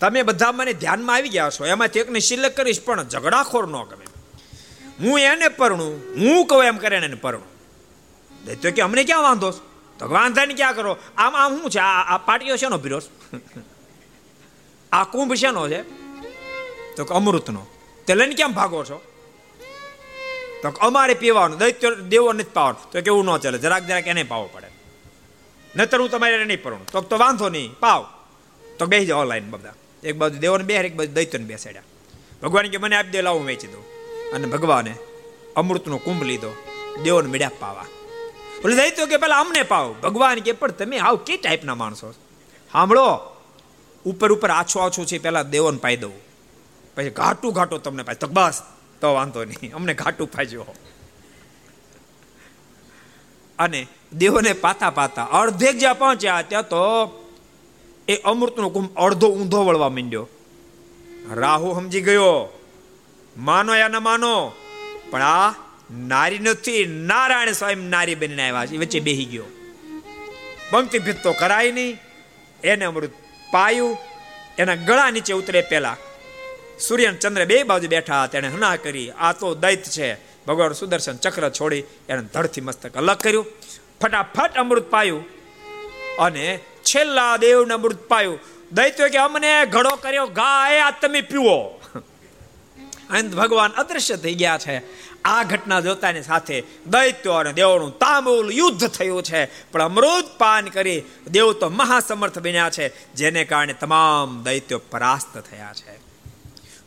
તમે બધા મને ધ્યાનમાં આવી ગયા છો, એમાંથી એકને સિલેક્ટ કરીશ, પણ ઝઘડાખોર ન ગમે. હું એને પરણું, હું કહું એમ કરે એને પરણું. તો કે, અમને ક્યાં વાંધો? તો વાંધાને ક્યાં કરો? આમ આમ શું છે? આ પાટીઓ શેનો પીરોસ આ કુંભ શેનો છે? તો અમૃતનો. તે લઈને કેમ ભાગો છો? તો અમારે પીવાનું દૈત્ય દેવો નથી પાવાનું. તો કેવું ન ચાલે, જરાક જરાક એને પાવો પડે. નતર હું તમારે નહીં પડું તો તો વાંધો નહીં, પાવ. તો બેસી જાઓ લાઈન બધા. એક બાજુ દેવોને બે એક બાજુ દૈત્યને બેસાડ્યા. ભગવાન કે મને આપી દે, લાવું, વેચી દઉં. અને ભગવાને અમૃતનો કુંભ લીધો, દેવોને મેળ્યા પાવા. બોલે દૈત્યો કે પેલા અમને પાવ. ભગવાન કે, પણ તમે આવ કે ટાઈપના માણસો સાંભળો ઉપર ઉપર આછો આછો છે, પેલા દેવોને પાઈ દઉં. પછી ઘાટું ઘાટું તમને પાય તો બસ. તો વાંધો નહીં. અમને ઘાટું ફાજ્યો અને દેહોને પાતા પાતા અડધે જ્યાં પહોંચ્યા ત્યાં તો એ અમૃતનો કુંભ અડધો ઊંધો વળવા માંડ્યો. રાહુ સમજી ગયો. માનો યા ન માનો, પણ આ નારી નથી. નારાયણ સ્વયં નારી બનીને આવ્યા છે. વચ્ચે બેહી ગયો. પંક્તિ ભીત તો કરાય નહીં. એને અમૃત પાયું. એના ગળા નીચે ઉતરે પેલા સૂર્ય ચંદ્ર બે બાજુ બેઠા તેણે હના કરી, આ તો દૈત છે. ભગવાન સુદર્શન ચક્ર છોડી એને ધડથી મસ્તક અલગ કર્યું. ફટાફટ અમૃત પાયું અને છેલ્લા દેવને અમૃત પાયું. દૈત્યો કે, અમને ઘડો કર્યો, ગાય આ તમે પીવો. અંત ભગવાન અદૃશ્ય થઈ ગયા છે. આ ઘટના જોતાની સાથે દૈત્યો અને દેવોનું તાંબુલ યુદ્ધ થયું છે. પણ અમૃત પાન કરી દેવ તો મહાસમર્થ બન્યા છે, જેને કારણે તમામ દૈત્યો પરાસ્ત થયા છે.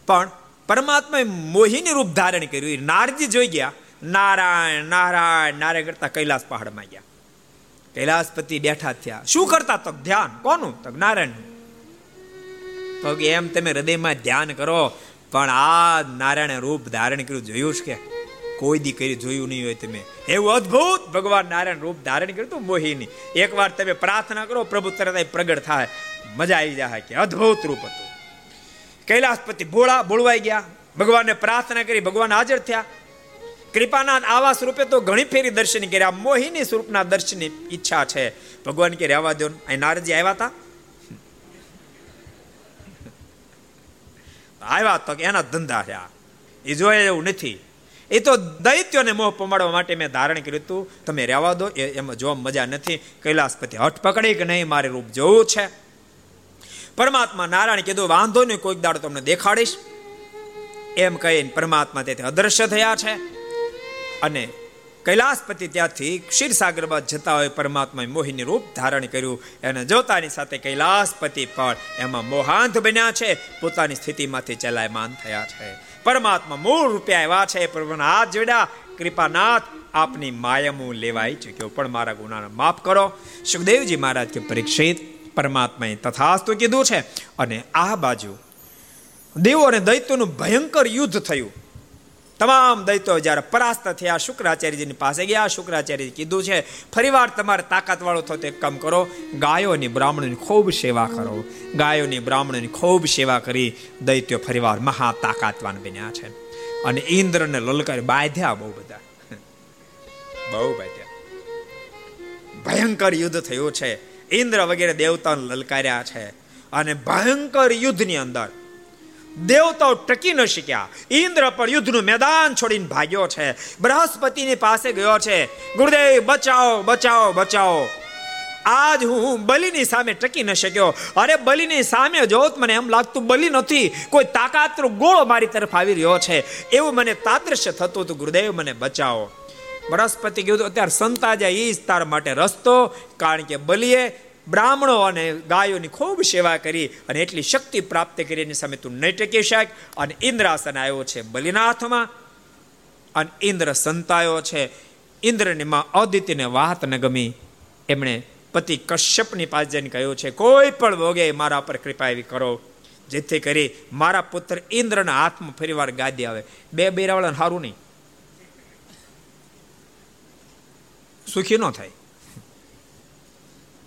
પણ પરમાત્માએ મોહિની રૂપ ધારણ કર્યું. નારજી જોઈ ગયા. નારાયણ નારાયણ નારાયણ કરતા કૈલાસ પહાડમાં ગયા. કૈલાસપતિ બેઠા થયા. શું કરતા તો ધ્યાન. કોનું? તો નારાયણ તો એમ તમે હૃદયમાં ધ્યાન કરો. પણ આ નારાયણ રૂપ ધારણ કર્યું. જોયું છે કે કોઈ દી કરી જોયું નહીં હોય તમે. એવું અદ્ભુત ભગવાન નારાયણ રૂપ ધારણ કર્યું તું મોહિની. એકવાર તમે પ્રાર્થના કરો, પ્રભુ તરત પ્રગટ થાય. મજા આવી જાય કે અદ્ભુત રૂપ હતું. કૈલાસપતિ ભોળા ભોળવાઈ ગયા. ભગવાનને પ્રાર્થના કરી, ભગવાન હાજર થયા. કૃપાના આવા સ્વરૂપે તો ઘણી ફેરી દર્શન કર્યા મોહિની સ્વરૂપના દર્શનની ઈચ્છા છે. ભગવાન કે રહેવા દો અહીં નારજી આવ્યા હતા આવ્યા તો એના ધંધા થયા એ જોયે એવું નથી. એ તો દૈત્યોને મોહ પમાડવા માટે મેં ધારણ કર્યું હતું. તમે રહેવા દો. એમાં જોવા મજા નથી. કૈલાસપતિ હઠ પકડી કે નહીં, મારે રૂપ જોવું છે. પરમાત્મા નારાયણ કીધું, વાંધો નહીં, કોઈક દાડો તમને દેખાડીશ. એમ કહીને પરમાત્મા તેથી અદ્રશ્ય થયા છે. અને કૈલાસપતિ ત્યાંથી ક્ષીરસાગર બાદ જતા હોય, પરમાત્માએ મોહિની રૂપ ધારણ કર્યું એને જોતાની સાથે કૈલાસપતિ પણ એમાં મોહાંત બન્યા છે, પોતાની સ્થિતિમાંથી ચલાયમાન થયા છે. પરમાત્મા મૂળ રૂપે આવ્યા છે, પ્રભુના હાથ જોડ્યા, કૃપાનાથ, આપની માયમું લેવાઈ ચૂક્યો. પણ મારા ગુનાને માફ કરો. સુખદેવજી મહારાજ કે પરીક્ષિત પરમાત્માએ તથાસ્તુ કીધું છે અને આ બાજુ દેવો અને દૈત્યોનું ભયંકર યુદ્ધ થયું. તમામ દૈત્યો જ્યારે પરાસ્ત થયા, શુક્રાચાર્યજીની પાસે ગયા શુક્રાચાર્યજી કીધું છે, ફરીવાર તમારે તાકાતવાળો થતો એક કામ કરો ગાયોની બ્રાહ્મણોની ખૂબ સેવા કરો. ગાયોની બ્રાહ્મણોની ખૂબ સેવા કરી, દૈત્યો ફરીવાર મહા તાકાતવાન બન્યા છે. અને ઇન્દ્રને લલકાર બાંધ્યા બહુ બધા. બહુ બાંધ્યા. ભયંકર યુદ્ધ થયું છે. ઇન્દ્ર વગેરે દેવતાઓને લલકાર્યા છે. અને ભયંકર યુદ્ધની અંદર દેવતાઓ ટકી ન શક્યા. ઇન્દ્ર પણ યુદ્ધનું મેદાન છોડીને ભાગ્યો છે. બૃહસ્પતિની પાસે ગયો છે. ગુરુદેવ બચાવો બચાવો બચાવો આજ હું બલિની સામે ટકી ન શક્યો. અરે બલિની સામે જોત મને એમ લાગતું બલિ નથી. કોઈ તાકાતનો ગોળો મારી તરફ આવી રહ્યો છે. એવું મને તાદૃશ્ય થતું હતું. ગુરુદેવ, મને બચાવો. બૃહસ્પતિ કીધું, અત્યારે સંતાજા એ જ તાર માટે રસ્તો. કારણ કે બલિએ બ્રાહ્મણો અને ગાયોની ખૂબ સેવા કરી અને એટલી શક્તિ પ્રાપ્ત કરી એની સામે તું નહીં ટકી શક અને ઇન્દ્રાસન આવ્યો છે બલિનાથમાં. અને ઇન્દ્ર સંતાયો છે. ઇન્દ્રની માં અદિત્યને વાત ન ગમી. એમણે પતિ કશ્યપની પાસે જઈને કહ્યું છે, કોઈ પણ ભોગે મારા પર કૃપા એવી કરો. જેથી કરી મારા પુત્ર ઇન્દ્રના હાથમાં ફરીવાર ગાદી આવે. બે બેરાવાળાને સારું નહીં. સુખી ન થાય.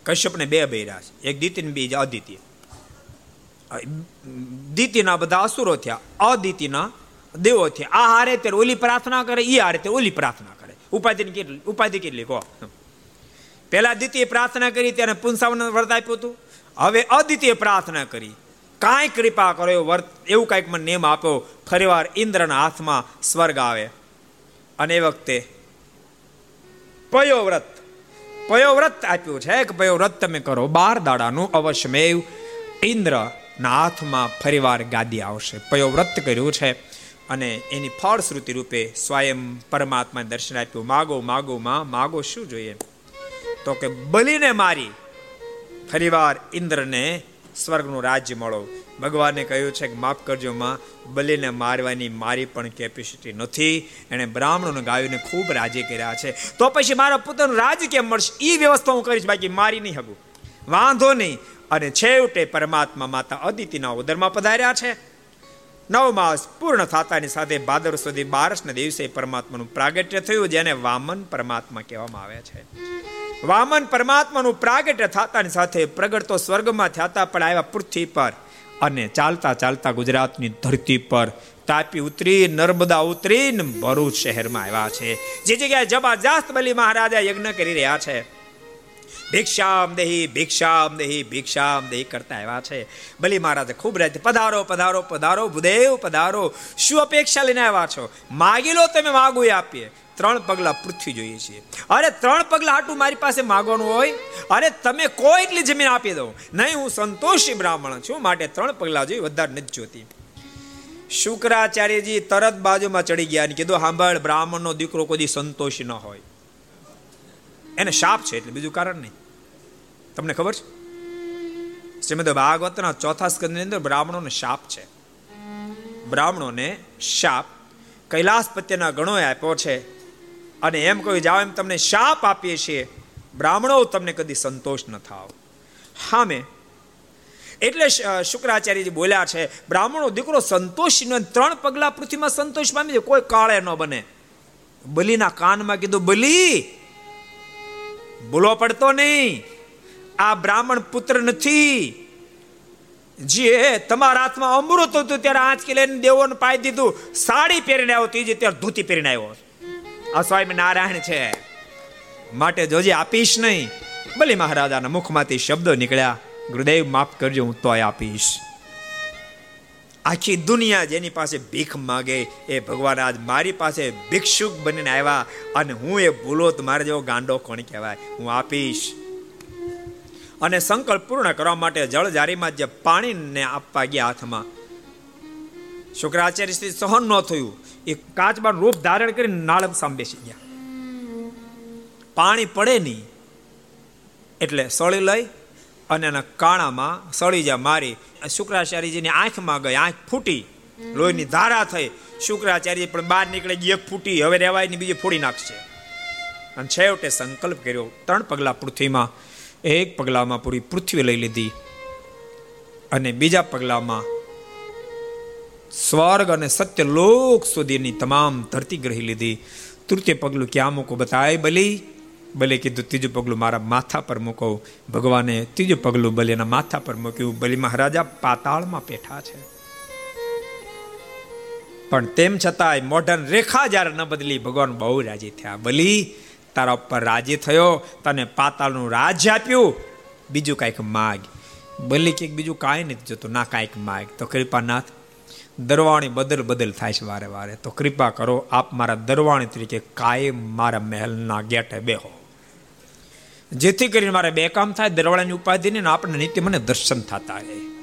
કશ્યપને બે બૈરા છે. એક દિતિન બીજ અદિત્ય દિતિના બધા અસુરો થયા, અદિતિના દેવો થયા. આ હારે તે ઓલી પ્રાર્થના કરે એ હારે તે ઓલી પ્રાર્થના કરે. ઉપાધિની કેટલી, ઉપાધિ કેટલી, કહો. પહેલા દ્વિતીય પ્રાર્થના કરી, ત્યારે પુનસાવન વ્રત આપ્યું હતું. હવે અદ્વિતીય પ્રાર્થના કરી. કાંઈ કૃપા કરો, એવું વર્ત, એવું કાંઈક મને નિયમ આપ્યો, ફરીવાર ઇન્દ્રના હાથમાં સ્વર્ગ આવે. અને એ વખતે પયો વ્રત. પયો વ્રત આપ્યું છે કે પયો વ્રત તમે કરો. બાર દાડાનું અવશ્યમેવ ઇન્દ્રના હાથમાં ફરીવાર ગાદી આવશે. પયો વ્રત કર્યું છે અને એની ફળશ્રુતિ રૂપે સ્વયં પરમાત્મા દર્શન આપ્યું. માગો માગો, માં, માગો શું જોઈએ? તો કે બલીને મારી ફરીવાર ઇન્દ્રને સ્વર્ગનું રાજ્ય મળો. ભગવાને કહ્યું છે કે માફ કરજો માં, બલિને મારવાની મારી પણ કેપેસિટી નથી. એણે બ્રાહ્મણોને ગાયોને ખૂબ રાજી કર્યા છે. તો પછી મારા પુત્રનું રાજ કેમ મળશે? એ વ્યવસ્થા હું કરીશ, બાકી મારી નહીં હગું. વાંધો નહીં. અને છેવટે પરમાત્મા માતા અદિતિના ઉદરમાં પધાર્યા છે. નવ માસ પૂર્ણ થતાની સાથે ભાદર સુધી બારસના દિવસે પરમાત્માનું પ્રાગટ્ય થયું, જેને વામન પરમાત્મા કહેવામાં આવે છે. વામન પરમાત્માનું પ્રાગટ્ય થતાની સાથે પ્રગટ તો સ્વર્ગમાં થતા પણ આવ્યા પૃથ્વી પર. અને ચાલતા ચાલતા ગુજરાતની ધરતી પર તાપી ઉતરી, નર્મદા ઉતરીને ભરૂચ શહેરમાં આવ્યા છે. જે જગ્યાએ જબરજસ્ત બલી મહારાજા યજ્ઞ કરી રહ્યા છે. ભિક્ષામ દેહી ભિક્ષામ દેહી ભિક્ષામ દેહી કરતા આવ્યા છે. બલી મહારાજે, ખૂબ રાતે પધારો પધારો પધારો, ભૂદેવ પધારો. શું અપેક્ષા લઈને આવ્યા છો? માગી લો તમે માગું આપીએ. ત્રણ પગલા પૃથ્વી જોઈએ છીએ. અરે ત્રણ પગલા આટું મારી પાસે માગવાનું હોય? અરે તમે કોઈ એટલી જમીન આપી દો નહીં, હું સંતોષી બ્રાહ્મણ છું. માટે ત્રણ પગલા જોઈએ, વધારે નથી જોતી. શુક્રાચાર્યજી તરત બાજુમાં ચડી ગયા અને કીધું સાંભળ બ્રાહ્મણનો દીકરો કોઈ સંતોષી ન હોય. એને શાપ છે એટલે બીજું કારણ નહીં. તમને ખબર છે? શ્રીમદ ભાગવતના ચોથા સ્કંદની અંદર બ્રાહ્મણોને શાપ છે. બ્રાહ્મણોને શાપ કૈલાસપત્યના ગણોએ આપ્યો છે. અને એમ કહ્યું, જાઓ, એમ તમને શાપ આપીએ છીએ. બ્રાહ્મણો તમને કદી સંતોષ ન થાવ. હા, મેં. એટલે શુક્રાચાર્યજી બોલ્યા છે, બ્રાહ્મણો, દીકરો સંતોષી ત્રણ પગલા પૃથ્વીમાં સંતોષ પામી છે કોઈ કાળે ન બને. બલીના કાનમાં કીધું, બલી બોલો પડતો નહીં. આ બ્રાહ્મણ પુત્ર નથી. જે તમારા હાથમાં અમૃત હતું ત્યારે આંચકી લઈને દેવોને પાઈ દીધું. સાડી પહેરીને આવ્યો જે ત્યારે ધોતી પહેરીને આવ્યો આ સ્વામી નારાયણ છે. માટે જોજે આપીશ નહીં. ભલે મહારાજાના મુખમાંથી શબ્દો નીકળ્યા. ગુરુદેવ માફ કરજો, હું તોય આપીશ. આખી દુનિયા જેની પાસે ભીખ માગે એ ભગવાન આજ મારી પાસે ભિક્ષુક બનીને આવ્યા અને હું એ ભૂલો મારે જેવો ગાંડો કોણ કહેવાય? હું આપીશ. અને સંકલ્પ પૂર્ણ કરવા માટે જળજારીમાં જે પાણીને આપવા ગયા હાથમાં. શુક્રાચાર્ય સહન ન થયું. એ કાચમાં રૂપ ધારણ કરી નાળમ સામે બેસી ગયા. પાણી પડે નહીં. એટલે સળી લઈ અને એના કાણામાં સળીજા મારી. શુક્રાચાર્યજીની આંખમાં ગઈ, આંખ ફૂટી. લોહીની ધારા થઈ. શુક્રાચાર્ય પણ બહાર નીકળે એક ફૂટી. હવે રેવાયની બીજી ફોડી નાખશે. અને છેવટે સંકલ્પ કર્યો. ત્રણ પગલા પૃથ્વીમાં, એક પગલામાં પૂરી પૃથ્વી લઈ લીધી. અને બીજા પગલામાં સ્વર્ગ અને સત્ય લોક સુધીની તમામ ધરતી ગ્રહી લીધી. તૃતીય પગલું ક્યાં મૂકો બતાય બલી? બલે કીધું, ત્રીજું પગલું મારા માથા પર મૂકો ભગવાને ત્રીજું પગલું બલીના માથા પર મૂક્યું. બલિ મહારાજા પાતાળમાં પેઠા છે. પણ તેમ છતાંય મોઢન રેખા જ્યારે ન બદલી, ભગવાન બહુ રાજી થયા. બલી તારા ઉપર રાજી થયો, તને પાતાળનું રાજ આપ્યું, બીજું કાંઈક માગ બલી કે બીજું કાંઈ નથી જોતું, ના કાંઈક માગ તો કૃપાનાથ, દરવાણી બદલ બદલ થાય છે વારે વારે. તો કૃપા કરો, આપ મારા દરવાણી તરીકે કાયમ મારા મહેલના ગેટે બેહો. જેથી કરીને મારે બે કામ થાય, દરવાળાની ઉપાધિ ને આપણે નિત્ય મને દર્શન થતા રહે.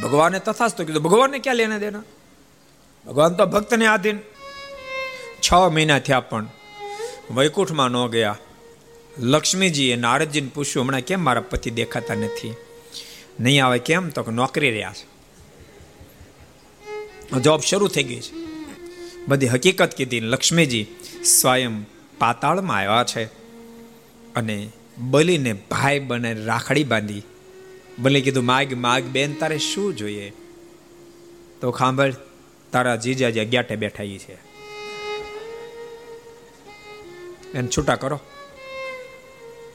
ભગવાને તથાસ્તો કીધું, ભગવાનને ક્યાં લેને દેના? ભગવાન તો ભક્તને આધીન. છ મહિના થયા પણ વૈકુંઠમાં ન ગયા. લક્ષ્મીજીએ નારદજીને પૂછ્યું, હમણાં કેમ મારા પતિ દેખાતા નથી? નહીં આવે કેમ? તો નોકરી રહ્યા છે. જોબ શરૂ થઈ ગઈ છે. બધી હકીકત કીધી લક્ષ્મીજી સ્વયં પાતાળમાં આવ્યા છે. અને બલીને ભાઈ બને રાખડી બાંધી. બલી કીધું, માગ માગ, બેન, તારે શું જોઈએ? તો ખાંભળ તારા જીજાજી ગ્યાટે બેઠા છે. એને છૂટા કરો.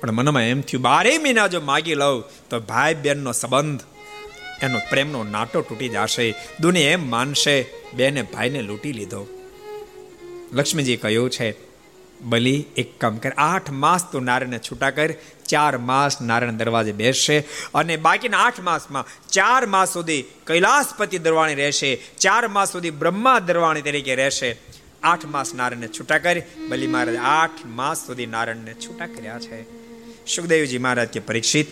પણ મનમાં એમ થયું, બારે મહિના જો માગી લઉં, તો ભાઈ બહેનનો સંબંધ, એનો પ્રેમનો નાટો તૂટી જશે, દુનિયા એમ માનશે, બેને ભાઈને લૂંટી લીધો. લક્ષ્મીજી કહ્યું, છે બલી એક કામ કર. આઠ માસ તું નારાયણને છૂટા કર. ચાર માસ નારાયણ દરવાજે બેસશે અને બાકીના આઠ માસમાં ચાર માસ સુધી કૈલાસપતિ દરવાણી રહેશે. ચાર માસ સુધી બ્રહ્મા દરવાણી તરીકે રહેશે. આઠ માસ નારાયણને છૂટા કરી. બલી મહારાજ, આઠ માસ સુધી નારાયણને છૂટા કર્યા છે. સુખદેવજી મહારાજ કે પરીક્ષિત,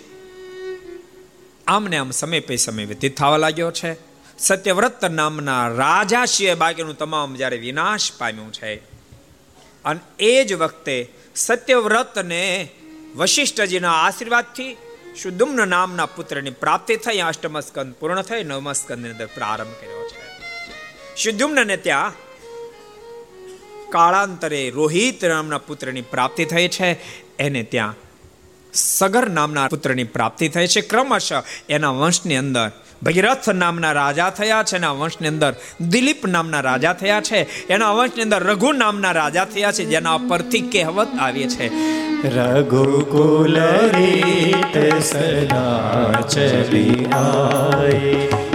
આમને આમ સમય પે સમય વ્યતીત થવા લાગ્યો છે. સત્યવ્રત નામના રાજા સિવાય બાકીનું તમામ જ્યારે વિનાશ પામ્યું છે. અને એ જ વખતે સત્યવ્રતને વશિષ્ઠજીના આશીર્વાદથી સુદુમ્ન નામના પુત્રની પ્રાપ્તિ થઈ અષ્ટમ સ્કંદ પૂર્ણ થઈ નવમ સ્કંદની અંદર પ્રારંભ કર્યો છે. સુદુમ્નને ત્યાં કાળાંતરે રોહિત નામના પુત્રની પ્રાપ્તિ થઈ છે, એને ત્યાં સગર નામના પુત્રની પ્રાપ્તિ થઈ છે. ક્રમશઃ એના વંશની અંદર ભગીરથ નામના રાજા થયા છે એના વંશની અંદર દિલીપ નામના રાજા થયા છે. એના વંશની અંદર રઘુ નામના રાજા થયા છે, જેના પરથી કહેવત આવી છે. રઘુકુલ રીત સદા ચલી આય.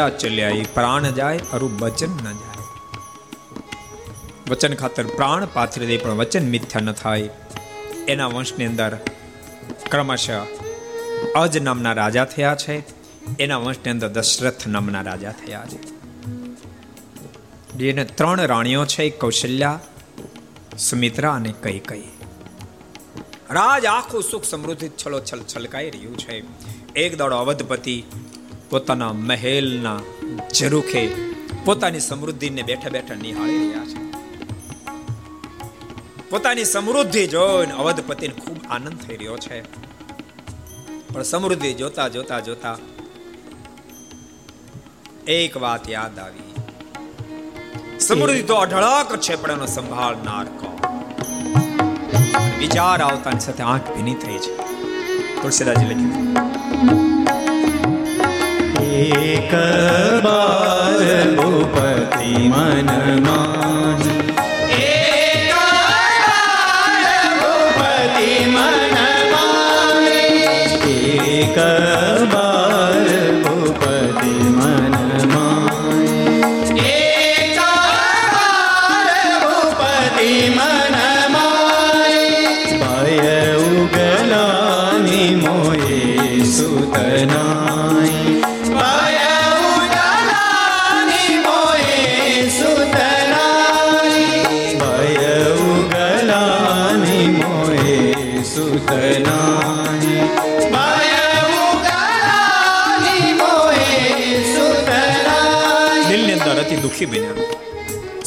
સદા ચલ્યા, એ પ્રાણ જાય અરુ વચન ન જાય. વચન ખાતર પ્રાણ પાથરી દે, પણ વચન મિથ્યા ન થાય. એના વંશની અંદર ક્રમશઃ અજ નામના રાજા થયા છે. એના વંશની અંદર દશરથ નામના રાજા થયા છે. જેને ત્રણ રાણીઓ છે કૌશલ્યા, સુમિત્રા અને કઈ કઈ રાજ આખું સુખ સમૃદ્ધિ છલો છલ છલકાઈ રહ્યું છે. એક દાડો અવધપતિ પોતાના મહેલના ઝરૂખે પોતાની સમૃદ્ધિને બેઠા બેઠા નિહાળી રહ્યા છે. પોતાની સમૃદ્ધિ જોઈને અવધપતિને ખૂબ આનંદ થઈ રહ્યો છે. પણ સમૃદ્ધિ જોતા જોતા જોતા એક વાત યાદ આવી. સમૃદ્ધિ તો અઢળક છે, પણ એનો સંભાળનાર કોણ વિચાર આવતાની સાથે આંખ ભીની થઈ છે તુલસીદાસજી લખ્યું એક બાર ભૂપતિ મનમાં એક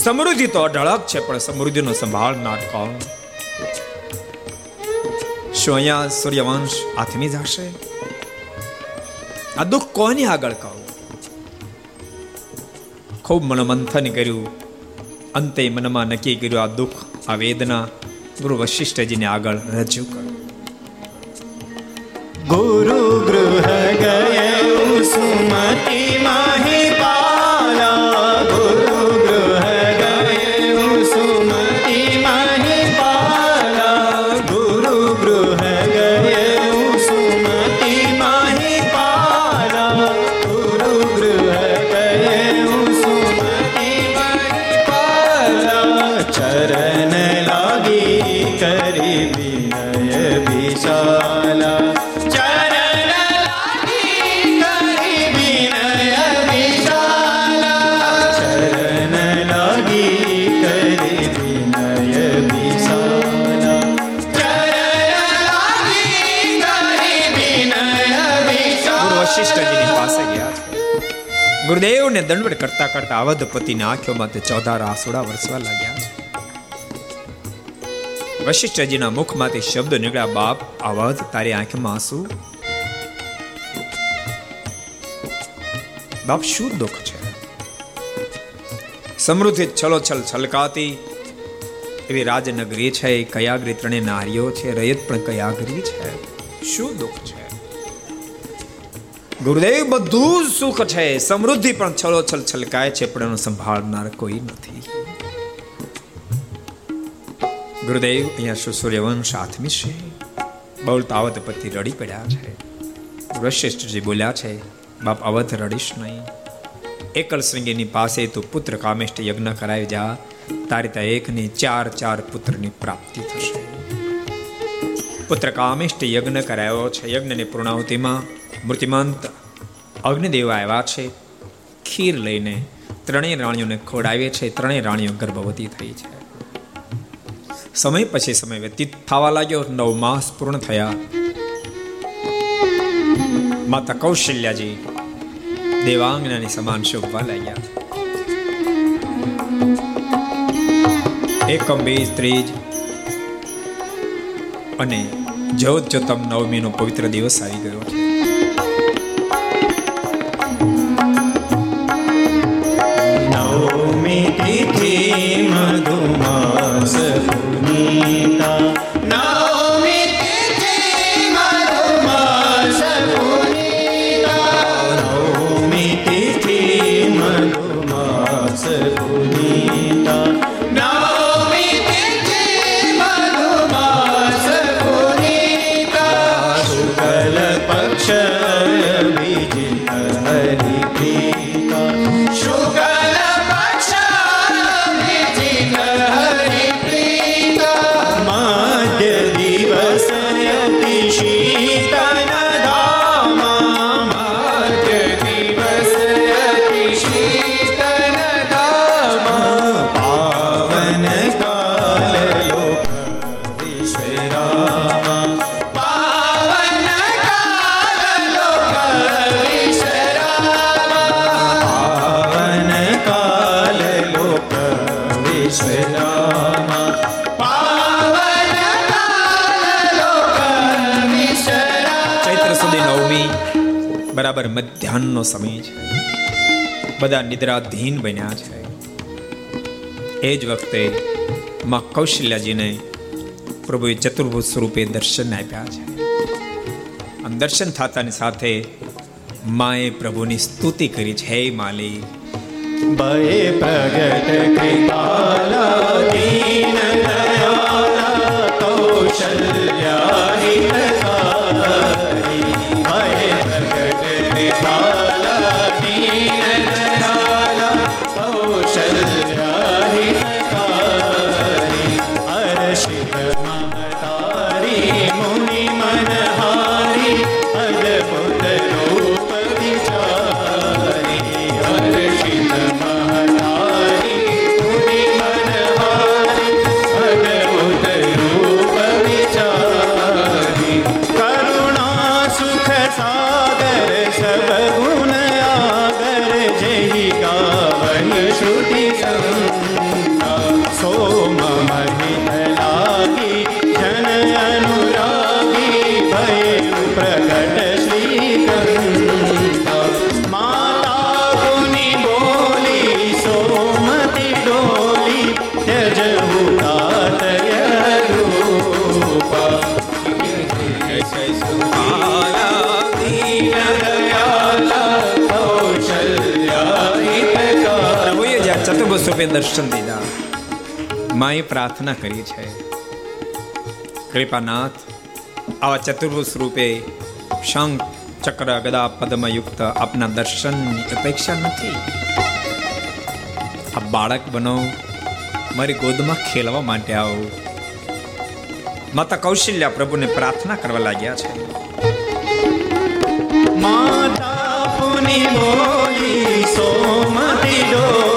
સમૃદ્ધિ તો અઢળક છે, પણ સમૃદ્ધિનો સંભાળનાર કોણ? શું અહીંયા સૂર્યવંશ આથમી જશે આ દુઃખ કોની આગળ કહું? ખૂબ મનોમંથન કર્યું. અંતે મનમાં નક્કી કર્યું, આ દુઃખ, આ વેદના ગુરુ વશિષ્ઠજીને આગળ રજૂ કરું. ગુરુ ગૃહ ગયઉ સુમતિ દંડવત કરતા કરતા અવધપતિની આંખોમાં તે ચોધાર આસુડા વરસવા લાગ્યા. વશિષ્ઠજીના મુખમાંથી શબ્દ નીકળ્યા, બાપ અવધ તારી આંખમાં આંસુ? બાપ, શું દુઃખ છે? સમૃદ્ધિ છલોછલ છલકાતી. એવી રાજનગરી છે, કયાગરી ત્રણે નારીઓ છે, રયત પણ કયાગરી છે. શું દુઃખ છે? ગુરુદેવ, બધું સુખ છે. સમૃદ્ધિ પણ છલોછલ છલકાય છે, પણ એનો સંભાળનાર કોઈ નથી. ગુરુદેવ, અહીંયા શું સૂર્યવંશ આથમી છે? બોલતા અવધ પતિ રડી પડ્યા છે. વશિષ્ઠજી બોલ્યા છે, બાપ અવધ રડીશ નહીં. એકલ શૃંગીની પાસે તું પુત્ર કામેષ્ટ યજ્ઞ કરાવી જા. તારી ત્યાં એકની ચાર ચાર પુત્રની પ્રાપ્તિ થશે. પુત્ર કામેષ્ઠ યજ્ઞ કરાયો છે. યજ્ઞની પૂર્ણાહુતિમાં મૂર્તિમંત અગ્નિદેવ આવ્યા છે ખીર લઈને ત્રણેય રાણીઓને ખવડાવીએ છે, ત્રણેય રાણીઓ ગર્ભવતી થઈ છે. સમય પછી સમય વ્યતીત થવા લાગ્યો, નવ માસ પૂર્ણ થયા. માતા કૌશલ્યાજી દેવાંગનાની સમાન શોભવા લાગ્યા. એકમ, બે, ત્રીજ અને જોત જોતમ નવમીનો પવિત્ર દિવસ આવી ગયો છે. મધ્યાહનનો સમય છે. બધા નિદ્રાધીન બન્યા છે. એ જ વખતે માં કૌશલ્યાજીને પ્રભુએ ચતુર્ભુજ સ્વરૂપે દર્શન આપ્યા છે. આમ દર્શન થતાની સાથે માએ પ્રભુની સ્તુતિ કરી છે, હે માલી, ભય પ્રગટ કૃપાલા દીન દયાલા કૌશલ્યા માએ પ્રાર્થના કરી છે. કૃપાનાથ, આવા ચતુર્ભુજ રૂપે શંખ, ચક્ર, ગદા, પદ્મયુક્ત આપના દર્શનની અપેક્ષા નથી. આ બાળક બનો, મારી ગોદમાં ખેલવા માટે આવો. માતા કૌશલ્યા પ્રભુને પ્રાર્થના કરવા લાગ્યા છે. માતા પુની બોલી, સોમતી ડોલી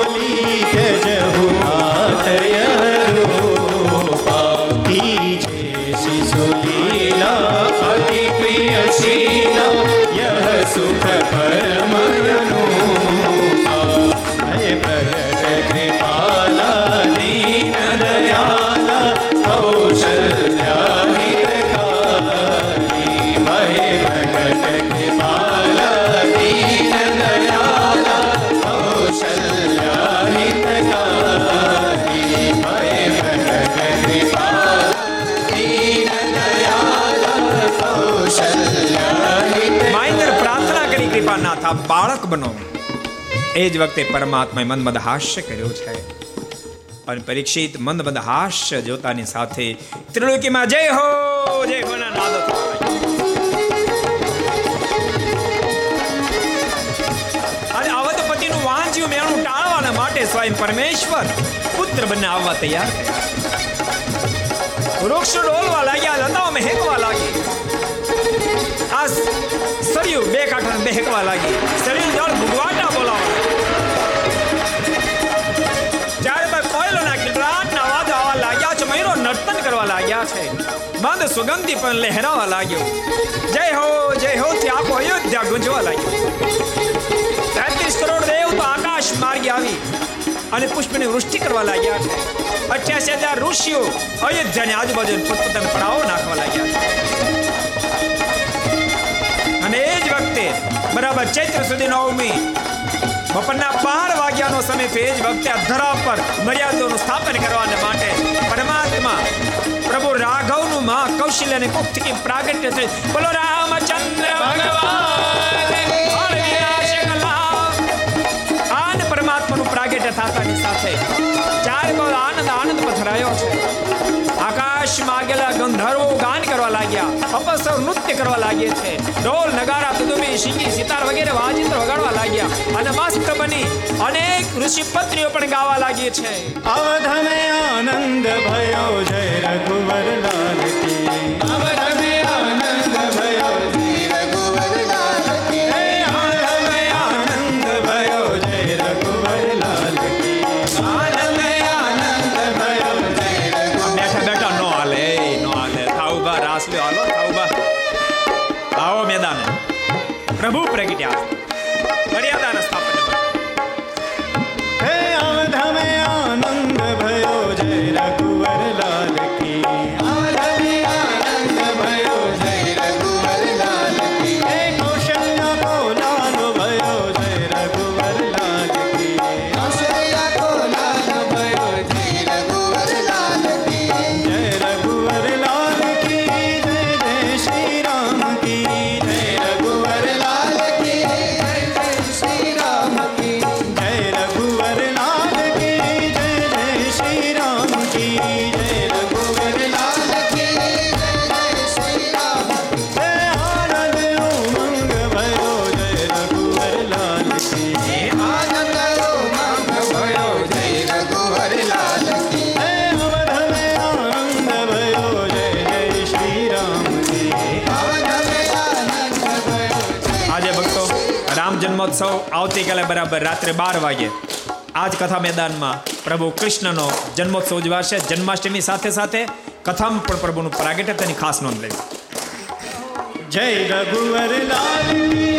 એ જ વખતે પરમાત્માએ મનમદ હાસ્ય કર્યો છે. અને પરીક્ષિત મંદ હાસ્ય જોતાની સાથે ત્રિલોકીમાં જય હો જય હો વાંચ્યું મેણું માટે સ્વયં પરમેશ્વર પુત્ર બંને આવવા તૈયાર વૃક્ષ ડોલવા લાગ્યા, લતાઓ હેકવા લાગી. આ સરયુ બે કાંઠા બેહકવા લાગી. સરયુ જળ ભૂગવાટા બોલાવા છે. મંદ સુગંધી પણ લહેરાવા લાગ્યો. જય હો જય હો, થી આખો અયોધ્યા ગુંજવા લાગ્યો. તેત્રીસ કરોડ દેવ તો આકાશ માર્ગે આવી અને પુષ્પની વૃષ્ટિ કરવા લાગ્યા અઠ્યાસી હજાર ઋષિઓ અયોધ્યાની આજુબાજુ પોતપોતાના પડાવો નાખવા લાગ્યા અને એ જ વખતે બરાબર ચૈત્ર સુધી નવમી બપોરના બાર વાગ્યાનો સમય તો એ જ વખતે ધરા પર મર્યાદાનું સ્થાપન કરવાને માટે પરમાત્મા માં કૌશલ્ય અને કુક્તિકી પ્રાગટ્ય થઈ બોલો રામચંદ્ર ભગવાન આન પરમાત્માનું પ્રાગટ્ય થતાની સાથે ચાર કોર આનંદ આનંદ પથરાયો છે આકાશમાં આગેલા ગંધર્વો ગાન કરવા લાગ્યા અપસર નૃત્ય કરવા લાગે છે ઢોલ નગારા તુદુમી શીંગી સિતાર વગેરે વાજિંત્ર વગાડવા લાગ્યા અને મસ્ત બની અનેક ઋષિ પત્રીઓ પણ ગાવા લાગી છે અવધમે આનંદ ભયો જય રઘુવરલા Bye. બરાબર રાત્રે બાર વાગે. જ કથા મેદાનમાં પ્રભુ કૃષ્ણનો જન્મોત્સવ ઉજવાશે. જન્માષ્ટમી સાથે સાથે કથામાં પણ પ્રભુનું પ્રાગટ્ય તેની ખાસ નોંધ લેવી જય રઘુવર લાલ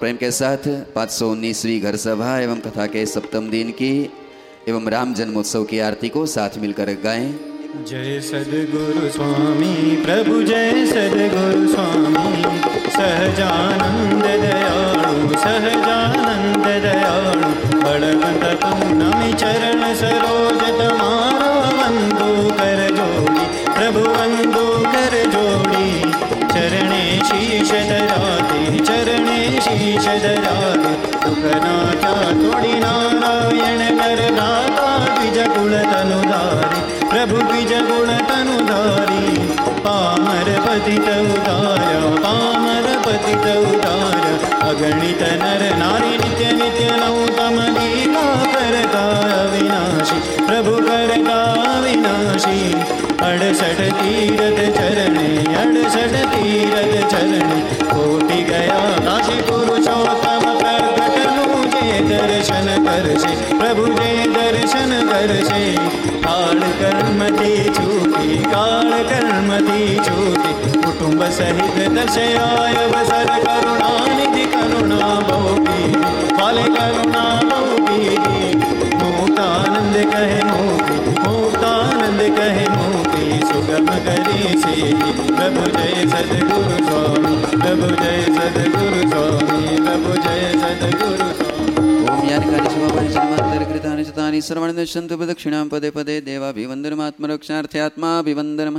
प्रेम के साथ पाँच सौ उन्नीसवीं घर सभा एवं कथा के सप्तम दिन की एवं राम जन्मोत्सव की आरती को साथ मिलकर गाएँ। जय सद्गुरु स्वामी, प्रभु जय सद्गुरु स्वामी। सहजानंद दयाळु सहजानंद नमी चरण सरोज तमारा वंदो कर जोड़ी प्रभु वंदो આશીષ ધરાવે દુઃખનાથા તોડી નારાયણ કરદાતા બીજ ગુણ તનુધારી પ્રભુ બીજ ગુણ તનુધારી પામર પતિત ઉદાર પામર પતિત ઉદાર અગણિત નર નારી નિત્ય નિત્ય નવું તમ ગીતા કરતા વિનાશી પ્રભુ કરતા વિનાશી અડસઠ તીરથ ચરણે, અડસઠ તીરથ ચરણે. કોટી ગયા કાશી પુરુષોત્તમ પ્રગટનું જે દર્શન કરશે પ્રભુ જે દર્શન કરશે. કાળ કર્મથી છૂટી, કાળ કર્મથી છૂટી. કુટુંબ સહિત દશે અવસર કરુણાનિધિ, કરુણા ભોગી. ફલે કરુણા ભોગી. મોટાનંદ કહે મોગી રમ કરી છે પ્રભુ જય સદગુરુ સ્વામી પ્રભુ જય સદગુરુ સ્વામી પ્રભુ જય સદગુરુ સર્વણદશંતુ પદે પદે દેવાભિવંદનમાત્મરક્ષાર્થે આત્માભિવંદનમ